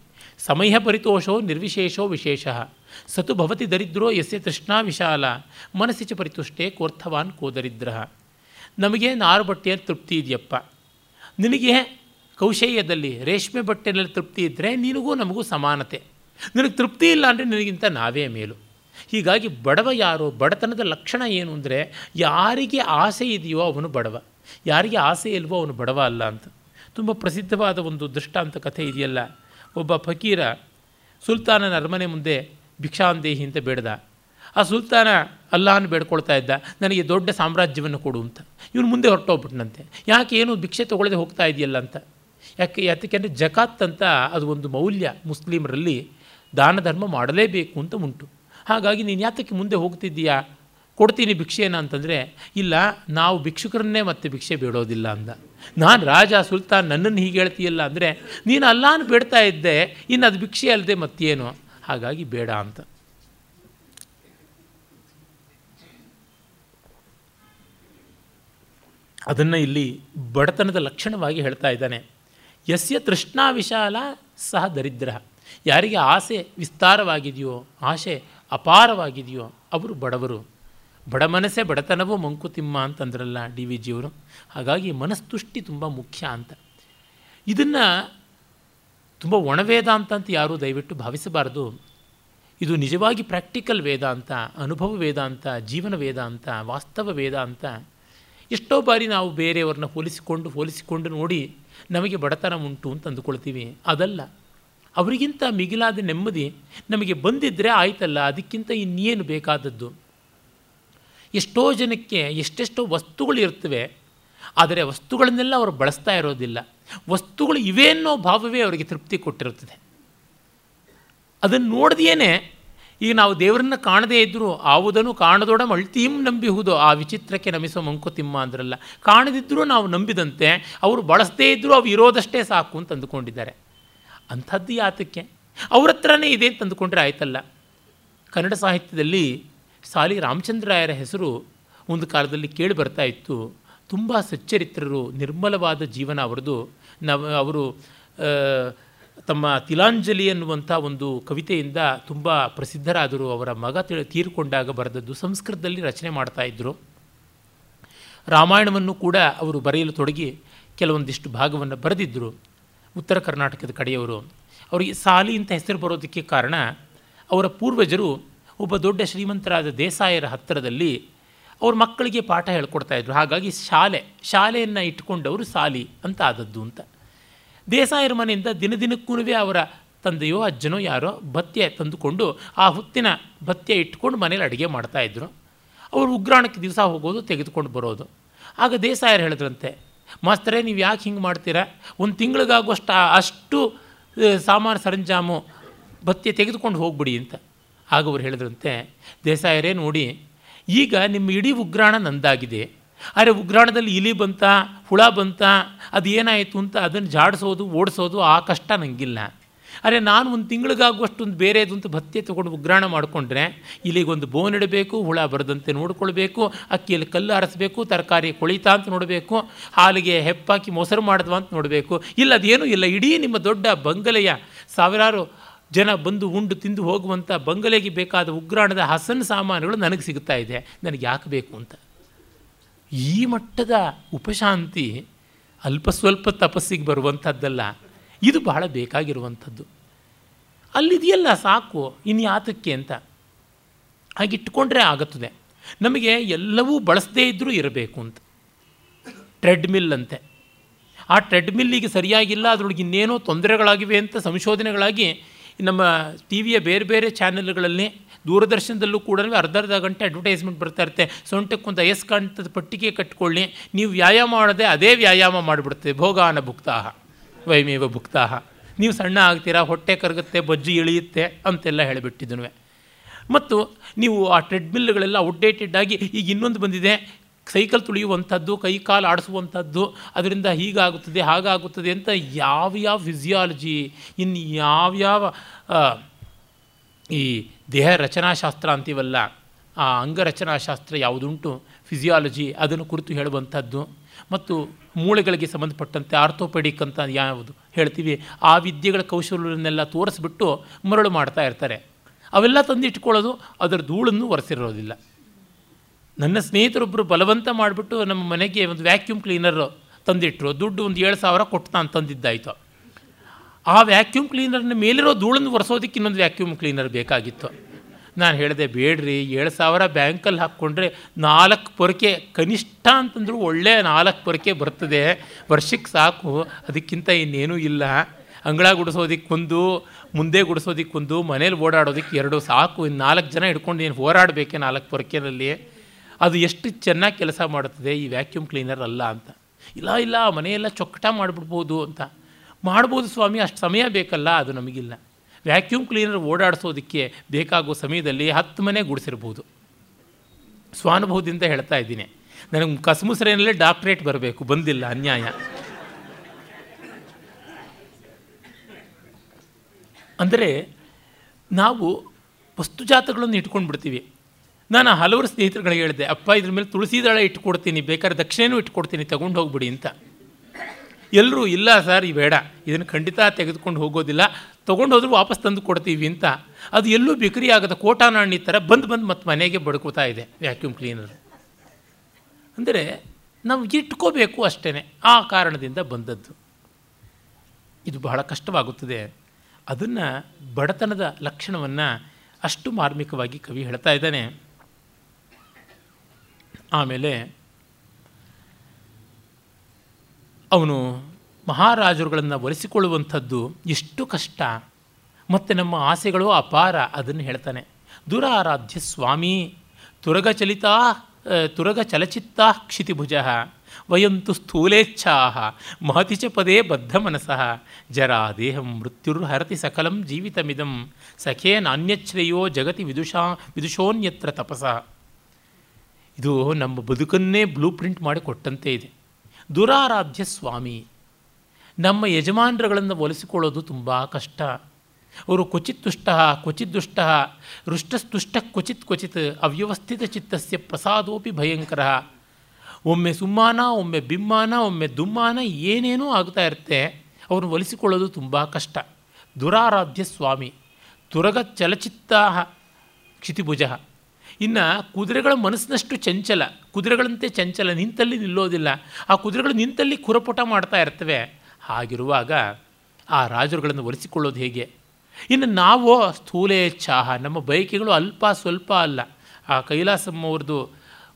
[SPEAKER 1] ಸಮಯ ಪರಿತೋಷೋ ನಿರ್ವಿಶೇಷೋ ವಿಶೇಷ. ಸತು ಭವತಿ ದರಿದ್ರೋ ಯಸ್ಯ ತೃಷ್ಣಾ ವಿಶಾಲ. ಮನಸ್ಸಿ ಚ ಪರಿತುಷ್ಟೇ ಕೋರ್ಥವಾನ್ ಕೋ ದರಿದ್ರ ನಮಗೆ ನಾರು ಬಟ್ಟೆಯ ತೃಪ್ತಿ ಇದೆಯಪ್ಪ. ನಿನಗೆ ಕೌಶಲ್ಯದಲ್ಲಿ ರೇಷ್ಮೆ ಬಟ್ಟೆಯಲ್ಲಿ ತೃಪ್ತಿ ಇದ್ದರೆ ನಿನಗೂ ನಮಗೂ ಸಮಾನತೆ. ನಿನಗೆ ತೃಪ್ತಿ ಇಲ್ಲ ಅಂದರೆ ನಿನಗಿಂತ ನಾವೇ ಮೇಲು. ಹೀಗಾಗಿ ಬಡವ ಯಾರು ಬಡತನದ ಲಕ್ಷಣ ಏನು ಅಂದರೆ ಯಾರಿಗೆ ಆಸೆ ಇದೆಯೋ ಅವನು ಬಡವ. ಯಾರಿಗೆ ಆಸೆ ಇಲ್ವೋ ಅವನು ಬಡವ ಅಲ್ಲ ಅಂತ. ತುಂಬ ಪ್ರಸಿದ್ಧವಾದ ಒಂದು ದೃಷ್ಟಾಂತ ಕಥೆ ಇದೆಯಲ್ಲ. ಒಬ್ಬ ಫಕೀರ ಸುಲ್ತಾನನ ಅರಮನೆ ಮುಂದೆ ಭಿಕ್ಷಾಂದೇಹಿ ಅಂತ ಬೇಡ್ದ. ಆ ಸುಲ್ತಾನ ಅಲ್ಲಾನು ಬೇಡ್ಕೊಳ್ತಾ ಇದ್ದ. ನನಗೆ ದೊಡ್ಡ ಸಾಮ್ರಾಜ್ಯವನ್ನು ಕೊಡು ಅಂತ. ಇವನು ಮುಂದೆ ಹೊರಟೋಗ್ಬಿಟ್ನಂತೆ. ಯಾಕೆ ಏನು ಭಿಕ್ಷೆ ತೊಗೊಳ್ಳದೆ ಹೋಗ್ತಾ ಇದೆಯಲ್ಲ ಅಂತ. ಯಾಕೆ ಯಾತಕ್ಕೆಂದರೆ ಜಕಾತ್ ಅಂತ ಅದು ಒಂದು ಮೌಲ್ಯ ಮುಸ್ಲಿಮರಲ್ಲಿ ದಾನ ಧರ್ಮ ಮಾಡಲೇಬೇಕು ಅಂತ ಉಂಟು. ಹಾಗಾಗಿ ನೀನು ಯಾತಕ್ಕೆ ಮುಂದೆ ಹೋಗ್ತಿದ್ದೀಯಾ? ಕೊಡ್ತೀನಿ ಭಿಕ್ಷೆನ ಅಂತಂದರೆ, ಇಲ್ಲ, ನಾವು ಭಿಕ್ಷುಕರನ್ನೇ ಮತ್ತೆ ಭಿಕ್ಷೆ ಬೇಡೋದಿಲ್ಲ ಅಂದ. ನಾನು ರಾಜ ಸುಲ್ತಾನ್, ನನ್ನನ್ನು ಹೀಗೆ ಹೇಳ್ತೀಯಲ್ಲ ಅಂದರೆ, ನೀನು ಅಲ್ಲಾನು ಬೇಡ್ತಾ ಇದ್ದೆ, ಇನ್ನು ಅದು ಭಿಕ್ಷೆ ಅಲ್ಲದೆ ಮತ್ತೇನು? ಹಾಗಾಗಿ ಬೇಡ ಅಂತ. ಅದನ್ನು ಇಲ್ಲಿ ಬಡತನದ ಲಕ್ಷಣವಾಗಿ ಹೇಳ್ತಾ ಇದ್ದಾನೆ. ಯಸ್ಯ ತೃಷ್ಣಾ ವಿಶಾಲ ಸಹ ದರಿದ್ರ. ಯಾರಿಗೆ ಆಸೆ ವಿಸ್ತಾರವಾಗಿದೆಯೋ, ಆಸೆ ಅಪಾರವಾಗಿದೆಯೋ, ಅವರು ಬಡವರು. ಬಡ ಮನಸ್ಸೇ ಬಡತನವೂ ಮಂಕುತಿಮ್ಮ ಅಂತಂದ್ರಲ್ಲ ಡಿ ವಿ ಜಿಯವರು. ಹಾಗಾಗಿ ಮನಸ್ತುಷ್ಟಿ ತುಂಬ ಮುಖ್ಯ ಅಂತ. ಇದನ್ನು ತುಂಬ ಒಣವೇದಾಂತ ಅಂತ ಯಾರೂ ದಯವಿಟ್ಟು ಭಾವಿಸಬಾರ್ದು. ಇದು ನಿಜವಾಗಿ ಪ್ರಾಕ್ಟಿಕಲ್ ವೇದಾಂತ, ಅನುಭವ ವೇದಾಂತ, ಜೀವನ ವೇದಾಂತ, ವಾಸ್ತವ ವೇದಾಂತ. ಎಷ್ಟೋ ಬಾರಿ ನಾವು ಬೇರೆಯವ್ರನ್ನ ಹೋಲಿಸಿಕೊಂಡು ಹೋಲಿಸಿಕೊಂಡು ನೋಡಿ ನಮಗೆ ಬಡತನ ಉಂಟು ಅಂತ ಅಂದುಕೊಳ್ತೀವಿ. ಅದಲ್ಲ. ಅವರಿಗಿಂತ ಮಿಗಿಲಾದ ನೆಮ್ಮದಿ ನಮಗೆ ಬಂದಿದ್ದರೆ ಆಯ್ತಲ್ಲ, ಅದಕ್ಕಿಂತ ಇನ್ನೇನು ಬೇಕಾದದ್ದು? ಎಷ್ಟೋ ಜನಕ್ಕೆ ಎಷ್ಟೆಷ್ಟೋ ವಸ್ತುಗಳು ಇರ್ತವೆ, ಆದರೆ ವಸ್ತುಗಳನ್ನೆಲ್ಲ ಅವರು ಬಳಸ್ತಾ ಇರೋದಿಲ್ಲ. ವಸ್ತುಗಳು ಇವೆ ಅನ್ನೋ ಭಾವವೇ ಅವರಿಗೆ ತೃಪ್ತಿ ಕೊಟ್ಟಿರುತ್ತದೆ. ಅದನ್ನು ನೋಡ್ದೇನೆ ಈಗ ನಾವು ದೇವರನ್ನ ಕಾಣದೇ ಇದ್ದರೂ ಆವುದನ್ನು ಕಾಣದೋಡ ಮಳ್ತೀಂ ನಂಬಿಹುದು, ಆ ವಿಚಿತ್ರಕ್ಕೆ ನಮಿಸೋ ಮಂಕುತಿಮ್ಮ ಅಂದ್ರಲ್ಲ. ಕಾಣದಿದ್ದರೂ ನಾವು ನಂಬಿದಂತೆ, ಅವರು ಬಳಸದೇ ಇದ್ದರೂ ಅವು ಇರೋದಷ್ಟೇ ಸಾಕು ಅಂತ ಅಂದುಕೊಂಡಿದ್ದಾರೆ. ಅಂಥದ್ದು ಯಾತಕ್ಕೆ? ಅವ್ರ ಹತ್ರನೇ ಇದೆ ಅಂತ ಅಂದುಕೊಂಡ್ರೆ ಆಯ್ತಲ್ಲ? ಕನ್ನಡ ಸಾಹಿತ್ಯದಲ್ಲಿ ಸಾಲಿ ರಾಮಚಂದ್ರಾಯರ ಹೆಸರು ಒಂದು ಕಾಲದಲ್ಲಿ ಕೇಳಿ ಬರ್ತಾ ಇತ್ತು. ತುಂಬ ಸಚ್ಚರಿತ್ರರು ನಿರ್ಮಲವಾದ ಜೀವನ ಅವರದು ನವ, ಅವರು ತಮ್ಮ ತಿಲಾಂಜಲಿ ಅನ್ನುವಂಥ ಒಂದು ಕವಿತೆಯಿಂದ ತುಂಬ ಪ್ರಸಿದ್ಧರಾದರು. ಅವರ ಮಗ ತೀರ್ಕೊಂಡಾಗ ಬರೆದದ್ದು ಸಂಸ್ಕೃತದಲ್ಲಿ ರಚನೆ ಮಾಡ್ತಾ ಇದ್ದರು ರಾಮಾಯಣವನ್ನು ಕೂಡ ಅವರು ಬರೆಯಲು ತೊಡಗಿ ಕೆಲವೊಂದಿಷ್ಟು ಭಾಗವನ್ನು ಬರೆದಿದ್ದರು ಉತ್ತರ ಕರ್ನಾಟಕದ ಕಡೆಯವರು. ಅವರಿಗೆ ಸಾಲಿ ಅಂತ ಹೆಸರು ಬರೋದಕ್ಕೆ ಕಾರಣ ಅವರ ಪೂರ್ವಜರು ಒಬ್ಬ ದೊಡ್ಡ ಶ್ರೀಮಂತರಾದ ದೇಸಾಯರ ಹತ್ತಿರದಲ್ಲಿ ಅವ್ರ ಮಕ್ಕಳಿಗೆ ಪಾಠ ಹೇಳ್ಕೊಡ್ತಾಯಿದ್ರು ಹಾಗಾಗಿ ಶಾಲೆ, ಶಾಲೆಯನ್ನು ಇಟ್ಕೊಂಡವರು ಸಾಲಿ ಅಂತ ಆದದ್ದು ಅಂತ. ದೇಸಾಯರ ಮನೆಯಿಂದ ದಿನದಿನಕ್ಕೂ ಅವರ ತಂದೆಯೋ ಅಜ್ಜನೋ ಯಾರೋ ಭತ್ಯೆ ತಂದುಕೊಂಡು ಆ ಹುತ್ತಿನ ಭತ್ಯೆ ಇಟ್ಕೊಂಡು ಮನೇಲಿ ಅಡುಗೆ ಮಾಡ್ತಾಯಿದ್ರು ಅವರು ಉಗ್ರಾಣಕ್ಕೆ ದಿವಸ ಹೋಗೋದು, ತೆಗೆದುಕೊಂಡು ಬರೋದು. ಆಗ ದೇಸಾಯರು ಹೇಳಿದ್ರಂತೆ, ಮಾಸ್ತರೇ, ನೀವು ಯಾಕೆ ಹಿಂಗೆ ಮಾಡ್ತೀರಾ? ಒಂದು ತಿಂಗಳಿಗಾಗುವಷ್ಟು ಅಷ್ಟು ಸಾಮಾನು, ಸರಂಜಾಮು ಭತ್ಯೆ ತೆಗೆದುಕೊಂಡು ಹೋಗ್ಬಿಡಿ ಅಂತ. ಆಗ ಅವರು ಹೇಳಿದ್ರಂತೆ, ದೇಸಾಯರೇ ನೋಡಿ, ಈಗ ನಿಮ್ಮ ಇಡೀ ಉಗ್ರಾಣ ನಂದಾಗಿದೆ. ಆದರೆ ಉಗ್ರಾಣದಲ್ಲಿ ಇಲಿ ಬಂತ, ಹುಳ ಬಂತ, ಅದು ಏನಾಯಿತು ಅಂತ ಅದನ್ನು ಜಾಡಿಸೋದು, ಓಡಿಸೋದು ಆ ಕಷ್ಟ ನನಗಿಲ್ಲ ಅರೆ ನಾನು ಒಂದು ತಿಂಗಳಿಗಾಗುವಷ್ಟು ಒಂದು ಬೇರೆದು ಅಂತ ಭತ್ತೆ ತೊಗೊಂಡು ಉಗ್ರಾಣ ಮಾಡಿಕೊಂಡ್ರೆ ಇಲ್ಲಿಗೊಂದು ಬೋನ್ ಇಡಬೇಕು, ಹುಳ ಬರದಂತೆ ನೋಡ್ಕೊಳ್ಬೇಕು, ಅಕ್ಕಿಯಲ್ಲಿ ಕಲ್ಲು ಅರಸಬೇಕು ತರಕಾರಿ ಕೊಳಿತಾ ಅಂತ ನೋಡಬೇಕು, ಹಾಲಿಗೆ ಹೆಪ್ಪಾಕಿ ಮೊಸರು ಮಾಡಿದ್ವಾ ಅಂತ ನೋಡಬೇಕು. ಇಲ್ಲ, ಅದೇನೂ ಇಲ್ಲ, ಇಡೀ ನಿಮ್ಮ ದೊಡ್ಡ ಬಂಗಲೆಯ ಸಾವಿರಾರು ಜನ ಬಂದು ಉಂಡು ತಿಂದು ಹೋಗುವಂಥ ಬಂಗಲೆಗೆ ಬೇಕಾದ ಉಗ್ರಾಣದ ಹಸನ್ ಸಾಮಾನುಗಳು ನನಗೆ ಸಿಗ್ತಾ ಇದೆ, ನನಗೆ ಯಾಕೆ ಬೇಕು ಅಂತ. ಈ ಮಟ್ಟದ ಉಪಶಾಂತಿ ಅಲ್ಪ ಸ್ವಲ್ಪ ತಪಸ್ಸಿಗೆ ಬರುವಂಥದ್ದಲ್ಲ, ಇದು ಬಹಳ ಬೇಕಾಗಿರುವಂಥದ್ದು. ಅಲ್ಲಿದೆಯಲ್ಲ ಸಾಕು, ಇನ್ನು ಯಾತಕ್ಕೆ ಅಂತ. ಹಾಗಿಟ್ಕೊಂಡ್ರೆ ಆಗುತ್ತದೆ. ನಮಗೆ ಎಲ್ಲವೂ ಬಳಸದೇ ಇದ್ದರೂ ಇರಬೇಕು ಅಂತ. ಟ್ರೆಡ್ಮಿಲ್ ಅಂತೆ. ಆ ಟ್ರೆಡ್ಮಿಲ್ಲಿಗೆ ಸರಿಯಾಗಿಲ್ಲ, ಅದರೊಳಗೆ ಇನ್ನೇನೋ ತೊಂದರೆಗಳಾಗಿವೆ ಅಂತ ಸಂಶೋಧನೆಗಳಾಗಿ ನಮ್ಮ ಟಿ ವಿಯ ಬೇರೆ ಬೇರೆ ಚಾನೆಲ್ಗಳಲ್ಲಿ ದೂರದರ್ಶನದಲ್ಲೂ ಕೂಡ ಅರ್ಧ ಅರ್ಧ ಗಂಟೆ ಅಡ್ವರ್ಟೈಸ್ಮೆಂಟ್ ಬರ್ತಾ ಇರುತ್ತೆ. ಸೊಂಟಕ್ಕೊಂದು ಅಯಸ್ಕಾಂತದ ಪಟ್ಟಿಗೆ ಕಟ್ಕೊಳ್ಳಿ. ನೀವು ವ್ಯಾಯಾಮ ಮಾಡದೆ ಅದೇ ವ್ಯಾಯಾಮ ಮಾಡಿಬಿಡುತ್ತೆ ಭೋಗಾನ ಭುಕ್ತಾಹ ವೈಮೇವ ಭುಕ್ತಾಹ. ನೀವು ಸಣ್ಣ ಆಗ್ತೀರಾ, ಹೊಟ್ಟೆ ಕರಗುತ್ತೆ, ಬಜ್ಜಿ ಇಳಿಯುತ್ತೆ ಅಂತೆಲ್ಲ ಹೇಳಿಬಿಟ್ಟಿದ್ನು ಮತ್ತು ನೀವು ಆ ಟ್ರೆಡ್ಮಿಲ್ಗಳೆಲ್ಲ ಔಟ್ಡೇಟೆಡ್ ಆಗಿ ಈಗ ಇನ್ನೊಂದು ಬಂದಿದೆ. ಸೈಕಲ್ ತುಳಿಯುವಂಥದ್ದು ಕೈ ಕಾಲು ಆಡಿಸುವಂಥದ್ದು, ಅದರಿಂದ ಹೀಗಾಗುತ್ತದೆ, ಹಾಗಾಗುತ್ತದೆ ಅಂತ ಯಾವ್ಯಾವ ಫಿಸಿಯಾಲಜಿ ಇನ್ನು ಯಾವ್ಯಾವ ಈ ದೇಹ ರಚನಾಶಾಸ್ತ್ರ ಅಂತೀವಲ್ಲ, ಆ ಅಂಗರಚನಾಶಾಸ್ತ್ರ ಯಾವುದುಂಟು ಫಿಸಿಯಾಲಜಿ ಅದನ್ನು ಕುರಿತು ಹೇಳುವಂಥದ್ದು. ಮತ್ತು ಮೂಳೆಗಳಿಗೆ ಸಂಬಂಧಪಟ್ಟಂತೆ ಆರ್ಥೋಪೆಡಿಕ್ ಅಂತ ಯಾವುದು ಹೇಳ್ತೀವಿ, ಆ ವಿದ್ಯೆಗಳ ಕೌಶಲ್ಯನ್ನೆಲ್ಲ ತೋರಿಸ್ಬಿಟ್ಟು ಮರಳು ಮಾಡ್ತಾ ಇರ್ತಾರೆ. ಅವೆಲ್ಲ ತಂದಿಟ್ಕೊಳ್ಳೋದು ಅದರ ಧೂಳನ್ನು ಒರೆಸಿರೋದಿಲ್ಲ. ನನ್ನ ಸ್ನೇಹಿತರೊಬ್ಬರು ಬಲವಂತ ಮಾಡಿಬಿಟ್ಟು ನಮ್ಮ ಮನೆಗೆ ಒಂದು ವ್ಯಾಕ್ಯೂಮ್ ಕ್ಲೀನರ್ ತಂದಿಟ್ಟರು ದುಡ್ಡು ಒಂದು ಏಳು ಸಾವಿರ ಕೊಟ್ಟು ನಾನು ತಂದಿದ್ದಾಯಿತು. ಆ ವ್ಯಾಕ್ಯೂಮ್ ಕ್ಲೀನರ್ನ ಮೇಲಿರೋ ಧೂಳನ್ನು ಒರೆಸೋದಕ್ಕೆ ಇನ್ನೊಂದು ವ್ಯಾಕ್ಯೂಮ್ ಕ್ಲೀನರ್ ಬೇಕಾಗಿತ್ತು. ನಾನು ಹೇಳಿದೆ, ಬೇಡ್ರಿ, ಏಳು ಸಾವಿರ ಬ್ಯಾಂಕಲ್ಲಿ ಹಾಕ್ಕೊಂಡ್ರೆ ನಾಲ್ಕು ಪೊರಕೆ ಕನಿಷ್ಠ ಅಂತಂದರೂ ಒಳ್ಳೆಯ ನಾಲ್ಕು ಪೊರಕೆ ಬರ್ತದೆ. ವರ್ಷಕ್ಕೆ ಸಾಕು, ಅದಕ್ಕಿಂತ ಇನ್ನೇನೂ ಇಲ್ಲ. ಅಂಗಳ ಗುಡಿಸೋದಕ್ಕೊಂದು ಮುಂದೆ ಗುಡಿಸೋದಕ್ಕೊಂದು ಮನೇಲಿ ಓಡಾಡೋದಕ್ಕೆ ಎರಡು ಸಾಕು. ಇನ್ನು ನಾಲ್ಕು ಜನ ಹಿಡ್ಕೊಂಡು ಏನು ಹೋರಾಡಬೇಕೆ ನಾಲ್ಕು ಪೊರಕೆನಲ್ಲಿ. ಅದು ಎಷ್ಟು ಚೆನ್ನಾಗಿ ಕೆಲಸ ಮಾಡುತ್ತದೆ, ಈ ವ್ಯಾಕ್ಯೂಮ್ ಕ್ಲೀನರ್ ಅಲ್ಲ ಅಂತ. ಇಲ್ಲ ಇಲ್ಲ, ಮನೆಯೆಲ್ಲ ಚೊಕ್ಕಟ ಮಾಡಿಬಿಡ್ಬೋದು ಅಂತ. ಮಾಡ್ಬೋದು ಸ್ವಾಮಿ, ಅಷ್ಟು ಸಮಯ ಬೇಕಲ್ಲ, ಅದು ನಮಗಿಲ್ಲ. ವ್ಯಾಕ್ಯೂಮ್ ಕ್ಲೀನರ್ ಓಡಾಡಿಸೋದಕ್ಕೆ ಬೇಕಾಗೋ ಸಮಯದಲ್ಲಿ ಹತ್ತು ಮನೆ ಗುಡಿಸಿರ್ಬೋದು. ಸ್ವಾನುಭವದಿಂದ ಹೇಳ್ತಾ ಇದ್ದೀನಿ. ನನಗೆ ಕಸಮುಸರೇನಲ್ಲೇ ಡಾಕ್ಟ್ರೇಟ್ ಬರಬೇಕು, ಬಂದಿಲ್ಲ, ಅನ್ಯಾಯ. ಅಂದರೆ, ನಾವು ವಸ್ತುಜಾತಗಳನ್ನು ಇಟ್ಕೊಂಡು ಬಿಡ್ತೀವಿ ನಾನು ಹಲವರು ಸ್ನೇಹಿತರುಗಳಿಗೆ ಹೇಳಿದೆ, ಅಪ್ಪ, ಇದ್ರ ಮೇಲೆ ತುಳಸಿ ದಳ ಇಟ್ಕೊಡ್ತೀನಿ, ಬೇಕಾದ್ರೆ ದಕ್ಷಿಣೆನೂ ಇಟ್ಕೊಡ್ತೀನಿ, ತಗೊಂಡು ಹೋಗ್ಬಿಡಿ ಅಂತ. ಎಲ್ಲರೂ ಇಲ್ಲ ಸರ್, ಈ ಬೇಡ, ಇದನ್ನು ಖಂಡಿತ ತೆಗೆದುಕೊಂಡು ಹೋಗೋದಿಲ್ಲ, ತೊಗೊಂಡು ಹೋದ್ರೂ ವಾಪಸ್ ತಂದು ಕೊಡ್ತೀವಿ ಅಂತ. ಅದು ಎಲ್ಲೂ ಬಿಕ್ರಿ ಆಗದ ಕೋಟಾನಾಣಿ ಥರ ಬಂದು ಬಂದು ಮತ್ತು ಮನೆಗೆ ಬಡ್ಕೋತಾ ಇದೆ ವ್ಯಾಕ್ಯೂಮ್ ಕ್ಲೀನರ್. ಅಂದರೆ ನಾವು ಇಟ್ಕೋಬೇಕು ಅಷ್ಟೇ ಆ ಕಾರಣದಿಂದ ಬಂದದ್ದು. ಇದು ಬಹಳ ಕಷ್ಟವಾಗುತ್ತದೆ. ಅದನ್ನು ಬಡತನದ ಲಕ್ಷಣವನ್ನು ಅಷ್ಟು ಮಾರ್ಮಿಕವಾಗಿ ಕವಿ ಹೇಳ್ತಾ ಇದ್ದಾನೆ. ಆಮೇಲೆ ಅವನು ಮಹಾರಾಜರುಗಳನ್ನು ಒಲಿಸಿಕೊಳ್ಳುವಂಥದ್ದು ಎಷ್ಟು ಕಷ್ಟ. ಮತ್ತು ನಮ್ಮ ಆಸೆಗಳು ಅಪಾರ ಅದನ್ನು ಹೇಳ್ತಾನೆ. ದುರಾರಾಧ್ಯ ಸ್ವಾಮಿ ತುರಗಚಲಿತಾ ತುರಗ ಚಲಚಿತ್ತಾ ಕ್ಷಿತಿಭುಜ, ವಯಂತು ಸ್ಥೂಲೇಚ್ಛಾ, ಮಹತಿ ಚ ಪದೇ ಬದ್ಧ ಮನಸಃ, ಜರಾ ದೇಹಂ ಮೃತ್ಯುರ್ಹರತಿ ಸಕಲಂ ಜೀವಿತಮಿದಂ ಸಖೇ ನಾಣ್ಯಶ್ರೇಯೋ ಜಗತಿ ವಿದುಷಾ, ವಿದುಷೋನ್ಯತ್ರ ತಪಸ. ಇದು ನಮ್ಮ ಬದುಕನ್ನೇ ಬ್ಲೂ ಪ್ರಿಂಟ್ ಮಾಡಿ ಕೊಟ್ಟಂತೆ ಇದೆ. ದುರಾರಾಧ್ಯ ಸ್ವಾಮಿ, ನಮ್ಮ ಯಜಮಾನರುಗಳನ್ನು ಒಲಿಸಿಕೊಳ್ಳೋದು ತುಂಬ ಕಷ್ಟ. ಅವರು ಕ್ವಚಿತ್ ತುಷ್ಟ ಕ್ವಚಿತ್ ದುಷ್ಟ ರುಷ್ಟಸ್ತುಷ್ಟ, ಕ್ವಚಿತ್ ಕ್ವಚಿತ್, ಅವ್ಯವಸ್ಥಿತ ಚಿತ್ತಸ್ಯ ಪ್ರಸಾದೋಪಿ ಭಯಂಕರ. ಒಮ್ಮೆ ಸುಮ್ಮಾನ, ಒಮ್ಮೆ ಬಿಮ್ಮಾನ, ಒಮ್ಮೆ ದುಮ್ಮಾನ ಏನೇನೋ ಆಗ್ತಾ ಇರುತ್ತೆ, ಅವ್ರನ್ನ ಒಲಿಸಿಕೊಳ್ಳೋದು ತುಂಬ ಕಷ್ಟ. ದುರಾರಾಧ್ಯ ಸ್ವಾಮಿ ತುರಗ ಚಲಚಿತ್ತ ಕ್ಷಿತಿಭುಜ. ಇನ್ನು ಕುದುರೆಗಳ ಮನಸ್ಸಿನಷ್ಟು ಚಂಚಲ, ಕುದುರೆಗಳಂತೆ ಚಂಚಲ ನಿಂತಲ್ಲಿ ನಿಲ್ಲೋದಿಲ್ಲ. ಆ ಕುದುರೆಗಳು ನಿಂತಲ್ಲಿ ಕುರಪುಟ ಮಾಡ್ತಾ ಇರ್ತವೆ. ಹಾಗಿರುವಾಗ ಆ ರಾಜರುಗಳನ್ನು ಒಲಿಸಿಕೊಳ್ಳೋದು ಹೇಗೆ? ಇನ್ನು ನಾವು ಸ್ಥೂಲೇಚ್ಛಾಹ ನಮ್ಮ ಬಯಕೆಗಳು ಅಲ್ಪ ಸ್ವಲ್ಪ ಅಲ್ಲ. ಆ ಕೈಲಾಸಮ್ಮ ಅವ್ರದ್ದು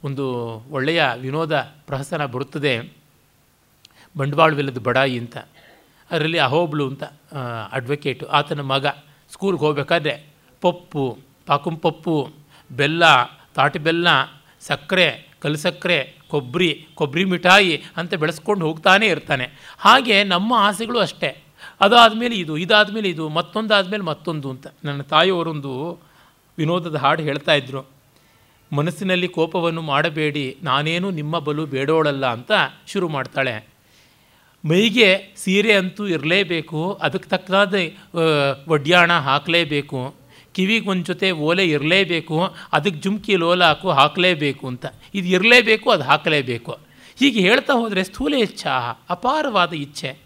[SPEAKER 1] ಒಂದು ಒಳ್ಳೆಯ ವಿನೋದ ಪ್ರಹಸನ ಬರುತ್ತದೆ. ಬಂಡವಾಳವಿಲ್ಲದ ಬಡಾಯಿ ಅಂತ. ಅದರಲ್ಲಿ ಅಹೋಬ್ಳು ಅಂತ ಅಡ್ವೊಕೇಟು ಆತನ ಮಗ. ಸ್ಕೂಲ್ಗೆ ಹೋಗ್ಬೇಕಾದ್ರೆ ಪಪ್ಪು ಪಾಕುಂ ಪಪ್ಪು ಬೆಲ್ಲ, ತಾಟಿ ಬೆಲ್ಲ, ಸಕ್ಕರೆ, ಕಲ್ಸಕ್ಕರೆ, ಕೊಬ್ಬರಿ ಕೊಬ್ಬರಿ ಮಿಠಾಯಿ ಅಂತ ಬೆಳೆಸ್ಕೊಂಡು ಹೋಗ್ತಾನೇ ಇರ್ತಾನೆ. ಹಾಗೆ ನಮ್ಮ ಆಸೆಗಳು ಅಷ್ಟೇ. ಅದಾದಮೇಲೆ ಇದು, ಇದಾದಮೇಲೆ ಇದು, ಮತ್ತೊಂದಾದಮೇಲೆ ಮತ್ತೊಂದು ಅಂತ. ನನ್ನ ತಾಯಿಯವರೊಂದು ವಿನೋದದ ಹಾಡು ಹೇಳ್ತಾ ಇದ್ದರು ಮನಸ್ಸಿನಲ್ಲಿ ಕೋಪವನ್ನು ಮಾಡಬೇಡಿ, ನಾನೇನು ನಿಮ್ಮ ಬಲು ಬೇಡೋಳಲ್ಲ ಅಂತ ಶುರು ಮಾಡ್ತಾಳೆ. ಮೈಗೆ ಸೀರೆ ಅಂತೂ ಇರಲೇಬೇಕು, ಅದಕ್ಕೆ ತಕ್ಕನಾದ ಒಡ್ಯಾಣ ಹಾಕಲೇಬೇಕು. ಕಿವಿಗೆ ಒಂದು ಜೊತೆ ಓಲೆ ಇರಲೇಬೇಕು, ಅದಕ್ಕೆ ಜುಮ್ಕಿ ಲೋಲ ಹಾಕು, ಹಾಕಲೇಬೇಕು ಅಂತ. ಇದು ಇರಲೇಬೇಕು, ಅದು ಹಾಕಲೇಬೇಕು. ಹೀಗೆ ಹೇಳ್ತಾ ಹೋದರೆ ಸ್ಥೂಲ ಇಚ್ಛಾ ಅಪಾರವಾದ ಇಚ್ಛೆ.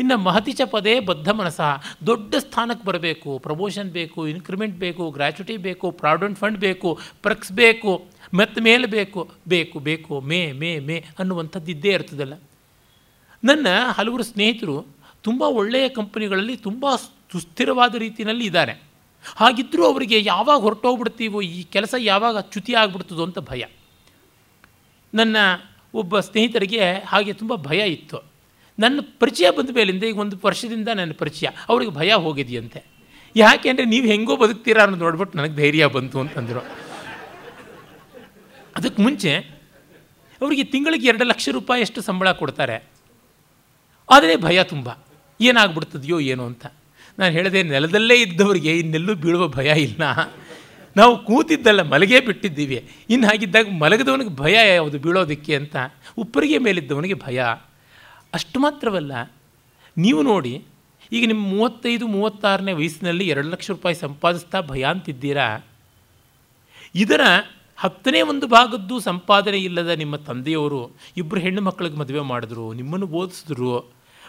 [SPEAKER 1] ಇನ್ನು ಮಹತಿಚ ಪದೇ ಬದ್ಧ ಮನಸಃ ದೊಡ್ಡ ಸ್ಥಾನಕ್ಕೆ ಬರಬೇಕು, ಪ್ರಮೋಷನ್ ಬೇಕು, ಇನ್ಕ್ರಿಮೆಂಟ್ ಬೇಕು ಗ್ರ್ಯಾಚುಟಿ ಬೇಕು, ಪ್ರಾವಿಡೆಂಟ್ ಫಂಡ್ ಬೇಕು, ಪ್ರಕ್ಸ್ ಬೇಕು, ಮೆತ್ ಮೇಲೆ ಬೇಕು ಬೇಕು ಬೇಕು, ಮೇ ಮೇ ಮೇ ಅನ್ನುವಂಥದ್ದು ಇದ್ದೇ ಇರ್ತದಲ್ಲ. ನನ್ನ ಹಲವರು ಸ್ನೇಹಿತರು ತುಂಬ ಒಳ್ಳೆಯ ಕಂಪನಿಗಳಲ್ಲಿ ತುಂಬ ಸುಸ್ಥಿರವಾದ ರೀತಿಯಲ್ಲಿ ಇದ್ದಾರೆ. ಹಾಗಿದ್ದರೂ ಅವರಿಗೆ ಯಾವಾಗ ಹೊರಟೋಗ್ಬಿಡ್ತೀವೋ, ಈ ಕೆಲಸ ಯಾವಾಗ ಚ್ಯುತಿ ಆಗ್ಬಿಡ್ತದೋ ಅಂತ ಭಯ. ನನ್ನ ಒಬ್ಬ ಸ್ನೇಹಿತರಿಗೆ ಹಾಗೆ ತುಂಬ ಭಯ ಇತ್ತು. ನನ್ನ ಪರಿಚಯ ಬಂದ ಮೇಲಿಂದ ಈಗ ಒಂದು ವರ್ಷದಿಂದ ನನ್ನ ಪರಿಚಯ. ಅವ್ರಿಗೆ ಭಯ ಹೋಗಿದೆಯಂತೆ. ಯಾಕೆ ಅಂದರೆ ನೀವು ಹೆಂಗೋ ಬದುಕ್ತೀರಾ ಅನ್ನೋದು ನೋಡ್ಬಿಟ್ಟು ನನಗೆ ಧೈರ್ಯ ಬಂತು ಅಂತಂದರು. ಅದಕ್ಕೆ ಮುಂಚೆ ಅವರಿಗೆ ತಿಂಗಳಿಗೆ ಎರಡು ಲಕ್ಷ ರೂಪಾಯಿ ಎಷ್ಟು ಸಂಬಳ ಕೊಡ್ತಾರೆ. ಆದರೆ ಭಯ ತುಂಬ. ಏನಾಗ್ಬಿಡ್ತದೆಯೋ ಏನೋ ಅಂತ. ನಾನು ಹೇಳಿದೆ ನೆಲದಲ್ಲೇ ಇದ್ದವರಿಗೆ ಇನ್ನೆಲ್ಲೂ ಬೀಳುವ ಭಯ ಇಲ್ಲ. ನಾವು ಕೂತಿದ್ದಲ್ಲ, ಮಲಗೇ ಬಿಟ್ಟಿದ್ದೀವಿ. ಇನ್ನು ಹಾಗಿದ್ದಾಗ ಮಲಗದವನಿಗೆ ಭಯ ಯಾವುದು? ಬೀಳೋದಕ್ಕೆ ಅಂತ. ಉಪ್ಪರಿಗೆ ಮೇಲಿದ್ದವನಿಗೆ ಭಯ. ಅಷ್ಟು ಮಾತ್ರವಲ್ಲ, ನೀವು ನೋಡಿ, ಈಗ ನಿಮ್ಮ ಮೂವತ್ತೈದು, ಮೂವತ್ತಾರನೇ ವಯಸ್ಸಿನಲ್ಲಿ ಎರಡು ಲಕ್ಷ ರೂಪಾಯಿ ಸಂಪಾದಿಸ್ತಾ ಭಯ ಅಂತಿದ್ದೀರಾ? ಇದರ ಹತ್ತನೇ ಒಂದು ಭಾಗದ್ದು ಸಂಪಾದನೆ ಇಲ್ಲದ ನಿಮ್ಮ ತಂದೆಯವರು ಇಬ್ಬರು ಹೆಣ್ಣು ಮಕ್ಕಳಿಗೆ ಮದುವೆ ಮಾಡಿದ್ರು, ನಿಮ್ಮನ್ನು ಓದಿಸಿದ್ರು.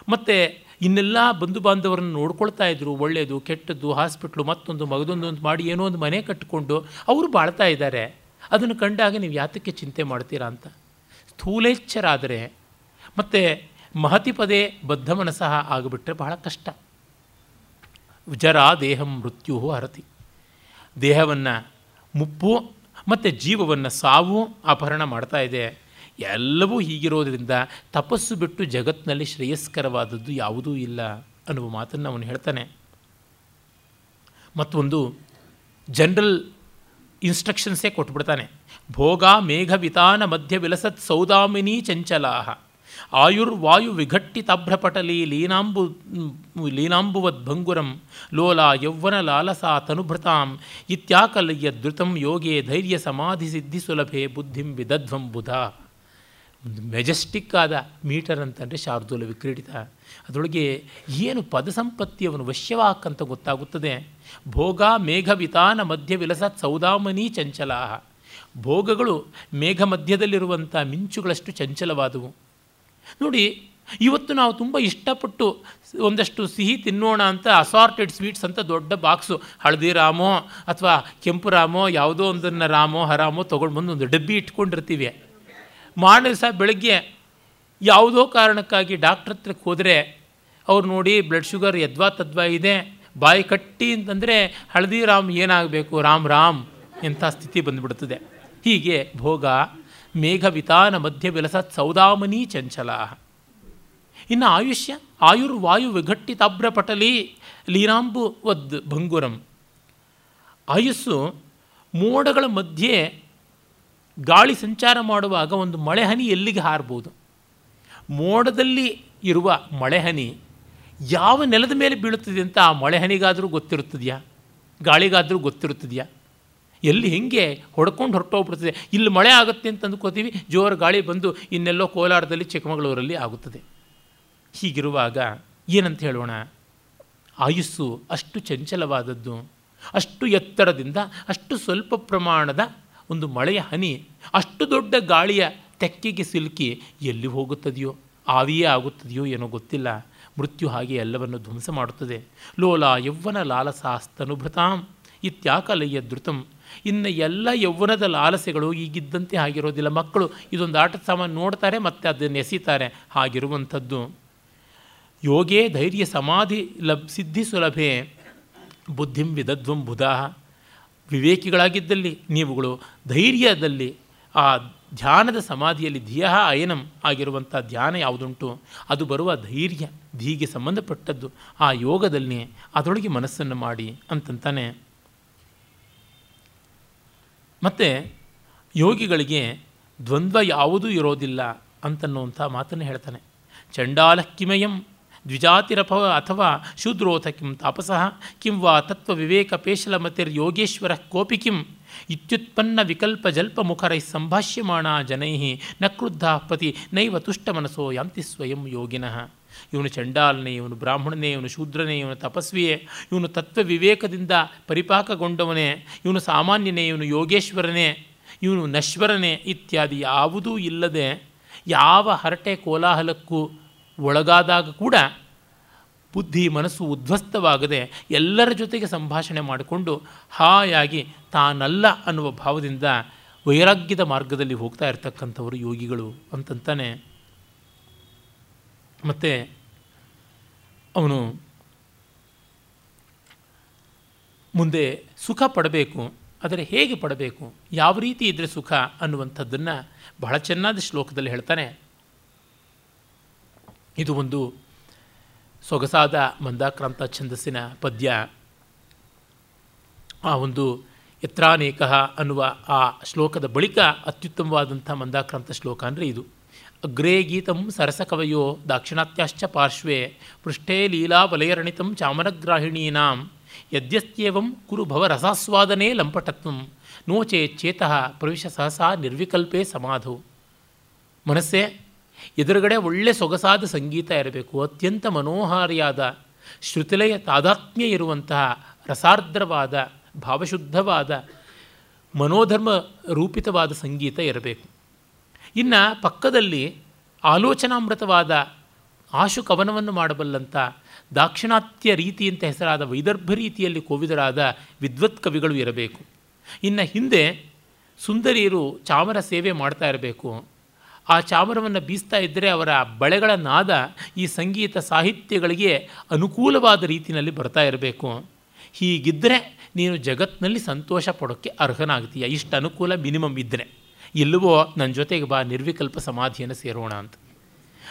[SPEAKER 1] ಮತ್ತು ಇನ್ನೆಲ್ಲ ಬಂಧು ಬಾಂಧವರನ್ನು ನೋಡ್ಕೊಳ್ತಾ ಇದ್ರು ಒಳ್ಳೆಯದು ಕೆಟ್ಟದ್ದು, ಹಾಸ್ಪಿಟ್ಲು ಮತ್ತೊಂದು, ಮಗದೊಂದು ಅಂತ ಮಾಡಿ ಏನೋ ಒಂದು ಮನೆ ಕಟ್ಟಿಕೊಂಡು ಅವರು ಬಾಳ್ತಾ ಇದ್ದಾರೆ ಅದನ್ನು ಕಂಡಾಗ ನೀವು ಯಾತಕ್ಕೆ ಚಿಂತೆ ಮಾಡ್ತೀರಾ ಅಂತ. ಸ್ಥೂಲೇಚ್ಛರಾದರೆ ಮತ್ತು ಮಹತಿ ಪದೇ ಬದ್ಧ ಮನಸ್ಸಹ ಆಗಿಬಿಟ್ರೆ ಬಹಳ ಕಷ್ಟ. ಜರ ದೇಹಂ ಮೃತ್ಯು ಹರತಿ. ದೇಹವನ್ನು ಮುಪ್ಪು ಮತ್ತು ಜೀವವನ್ನು ಸಾವು ಅಪಹರಣ ಮಾಡ್ತಾ ಇದೆ. ಎಲ್ಲವೂ ಹೀಗಿರೋದ್ರಿಂದ ತಪಸ್ಸು ಬಿಟ್ಟು ಜಗತ್ತಿನಲ್ಲಿ ಶ್ರೇಯಸ್ಕರವಾದದ್ದು ಯಾವುದೂ ಇಲ್ಲ ಅನ್ನುವ ಮಾತನ್ನು ಅವನು ಹೇಳ್ತಾನೆ. ಮತ್ತೊಂದು, ಜನರಲ್ ಇನ್ಸ್ಟ್ರಕ್ಷನ್ಸೇ ಕೊಟ್ಬಿಡ್ತಾನೆ. ಭೋಗ ಮೇಘ ವಿತಾನ ಮಧ್ಯ ವಿಲಸತ್ ಸೌದಾಮಿನಿ ಚಂಚಲಾಹ. ಆಯುರ್ವಾಯು ವಿಘಟ್ಟಿತಾಭ್ರಪಟಲಿ ಲೀನಾಂಬು ಲೀನಾಂಬುವದ್ಭಂಗುರಂ ಲೋಲಾ ಯೌವ್ವನ ಲಾಲಸಾ ತನುಭೃತಾಂ, ಇತ್ಯಾಕಲಯ್ಯ ಧೃತಂ ಯೋಗೇ ಧೈರ್ಯ ಸಮಾಧಿ ಸಿದ್ಧಿ ಸುಲಭೆ ಬುದ್ಧಿಂ ವಿದಧ್ವಂ ಬುಧ. ಒಂದು ಮೆಜೆಸ್ಟಿಕ್ ಆದ ಮೀಟರ್ ಅಂತಂದರೆ ಶಾರ್ದೂಲ ವಿಕ್ರೀಡಿತ. ಅದರೊಳಗೆ ಏನು ಪದ ಸಂಪತ್ತಿ ಅವನು ಅಂತ ಗೊತ್ತಾಗುತ್ತದೆ? ಭೋಗ ಮೇಘವಿತಾನ ಮಧ್ಯ ವಿಲಸ ಸೌದಾಮನಿ ಚಂಚಲಾಹ. ಭೋಗಗಳು ಮೇಘ ಮಧ್ಯದಲ್ಲಿರುವಂಥ ಮಿಂಚುಗಳಷ್ಟು ಚಂಚಲವಾದವು. ನೋಡಿ, ಇವತ್ತು ನಾವು ತುಂಬ ಇಷ್ಟಪಟ್ಟು ಒಂದಷ್ಟು ಸಿಹಿ ತಿನ್ನೋಣ ಅಂತ ಅಸಾರ್ಟೆಡ್ ಸ್ವೀಟ್ಸ್ ಅಂತ ದೊಡ್ಡ ಬಾಕ್ಸು ಹಳದಿ ರಾಮೋ ಅಥವಾ ಕೆಂಪು ರಾಮೋ ಯಾವುದೋ ಒಂದನ್ನು ರಾಮೋ ಹರಾಮೋ ತೊಗೊಂಡು ಬಂದು ಒಂದು ಡಬ್ಬಿ ಇಟ್ಕೊಂಡಿರ್ತೀವಿ. ದಿವಸ ಬೆಳಗ್ಗೆ ಯಾವುದೋ ಕಾರಣಕ್ಕಾಗಿ ಡಾಕ್ಟ್ರ್ ಹತ್ರಕ್ಕೆ ಹೋದರೆ ಅವ್ರು ನೋಡಿ ಬ್ಲಡ್ ಶುಗರ್ ಯದ್ವಾ ತದ್ವಾ ಇದೆ, ಬಾಯಿ ಕಟ್ಟಿ ಅಂತಂದರೆ ಹಳದಿರಾಮ್ ಏನಾಗಬೇಕು, ರಾಮ್ ರಾಮ್ ಎಂಥ ಸ್ಥಿತಿ ಬಂದುಬಿಡ್ತದೆ. ಹೀಗೆ ಭೋಗ ಮೇಘವಿತಾನ ಮಧ್ಯ ವಿಲಸ ಸೌದಾಮನಿ ಚಂಚಲ. ಇನ್ನು ಆಯುಷ್ಯ, ಆಯುರ್ವಾಯು ವಿಘಟ್ಟಿತಾಬ್ರ ಪಟಲಿ ಲೀನಾಂಬು ವದ್ ಭಂಗುರಂ. ಆಯುಸ್ಸು ಮೋಡಗಳ ಮಧ್ಯೆ ಗಾಳಿ ಸಂಚಾರ ಮಾಡುವಾಗ ಒಂದು ಮಳೆಹನಿ ಎಲ್ಲಿಗೆ ಹಾರಬಹುದು ಮೋಡದಲ್ಲಿ ಇರುವ ಮಳೆಹನಿ ಯಾವ ನೆಲದ ಮೇಲೆ ಬೀಳುತ್ತದೆ ಅಂತ ಆ ಮಳೆಹನಿಗಾದರೂ ಗೊತ್ತಿರುತ್ತದೆಯಾ? ಗಾಳಿಗಾದರೂ ಗೊತ್ತಿರುತ್ತದೆಯಾ? ಎಲ್ಲಿ ಹೆಂಗೆ ಹೊಡ್ಕೊಂಡು ಹೊರಟೋಗ್ಬಿಡ್ತದೆ? ಇಲ್ಲಿ ಮಳೆ ಆಗುತ್ತೆ ಅಂತ ಅಂದ್ಕೋತೀವಿ ಜೋರು ಗಾಳಿ ಬಂದು ಇನ್ನೆಲ್ಲೋ ಕೋಲಾರದಲ್ಲಿ ಚಿಕ್ಕಮಗಳೂರಲ್ಲಿ ಆಗುತ್ತದೆ. ಹೀಗಿರುವಾಗ ಏನಂತ ಹೇಳೋಣ? ಆಯುಸ್ಸು ಅಷ್ಟು ಚಂಚಲವಾದದ್ದು, ಅಷ್ಟು ಎತ್ತರದಿಂದ, ಅಷ್ಟು ಸ್ವಲ್ಪ ಪ್ರಮಾಣದ ಒಂದು ಮಳೆಯ ಹನಿ ಅಷ್ಟು ದೊಡ್ಡ ಗಾಳಿಯ ತೆಕ್ಕೆಗೆ ಸಿಲುಕಿ ಎಲ್ಲಿ ಹೋಗುತ್ತದೆಯೋ, ಆವಿಯೇ ಆಗುತ್ತದೆಯೋ ಏನೋ ಗೊತ್ತಿಲ್ಲ. ಮೃತ್ಯು ಹಾಗೆ ಎಲ್ಲವನ್ನು ಧ್ವಂಸ ಮಾಡುತ್ತದೆ. ಲೋಲ ಯೌವನ ಲಾಲಸಾಸ್ತನುಭೃತಾಂ ಇತ್ಯಾಕಲಯ್ಯ ಧೃತಂ. ಇನ್ನು ಎಲ್ಲ ಯೌವನದ ಲಾಲಸೆಗಳು ಈಗಿದ್ದಂತೆ ಆಗಿರೋದಿಲ್ಲ. ಮಕ್ಕಳು ಇದೊಂದು ಆಟದ ಸಾಮಾನು ನೋಡ್ತಾರೆ, ಮತ್ತು ಅದನ್ನು ಎಸಿತಾರೆ. ಹಾಗಿರುವಂಥದ್ದು. ಯೋಗೇ ಧೈರ್ಯ ಸಮಾಧಿ ಲಬ್ ಸಿದ್ಧಿ ಸುಲಭೆ, ಬುದ್ಧಿಂ ವಿದಧ್ವಂ ಬುಧಾ. ವಿವೇಕಿಗಳಾಗಿದ್ದಲ್ಲಿ, ನೀವುಗಳು ಧೈರ್ಯದಲ್ಲಿ, ಆ ಧ್ಯಾನದ ಸಮಾಧಿಯಲ್ಲಿ ಧಿಯ ಅಯನಂ ಆಗಿರುವಂಥ ಧ್ಯಾನ ಯಾವುದುಂಟು? ಅದು ಬರುವ ಧೈರ್ಯ, ಧೀಗೆ ಸಂಬಂಧಪಟ್ಟದ್ದು. ಆ ಯೋಗದಲ್ಲಿ ಅದರೊಳಗೆ ಮನಸ್ಸನ್ನು ಮಾಡಿ ಅಂತಂತಾನೆ. ಮತ್ತು ಯೋಗಿಗಳಿಗೆ ದ್ವಂದ್ವ ಯಾವುದೂ ಇರೋದಿಲ್ಲ ಅಂತನ್ನುವಂಥ ಮಾತನ್ನು ಹೇಳ್ತಾನೆ. ಚಂಡಾಲ ಕಿಮಯಂ ದ್ವಿಜಾತಿರಪ ಅಥವಾ ಶೂದ್ರೋಥ ಕಿಂ ತಾಪಸಃ ಕಿಂ ವಾ ತತ್ವವಿವೇಕ ಪೇಶಲಮತಿರ್ಯೋಗೇಶ್ವರ ಕೋಪಿ ಕಿಂ ಇತ್ಯುತ್ಪನ್ನ ವಿಕಲ್ಪ ಜಲ್ಪ ಮುಖರೈ ಸಂಭಾಷ್ಯಮಾಣ ಜನೈ ನ ಕ್ರುದ್ಧ ಪತಿ ನೈವ ತುಷ್ಟಮನಸೋ ಯಾಂತಿ ಸ್ವಯಂ ಯೋಗಿನಃ. ಇವನು ಚಂಡಾಲನೇ, ಇವನು ಬ್ರಾಹ್ಮಣನೇ, ಇವನು ಶೂದ್ರನೇ, ಇವನು ತಪಸ್ವಿಯೇ, ಇವನು ತತ್ವ ವಿವೇಕದಿಂದ ಪರಿಪಾಕಗೊಂಡವನೇ, ಇವನು ಸಾಮಾನ್ಯನೇ, ಇವನು ಯೋಗೇಶ್ವರನೇ, ಇವನು ನಶ್ವರನೇ ಇತ್ಯಾದಿ ಯಾವುದೂ ಇಲ್ಲದೆ ಯಾವ ಹರಟೆ ಕೋಲಾಹಲಕ್ಕೂ ಒಳಗಾದಾಗ ಕೂಡ ಬುದ್ಧಿ ಮನಸ್ಸು ಉದ್ವಸ್ತವಾಗದೆ ಎಲ್ಲರ ಜೊತೆಗೆ ಸಂಭಾಷಣೆ ಮಾಡಿಕೊಂಡು ಹಾಯಾಗಿ ತಾನಲ್ಲ ಅನ್ನುವ ಭಾವದಿಂದ ವೈರಾಗ್ಯದ ಮಾರ್ಗದಲ್ಲಿ ಹೋಗ್ತಾ ಇರ್ತಕ್ಕಂಥವರು ಯೋಗಿಗಳು ಅಂತಂತಾನೆ. ಮತ್ತು ಅವನು ಮುಂದೆ ಸುಖ ಪಡಬೇಕು, ಆದರೆ ಹೇಗೆ ಪಡಬೇಕು, ಯಾವ ರೀತಿ ಇದ್ದರೆ ಸುಖ ಅನ್ನುವಂಥದ್ದನ್ನು ಬಹಳ ಚೆನ್ನಾದ ಶ್ಲೋಕದಲ್ಲಿ ಹೇಳ್ತಾನೆ. ಇದು ಒಂದು ಸೊಗಸಾದ ಮಂದಾಕ್ರಾಂತ ಛಂದಸ್ಸಿನ ಪದ್ಯ. ಆ ಒಂದು ಯತ್ರಾನೇಕ ಅನ್ನುವ ಆ ಶ್ಲೋಕದ ಬಳಿಕ ಅತ್ಯುತ್ತಮವಾದಂಥ ಮಂದಾಕ್ರಾಂತ ಶ್ಲೋಕ ಅಂದರೆ ಇದು. ಅಗ್ರೇ ಗೀತಂ ಸರಸಕವಯೋ ದಾಕ್ಷಿಣಾತ್ಯಾಶ್ಚ ಪಾರ್ಶ್ವೇ ಪೃಷ್ಠೇ ಲೀಲಾವಲಯರಣಿತಂ ಚಾಮರಗ್ರಾಹಿಣೀನಾಂ ಯದ್ಯಸ್ತ್ಯೇವಂ ಕುರು ಭವರಸಾಸ್ವಾದನೆ ಲಂಪಟತ್ವಂ ನೋಚೇ ಚೇತಃ ಪ್ರವೇಶ ಸಹಸಾ ನಿರ್ವಿಕಲ್ಪೇ ಸಮಾಧು. ಮನಸ್ಸೇ ಎದುರುಗಡೆ ಒಳ್ಳೆ ಸೊಗಸಾದ ಸಂಗೀತ ಇರಬೇಕು. ಅತ್ಯಂತ ಮನೋಹಾರಿಯಾದ ಶ್ರುತಿಲಯ, ತಾದಾತ್ಮ್ಯ ಇರುವಂತಹ ರಸಾರ್ದ್ರವಾದ, ಭಾವಶುದ್ಧವಾದ, ಮನೋಧರ್ಮ ರೂಪಿತವಾದ ಸಂಗೀತ ಇರಬೇಕು. ಇನ್ನು ಪಕ್ಕದಲ್ಲಿ ಆಲೋಚನಾಮೃತವಾದ ಆಶು ಕವನವನ್ನು ಮಾಡಬಲ್ಲಂಥ ದಾಕ್ಷಿಣಾತ್ಯ ರೀತಿ ಅಂತ ಹೆಸರಾದ ವೈದರ್ಭ ರೀತಿಯಲ್ಲಿ ಕೋವಿದರಾದ ವಿದ್ವತ್ ಕವಿಗಳು ಇರಬೇಕು. ಇನ್ನು ಹಿಂದೆ ಸುಂದರಿಯರು ಚಾಮರ ಸೇವೆ ಮಾಡ್ತಾ ಇರಬೇಕು. ಆ ಚಾಮರವನ್ನು ಬೀಸ್ತಾ ಇದ್ದರೆ ಅವರ ಬಳೆಗಳ ನಾದ ಈ ಸಂಗೀತ ಸಾಹಿತ್ಯಗಳಿಗೆ ಅನುಕೂಲವಾದ ರೀತಿಯಲ್ಲಿ ಬರ್ತಾ ಇರಬೇಕು. ಹೀಗಿದ್ದರೆ ನೀನು ಜಗತ್ತಿನಲ್ಲಿ ಸಂತೋಷ ಪಡೋಕ್ಕೆ ಅರ್ಹನಾಗ್ತೀಯ. ಇಷ್ಟು ಅನುಕೂಲ ಮಿನಿಮಮ್ ಇದ್ದರೆ ಇಲ್ಲವೋ ನನ್ನ ಜೊತೆಗೆ ಬಾ, ನಿರ್ವಿಕಲ್ಪ ಸಮಾಧಿಯನ್ನು ಸೇರೋಣ ಅಂತ.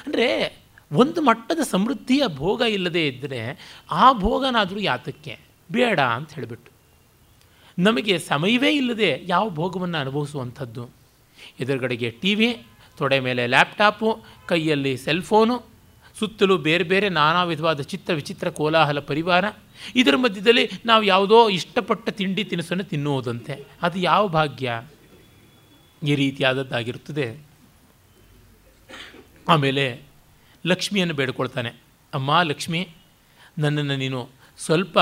[SPEAKER 1] ಅಂದರೆ ಒಂದು ಮಟ್ಟದ ಸಮೃದ್ಧಿಯ ಭೋಗ ಇಲ್ಲದೇ ಇದ್ದರೆ ಆ ಭೋಗನಾದರೂ ಯಾತಕ್ಕೆ? ಬೇಡ ಅಂತ ಹೇಳಿಬಿಟ್ಟು. ನಮಗೆ ಸಮಯವೇ ಇಲ್ಲದೆ ಯಾವ ಭೋಗವನ್ನು ಅನುಭವಿಸುವಂಥದ್ದು? ಎದುರುಗಡೆಗೆ ಟಿ ವಿ ತೊಡೆ ಮೇಲೆ ಲ್ಯಾಪ್ಟಾಪು ಕೈಯಲ್ಲಿ ಸೆಲ್ಫೋನು ಸುತ್ತಲೂ ಬೇರೆ ಬೇರೆ ನಾನಾ ವಿಧವಾದ ಚಿತ್ರ ವಿಚಿತ್ರ ಕೋಲಾಹಲ ಪರಿವಾರ. ಇದರ ಮಧ್ಯದಲ್ಲಿ ನಾವು ಯಾವುದೋ ಇಷ್ಟಪಟ್ಟ ತಿಂಡಿ ತಿನಿಸನ್ನು ತಿನ್ನುವುದಂತೆ. ಅದು ಯಾವ ಭಾಗ್ಯ? ಈ ರೀತಿಯಾದದ್ದಾಗಿರುತ್ತದೆ. ಆಮೇಲೆ ಲಕ್ಷ್ಮಿಯನ್ನು ಬೇಡ್ಕೊಳ್ತಾನೆ. ಅಮ್ಮ, ಲಕ್ಷ್ಮಿ, ನನ್ನನ್ನು ನೀನು ಸ್ವಲ್ಪ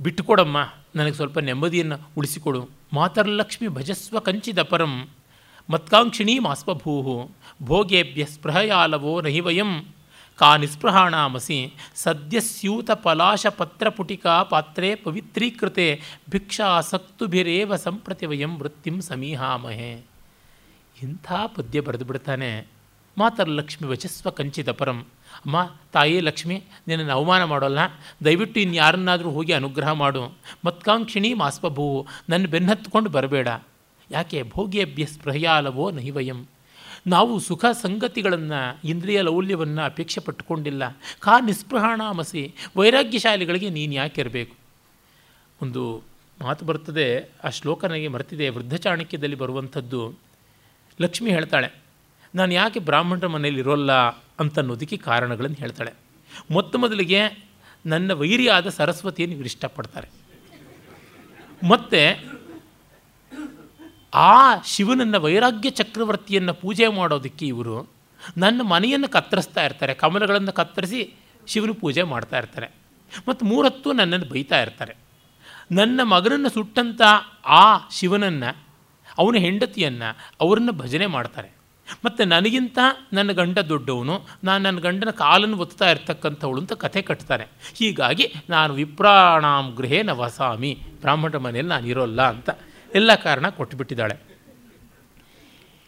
[SPEAKER 1] ಬಿಟ್ಟುಕೊಡಮ್ಮ. ನನಗೆ ಸ್ವಲ್ಪ ನೆಮ್ಮದಿಯನ್ನು ಉಳಿಸಿಕೊಡು. ಮಾತರ್ಲಕ್ಷ್ಮಿ ಭಜಸ್ವ ಕಂಚಿದ ಪರಂ. ಮತ್ಕಾಂಕ್ಷಿಣೀ ಮಾಸ್ಪಭೂ ಭೋಗೇಭ್ಯ ಸ್ಪೃಹಯಾಲವೋ ನಹಿ ವಯಂ ಕಾ ನಿಸ್ಪೃಹಾಣಾಮಸಿ, ಸದ್ಯಸ್ಯೂತ ಪಲಾಶ ಪತ್ರಪುಟಿಕಾ ಪಾತ್ರೆ ಪವಿತ್ರೀಕೃತೆ ಭಿಕ್ಷಾಸಕ್ತುಭಿರೇವ ಸಂಪ್ರತಿ ವಯಂ ವೃತ್ತಿಂ ಸಮೀಹಾಮಹೆ. ಇಂಥ ಪದ್ಯ ಬರೆದು ಬಿಡ್ತಾನೆ. ಮಾತರ್ಲಕ್ಷ್ಮಿ ವಚಸ್ವ ಕಂಚಿತ ಪರಂ. ಅಮ್ಮ, ತಾಯಿ ಲಕ್ಷ್ಮಿ, ನಿನ್ನನ್ನು ಅವಮಾನ ಮಾಡೋಲ್ಲ. ದಯವಿಟ್ಟು ಇನ್ನು ಯಾರನ್ನಾದರೂ ಹೋಗಿ ಅನುಗ್ರಹ ಮಾಡು. ಮತ್ಕಾಂಕ್ಷಿಣಿ ಮಾಸ್ಪಭೂ ನನ್ನ ಬೆನ್ನತ್ಕೊಂಡು ಬರಬೇಡ. ಯಾಕೆ ಭೋಗ್ಯಭ್ಯ ಸ್ಪೃಹಯಾಲವೋ ನಹಿವಯಂ ನಾವು ಸುಖ ಸಂಗತಿಗಳನ್ನು, ಇಂದ್ರಿಯ ಲೌಲ್ಯವನ್ನು ಅಪೇಕ್ಷೆ ಪಟ್ಟುಕೊಂಡಿಲ್ಲ. ಕಾ ನಿಸ್ಪೃಹಾಣಾಮಸಿ, ವೈರಾಗ್ಯಶಾಲಿಗಳಿಗೆ ನೀನು ಯಾಕೆ ಇರಬೇಕು? ಒಂದು ಮಾತು ಬರ್ತದೆ, ಆ ಶ್ಲೋಕ ನನಗೆ ಮರೆತಿದೆ, ವೃದ್ಧ ಚಾಣಕ್ಯದಲ್ಲಿ ಬರುವಂಥದ್ದು. ಲಕ್ಷ್ಮಿ ಹೇಳ್ತಾಳೆ, ನಾನು ಯಾಕೆ ಬ್ರಾಹ್ಮಣರ ಮನೆಯಲ್ಲಿ ಇರೋಲ್ಲ? ಅಂತನ್ನೋದಕ್ಕೆ ಕಾರಣಗಳನ್ನು ಹೇಳ್ತಾಳೆ. ಮೊತ್ತ ಮೊದಲಿಗೆ ನನ್ನ ವೈರಿಯಾದ ಸರಸ್ವತಿಯನ್ನು ಇವರು ಇಷ್ಟಪಡ್ತಾರೆ. ಮತ್ತು ಆ ಶಿವನನ್ನು ವೈರಾಗ್ಯ ಚಕ್ರವರ್ತಿಯನ್ನು ಪೂಜೆ ಮಾಡೋದಕ್ಕೆ ಇವರು ನನ್ನ ಮನೆಯನ್ನು ಕತ್ತರಿಸ್ತಾ ಇರ್ತಾರೆ, ಕಮಲಗಳನ್ನು ಕತ್ತರಿಸಿ ಶಿವನ ಪೂಜೆ ಮಾಡ್ತಾ ಇರ್ತಾರೆ. ಮತ್ತು ಮೂರತ್ತು ನನ್ನನ್ನು ಬೈತಾ ಇರ್ತಾರೆ. ನನ್ನ ಮಗನನ್ನು ಸುಟ್ಟಂಥ ಆ ಶಿವನನ್ನು, ಅವನ ಹೆಂಡತಿಯನ್ನು ಅವರನ್ನು ಭಜನೆ ಮಾಡ್ತಾರೆ. ಮತ್ತು ನನಗಿಂತ ನನ್ನ ಗಂಡ ದೊಡ್ಡವನು, ನಾನು ನನ್ನ ಗಂಡನ ಕಾಲನ್ನು ಒತ್ತಾ ಇರ್ತಕ್ಕಂಥವಳು ಅಂತ ಕಥೆ ಕಟ್ತಾರೆ. ಹೀಗಾಗಿ ನಾನು ವಿಪ್ರಾಣಾಂ ಗೃಹೇ ನ ವಸಾಮಿ ಬ್ರಾಹ್ಮಣ ಮನೆಯಲ್ಲಿ ನಾನು ಇರೋಲ್ಲ ಅಂತ ಎಲ್ಲ ಕಾರಣ ಕೊಟ್ಟುಬಿಟ್ಟಿದ್ದಾಳೆ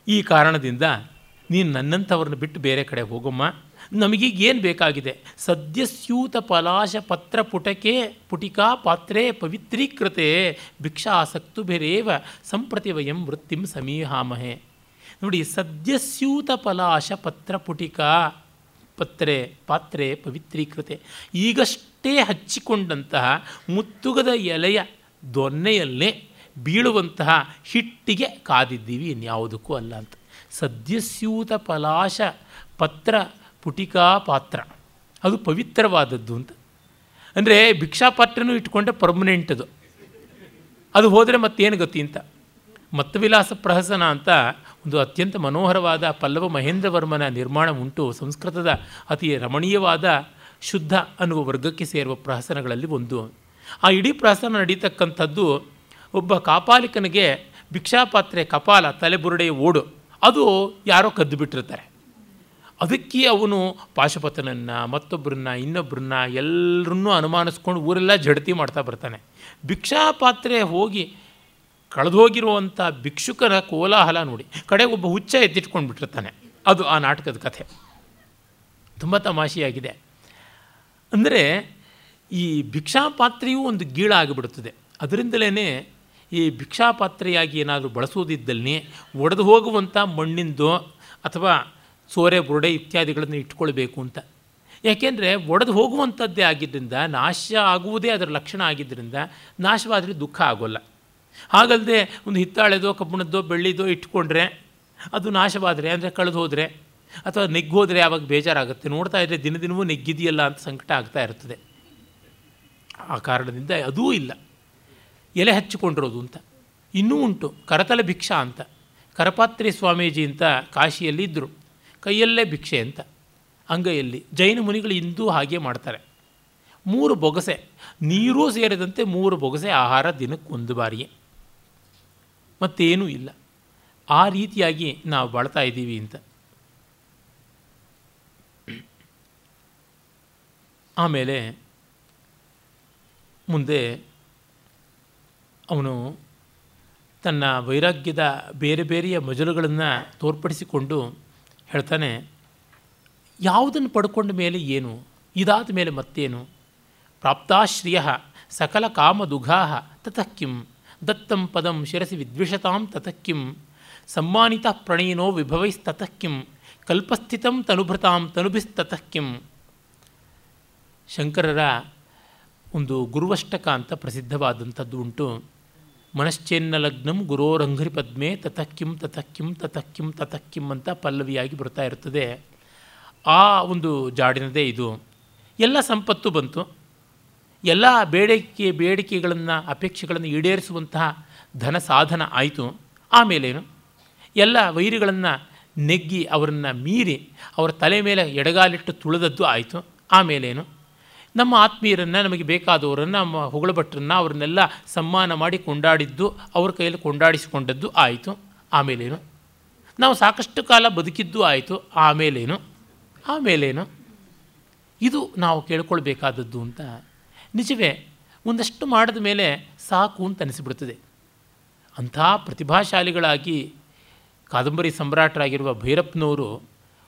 [SPEAKER 1] ಈ ಕಾರಣದಿಂದ ನೀನು ನನ್ನಂಥವ್ರನ್ನ ಬಿಟ್ಟು ಬೇರೆ ಕಡೆ ಹೋಗಮ್ಮ. ನಮಗೀಗ ಏನು ಬೇಕಾಗಿದೆ? ಸದ್ಯಸ್ಯೂತ ಪಲಾಶ ಪತ್ರ ಪುಟಕೆ ಪುಟಿಕಾ ಪಾತ್ರೆ ಪವಿತ್ರೀಕೃತೆ ಭಿಕ್ಷಾಸಕ್ತು ಬೇರೇವ ಸಂಪ್ರತಿ ವಯಂ ವೃತ್ತಿಂ ಸಮೀಹಾಮಹೆ. ನೋಡಿ, ಸದ್ಯಸ್ಯೂತ ಪಲಾಶ ಪತ್ರ ಪುಟಿಕಾ ಪತ್ರೆ ಪಾತ್ರೆ ಪವಿತ್ರೀಕೃತೆ. ಈಗಷ್ಟೇ ಹಚ್ಚಿಕೊಂಡಂತಹ ಮುತ್ತುಗದ ಎಲೆಯ ದೊನ್ನೆಯಲ್ಲೇ ಬೀಳುವಂತಹ ಹಿಟ್ಟಿಗೆ ಕಾದಿದ್ದೀವಿ ಇನ್ಯಾವುದಕ್ಕೂ ಅಲ್ಲ ಅಂತ. ಸದ್ಯಸ್ಯೂತ ಪಲಾಶ ಪತ್ರ ಪುಟಿಕಾ ಪಾತ್ರ. ಅದು ಪವಿತ್ರವಾದದ್ದು ಅಂತ. ಅಂದರೆ ಭಿಕ್ಷಾಪಾತ್ರನೂ ಇಟ್ಕೊಂಡ್ರೆ ಪರ್ಮನೆಂಟ್ ಅದು. ಅದು ಹೋದರೆ ಮತ್ತೇನು ಗತಿ ಅಂತ. ಮತ್ತವಿಲಾಸ ಪ್ರಹಸನ ಅಂತ ಒಂದು ಅತ್ಯಂತ ಮನೋಹರವಾದ ಪಲ್ಲವ ಮಹೇಂದ್ರವರ್ಮನ ನಿರ್ಮಾಣ ಉಂಟು. ಸಂಸ್ಕೃತದ ಅತಿ ರಮಣೀಯವಾದ ಶುದ್ಧ ಅನ್ನುವ ವರ್ಗಕ್ಕೆ ಸೇರುವ ಪ್ರಹಸನಗಳಲ್ಲಿ ಒಂದು. ಆ ಇಡೀ ಪ್ರಹಸನ ನಡೀತಕ್ಕಂಥದ್ದು ಒಬ್ಬ ಕಾಪಾಲಿಕನಿಗೆ ಭಿಕ್ಷಾಪಾತ್ರೆ ಕಪಾಲ ತಲೆಬುರುಡೆಯ ಓಡು, ಅದು ಯಾರೋ ಕದ್ದು ಬಿಟ್ಟಿರ್ತಾರೆ. ಅದಕ್ಕೆ ಅವನು ಪಾಶುಪತನನ್ನು, ಮತ್ತೊಬ್ಬರನ್ನ, ಇನ್ನೊಬ್ಬರನ್ನ ಎಲ್ಲರನ್ನೂ ಅನುಮಾನಿಸ್ಕೊಂಡು ಊರೆಲ್ಲ ಜಡತಿ ಮಾಡ್ತಾ ಬರ್ತಾನೆ. ಭಿಕ್ಷಾಪಾತ್ರೆ ಹೋಗಿ ಕಳೆದೋಗಿರುವಂಥ ಭಿಕ್ಷುಕರ ಕೋಲಾಹಲ ನೋಡಿ, ಕಡೆ ಒಬ್ಬ ಹುಚ್ಚ ಎತ್ತಿಟ್ಕೊಂಡು ಬಿಟ್ಟಿರ್ತಾನೆ. ಅದು ಆ ನಾಟಕದ ಕಥೆ. ತುಂಬ ತಮಾಷೆಯಾಗಿದೆ. ಅಂದರೆ ಈ ಭಿಕ್ಷಾಪಾತ್ರೆಯೂ ಒಂದು ಗೀಳಾಗಿಬಿಡುತ್ತದೆ ಅದರಿಂದಲೇ ಈ ಭಿಕ್ಷಾಪಾತ್ರೆಯಾಗಿ ಏನಾದರೂ ಬಳಸುವುದಿದ್ದಲ್ಲಿ ಒಡೆದು ಹೋಗುವಂಥ ಮಣ್ಣಿಂದು ಅಥವಾ ಸೋರೆ, ಬುರುಡೆ ಇತ್ಯಾದಿಗಳನ್ನು ಇಟ್ಕೊಳ್ಬೇಕು ಅಂತ. ಯಾಕೆಂದರೆ ಒಡೆದು ಹೋಗುವಂಥದ್ದೇ ಆಗಿದ್ದರಿಂದ, ನಾಶ ಆಗುವುದೇ ಅದರ ಲಕ್ಷಣ ಆಗಿದ್ದರಿಂದ ನಾಶವಾದರೆ ದುಃಖ ಆಗೋಲ್ಲ. ಹಾಗಲ್ಲದೆ ಒಂದು ಹಿತ್ತಾಳೆದೋ, ಕಬ್ಬಿಣದ್ದೋ, ಬೆಳ್ಳಿದೋ ಇಟ್ಕೊಂಡ್ರೆ ಅದು ನಾಶವಾದರೆ, ಅಂದರೆ ಕಳೆದು ಹೋದರೆ ಅಥವಾ ನೆಗ್ಗೋದ್ರೆ ಯಾವಾಗ ಬೇಜಾರಾಗುತ್ತೆ. ನೋಡ್ತಾ ಇದ್ದರೆ ದಿನ ದಿನವೂ ನೆಗ್ಗಿದೆಯಲ್ಲ ಅಂತ ಸಂಕಟ ಆಗ್ತಾ ಇರ್ತದೆ ಆ ಕಾರಣದಿಂದ ಅದೂ ಇಲ್ಲ. ಎಲೆ ಹಚ್ಚಿಕೊಂಡಿರೋದು ಅಂತ. ಇನ್ನೂ ಉಂಟು. ಕರತಲ ಭಿಕ್ಷಾ ಅಂತ. ಕರಪಾತ್ರಿ ಸ್ವಾಮೀಜಿ ಅಂತ ಕಾಶಿಯಲ್ಲಿ ಇದ್ದರು ಕೈಯಲ್ಲೇ ಭಿಕ್ಷೆ ಅಂತ. ಅಂಗೈಯಲ್ಲಿ. ಜೈನ ಮುನಿಗಳು ಇಂದೂ ಹಾಗೆ ಮಾಡ್ತಾರೆ. ಮೂರು ಬೊಗಸೆ. ನೀರೂ ಸೇರಿದಂತೆ ಮೂರು ಬೊಗಸೆ ಆಹಾರ ದಿನಕ್ಕೆ ಒಂದು ಬಾರಿಯೇ. ಮತ್ತೇನೂ ಇಲ್ಲ. ಆ ರೀತಿಯಾಗಿ ನಾವು ಬಾಳ್ತಾ ಇದ್ದೀವಿ ಅಂತ. ಆಮೇಲೆ ಮುಂದೆ ಅವನು ತನ್ನ ವೈರಾಗ್ಯದ ಬೇರೆ ಬೇರೆಯ ಮಜಲುಗಳನ್ನು ತೋರ್ಪಡಿಸಿಕೊಂಡು ಹೇಳ್ತಾನೆ, ಯಾವುದನ್ನು ಪಡ್ಕೊಂಡ ಮೇಲೆ ಏನು? ಇದಾದ ಮೇಲೆ ಮತ್ತೇನು? ಪ್ರಾಪ್ತಾಶ್ರಿಯ ಸಕಲ ಕಾಮದುಘಾಹ ತತಃ ಕಿಂ. ದತ್ತಂ ಪದಂ ಶಿರಸಿ ವಿದ್ವಿಷತಾಂ ತತಃ ಸಮ್ಮಾನಿತ ಪ್ರಣಯಿನೋ ವಿಭವೈಸ್ತತಃ ಕಿಂ. ಕಲ್ಪಸ್ಥಿತಂ ತನುಭೃತಾಂ ತನುಭಿಸ್ತತಃ ಕಿಂ. ಶಂಕರರ ಒಂದು ಗುರುವಷ್ಟಕ ಅಂತ ಪ್ರಸಿದ್ಧವಾದಂಥದ್ದು ಉಂಟು. ಮನಶ್ಚೇನ್ನ ಲಗ್ನಂ ಗುರೋರಂಘ್ರಿ ಪದ್ಮೆ ತಥಕ್ಕಿಂ ತಥಕ್ಕಿಂ ತಥಕ್ಕಿಂ ಕಿಂ ತತಃ ಕಿಂ ತತಃ ಕಿಂ ಅಂತ ಪಲ್ಲವಿಯಾಗಿ ಬರ್ತಾ ಇರ್ತದೆ. ಆ ಒಂದು ಜಾಡಿನದೇ ಇದು. ಎಲ್ಲ ಸಂಪತ್ತು ಬಂತು. ಎಲ್ಲ ಬೇಡಿಕೆ ಬೇಡಿಕೆಗಳನ್ನು ಅಪೇಕ್ಷೆಗಳನ್ನು ಈಡೇರಿಸುವಂತಹ ಧನ ಸಾಧನ ಆಯಿತು. ಆಮೇಲೇನು ಎಲ್ಲ ವೈರಿಗಳನ್ನು ನೆಗ್ಗಿ ಅವರನ್ನು ಮೀರಿ ಅವರ ತಲೆ ಮೇಲೆ ಎಡಗಾಲಿಟ್ಟು ತುಳಿದದ್ದು ಆಯಿತು. ಆಮೇಲೇನು ನಮ್ಮ ಆತ್ಮೀಯರನ್ನು, ನಮಗೆ ಬೇಕಾದವರನ್ನು, ನಮ್ಮ ಹೊಗಳಭಟ್ರನ್ನು ಅವ್ರನ್ನೆಲ್ಲ ಸಮ್ಮಾನ ಮಾಡಿ ಕೊಂಡಾಡಿದ್ದು, ಅವ್ರ ಕೈಯಲ್ಲಿ ಕೊಂಡಾಡಿಸಿಕೊಂಡದ್ದು ಆಯಿತು. ಆಮೇಲೇನು? ನಾವು ಸಾಕಷ್ಟು ಕಾಲ ಬದುಕಿದ್ದು ಆಯಿತು. ಆಮೇಲೇನು? ಆಮೇಲೇನು? ಇದು ನಾವು ಕೇಳ್ಕೊಳ್ಬೇಕಾದದ್ದು ಅಂತ. ನಿಜವೇ, ಒಂದಷ್ಟು ಮಾಡಿದ ಮೇಲೆ ಸಾಕು ಅಂತ ಅನಿಸಿಬಿಡ್ತದೆ. ಅಂಥ ಪ್ರತಿಭಾಶಾಲಿಗಳಾಗಿ ಕಾದಂಬರಿ ಸಮ್ರಾಟರಾಗಿರುವ ಭೈರಪ್ಪನವರು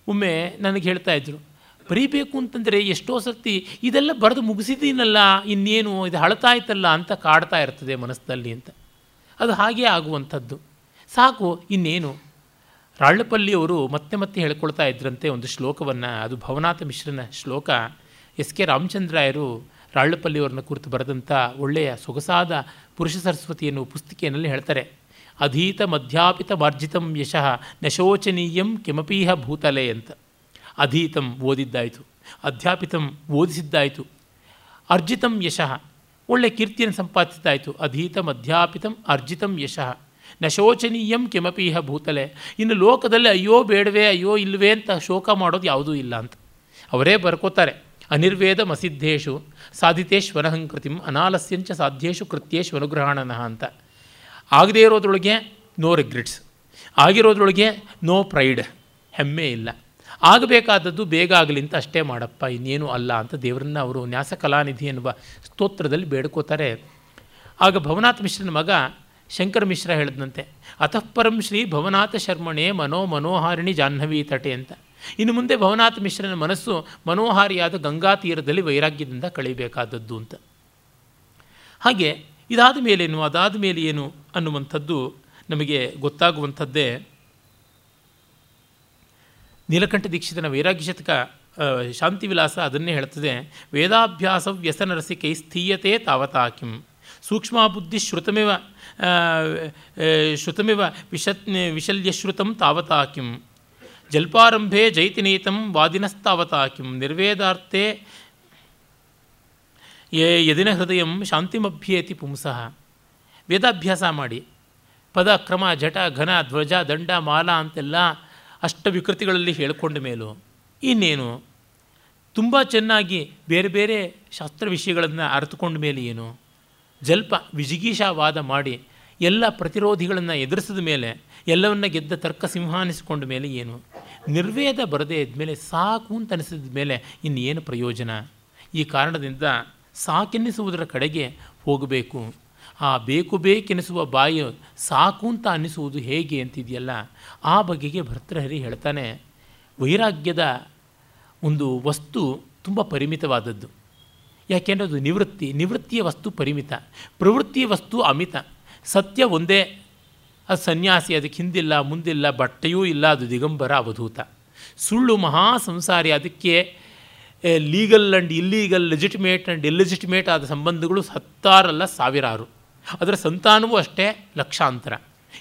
[SPEAKER 1] ಒಮ್ಮೆ ನನಗೆ ಹೇಳ್ತಾ ಇದ್ದರು ಬರೀಬೇಕು ಅಂತಂದರೆ ಎಷ್ಟೋ ಸರ್ತಿ ಇದೆಲ್ಲ ಬರೆದು ಮುಗಿಸಿದ್ದೀನಲ್ಲ, ಇನ್ನೇನು ಇದು ಹಳತಾಯ್ತಲ್ಲ ಅಂತ ಕಾಡ್ತಾ ಇರ್ತದೆ ಮನಸ್ಸಿನಲ್ಲಿ ಅಂತ. ಅದು ಹಾಗೇ ಆಗುವಂಥದ್ದು. ಸಾಕು, ಇನ್ನೇನು? ರಾಳ್ಳಪಲ್ಲಿಯವರು ಮತ್ತೆ ಮತ್ತೆ ಹೇಳ್ಕೊಳ್ತಾ ಇದ್ರಂತೆ ಒಂದು ಶ್ಲೋಕವನ್ನು, ಅದು ಭವನಾಥ ಮಿಶ್ರನ ಶ್ಲೋಕ. ಎಸ್ ಕೆ ರಾಮಚಂದ್ರಾಯರು ರಾಳ್ಳಪಲ್ಲಿಯವರನ್ನ ಕುರಿತು ಬರೆದಂಥ ಒಳ್ಳೆಯ ಸೊಗಸಾದ ಪುರುಷ ಸರಸ್ವತಿ ಎನ್ನುವ ಪುಸ್ತಿಕೆಯಲ್ಲಿ ಹೇಳ್ತಾರೆ. ಅಧೀತ ಮಧ್ಯಾಪಿತ ಮಾರ್ಜಿತಂ ಯಶಃ ನಶೋಚನೀಯಂ ಕೆಮಪೀಹ ಭೂತಲೆ ಅಂತ. ಅಧೀತಂ ಓದಿದ್ದಾಯಿತು. ಅಧ್ಯಾಪಿತಂ ಓದಿಸಿದ್ದಾಯಿತು. ಅರ್ಜಿತಂ ಯಶಃ. ಒಳ್ಳೆ ಕೀರ್ತಿಯನ್ನು ಸಂಪಾದಿಸಿದ್ದಾಯಿತು. ಅಧೀತಂ ಅಧ್ಯಾಪಿತಂ ಅರ್ಜಿತಂ ಯಶಃ. ನ ನಶೋಚನೀಯಂ ಇಹ ಭೂತಲೆ. ಇನ್ನು ಲೋಕದಲ್ಲಿ ಅಯ್ಯೋ ಬೇಡವೇ, ಅಯ್ಯೋ ಇಲ್ವೇ ಅಂತ ಶೋಕ ಮಾಡೋದು ಯಾವುದೂ ಇಲ್ಲ ಅಂತ. ಅವರೇ ಬರ್ಕೋತಾರೆ. ಅನಿರ್ವೇದ ಮಸಿದ್ಧೇಶು ಸಾಧಿತೇಶ್ವನಹಂಕೃತಿಂ ಅನಾಲಸ್ಯಂಚ ಸಾಧ್ಯೇಶು ಕೃತ್ಯೇಶು ಅನುಗ್ರಹಣನ ಅಂತ. ಆಗದೇ ಇರೋದ್ರೊಳಗೆ ನೋ ರಿಗ್ರೆಟ್ಸ್ ಆಗಿರೋದ್ರೊಳಗೆ ನೋ ಪ್ರೈಡ್ ಹೆಮ್ಮೆ ಇಲ್ಲ. ಆಗಬೇಕಾದದ್ದು ಬೇಗ ಆಗಲಿ ಅಂತ ಅಷ್ಟೇ ಮಾಡಪ್ಪ, ಇನ್ನೇನು ಅಲ್ಲ ಅಂತ ದೇವರನ್ನ ಅವರು ನ್ಯಾಸ ಕಲಾನಿಧಿ ಎನ್ನುವ ಸ್ತೋತ್ರದಲ್ಲಿ ಬೇಡ್ಕೋತಾರೆ. ಆಗ ಭವನಾಥ ಮಿಶ್ರನ ಮಗ ಶಂಕರ ಮಿಶ್ರ ಹೇಳಿದಂತೆ ಅತಃಪರಂ ಶ್ರೀ ಭವನಾಥ ಶರ್ಮಣೆ ಮನೋ ಮನೋಹಾರಿಣಿ ಜಾಹ್ನವಿ ತಟೆ ಅಂತ. ಇನ್ನು ಮುಂದೆ ಭವನಾಥ ಮಿಶ್ರನ ಮನಸ್ಸು ಮನೋಹಾರಿಯಾದ ಗಂಗಾ ತೀರದಲ್ಲಿ ವೈರಾಗ್ಯದಿಂದ ಕಳೀಬೇಕಾದದ್ದು ಅಂತ. ಹಾಗೆ ಇದಾದ ಮೇಲೇನು ಅದಾದ ಮೇಲೆ ಏನು ಅನ್ನುವಂಥದ್ದು ನಮಗೆ ಗೊತ್ತಾಗುವಂಥದ್ದೇ ನೀಲಕಂಠ ದೀಕ್ಷಿತನ ವೈರಾಗ್ಯ ಶತಕ ಶಾಂತಿ ವಿಲಾಸ ಅದನ್ನೇ ಹೇಳ್ತದೆ ವೇದಾಭ್ಯಾಸ ವ್ಯಸನರಸಿಕೈ ಸ್ಥೀಯತೆ ತಾವತಾ ಕಿಂ. ಸೂಕ್ಷ್ಮ ಬುದ್ಧಿ ಶ್ರುತಮಿವ ಶ್ರುತಮಿವ ವಿಶತ್ ವಿಶಲ್ಯಶ್ರುತಂ ತಾವತಾ ಕಿಂ. ಜಲ್ಪಾರಂಭೆ ಜೈತಿನೀತಂ ವಾದಿನಸ್ತಾವತಾ ಕಿಂ. ನಿರ್ವೇದಾರ್ಥೆ ಯೇ ಯದಿನ ಹೃದಯ ಶಾಂತಿಮಭ್ಯೇತಿ ಪುಂಸಃ. ವೇದಾಭ್ಯಾಸ ಮಾಡಿ. ಪದ, ಕ್ರಮ, ಜಟ, ಘನ, ಧ್ವಜ, ದಂಡ, ಮಾಲ ಅಂತೆಲ್ಲ ಅಷ್ಟ ವಿಕೃತಿಗಳಲ್ಲಿ ಹೇಳಿಕೊಂಡ ಮೇಲೂ ಇನ್ನೇನು? ತುಂಬ ಚೆನ್ನಾಗಿ ಬೇರೆ ಬೇರೆ ಶಾಸ್ತ್ರ ವಿಷಯಗಳನ್ನು ಅರ್ಥಕೊಂಡ ಮೇಲೆ ಏನು? ಜಲ್ಪ ವಿಜಿಗೀಷಾವಾದ ಮಾಡಿ ಎಲ್ಲ ಪ್ರತಿರೋಧಿಗಳನ್ನು ಎದುರಿಸಿದ ಮೇಲೆ, ಎಲ್ಲವನ್ನ ಗೆದ್ದ ತರ್ಕ ಸಿಂಹಾನಿಸಿಕೊಂಡ ಮೇಲೆ ಏನು? ನಿರ್ವೇದ ಬರದೇ ಇದ್ಮೇಲೆ ಸಾಕು ಅಂತ ಅನಿಸಿದ ಮೇಲೆ ಇನ್ನೇನು ಪ್ರಯೋಜನ? ಈ ಕಾರಣದಿಂದ ಸಾಕೆನ್ನಿಸುವುದರ ಕಡೆಗೆ ಹೋಗಬೇಕು. ಆ ಬೇಕು ಬೇಕೆನಿಸುವ ಬಾಯಿ ಸಾಕು ಅಂತ ಅನ್ನಿಸುವುದು ಹೇಗೆ ಅಂತಿದೆಯಲ್ಲ? ಆ ಬಗೆಗೆ ಭರ್ತೃಹರಿ ಹೇಳ್ತಾನೆ, ವೈರಾಗ್ಯದ ಒಂದು ವಸ್ತು ತುಂಬ ಪರಿಮಿತವಾದದ್ದು. ಯಾಕೆಂದರೆ ಅದು ನಿವೃತ್ತಿ, ನಿವೃತ್ತಿಯ ವಸ್ತು ಪರಿಮಿತ. ಪ್ರವೃತ್ತಿಯ ವಸ್ತು ಅಮಿತ. ಸತ್ಯ ಒಂದೇ, ಅದು ಸನ್ಯಾಸಿ, ಅದಕ್ಕೆ ಹಿಂದಿಲ್ಲ, ಮುಂದಿಲ್ಲ, ಬಟ್ಟೆಯೂ ಇಲ್ಲ, ಅದು ದಿಗಂಬರ, ಅವಧೂತ. ಸುಳ್ಳು ಮಹಾ ಸಂಸಾರಿ ಅದಕ್ಕೆ legal and illegal legitimate and illegitimate ಆದ ಸಂಬಂಧಗಳು ಹತ್ತಾರಲ್ಲ ಸಾವಿರಾರು. ಅದರ ಸಂತಾನವೂ ಅಷ್ಟೇ ಲಕ್ಷಾಂತರ.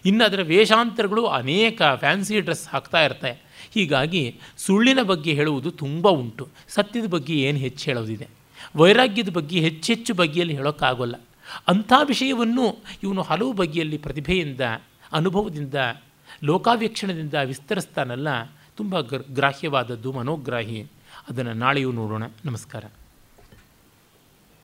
[SPEAKER 1] ಇನ್ನು ಅದರ ವೇಷಾಂತರಗಳು ಅನೇಕ ಫ್ಯಾನ್ಸಿ ಡ್ರೆಸ್ ಹಾಕ್ತಾ ಇರ್ತವೆ ಹೀಗಾಗಿ ಸುಳ್ಳಿನ ಬಗ್ಗೆ ಹೇಳುವುದು ತುಂಬ ಉಂಟು. ಸತ್ಯದ ಬಗ್ಗೆ ಏನು ಹೆಚ್ಚು ಹೇಳೋದಿದೆ? ವೈರಾಗ್ಯದ ಬಗ್ಗೆ ಹೆಚ್ಚೆಚ್ಚು ಬಗೆಯಲ್ಲಿ ಹೇಳೋಕ್ಕಾಗೋಲ್ಲ. ಅಂಥ ವಿಷಯವನ್ನು ಇವನು ಹಲವು ಬಗೆಯಲ್ಲಿ ಪ್ರತಿಭೆಯಿಂದ, ಅನುಭವದಿಂದ, ಲೋಕಾವೇಕ್ಷಣದಿಂದ ವಿಸ್ತರಿಸ್ತಾನಲ್ಲ. ತುಂಬ ಗ್ರಾಹ್ಯವಾದದ್ದು ಮನೋಗ್ರಾಹಿ. ಅದನ್ನು ನಾಳೆಯೂ ನೋಡೋಣ. ನಮಸ್ಕಾರ.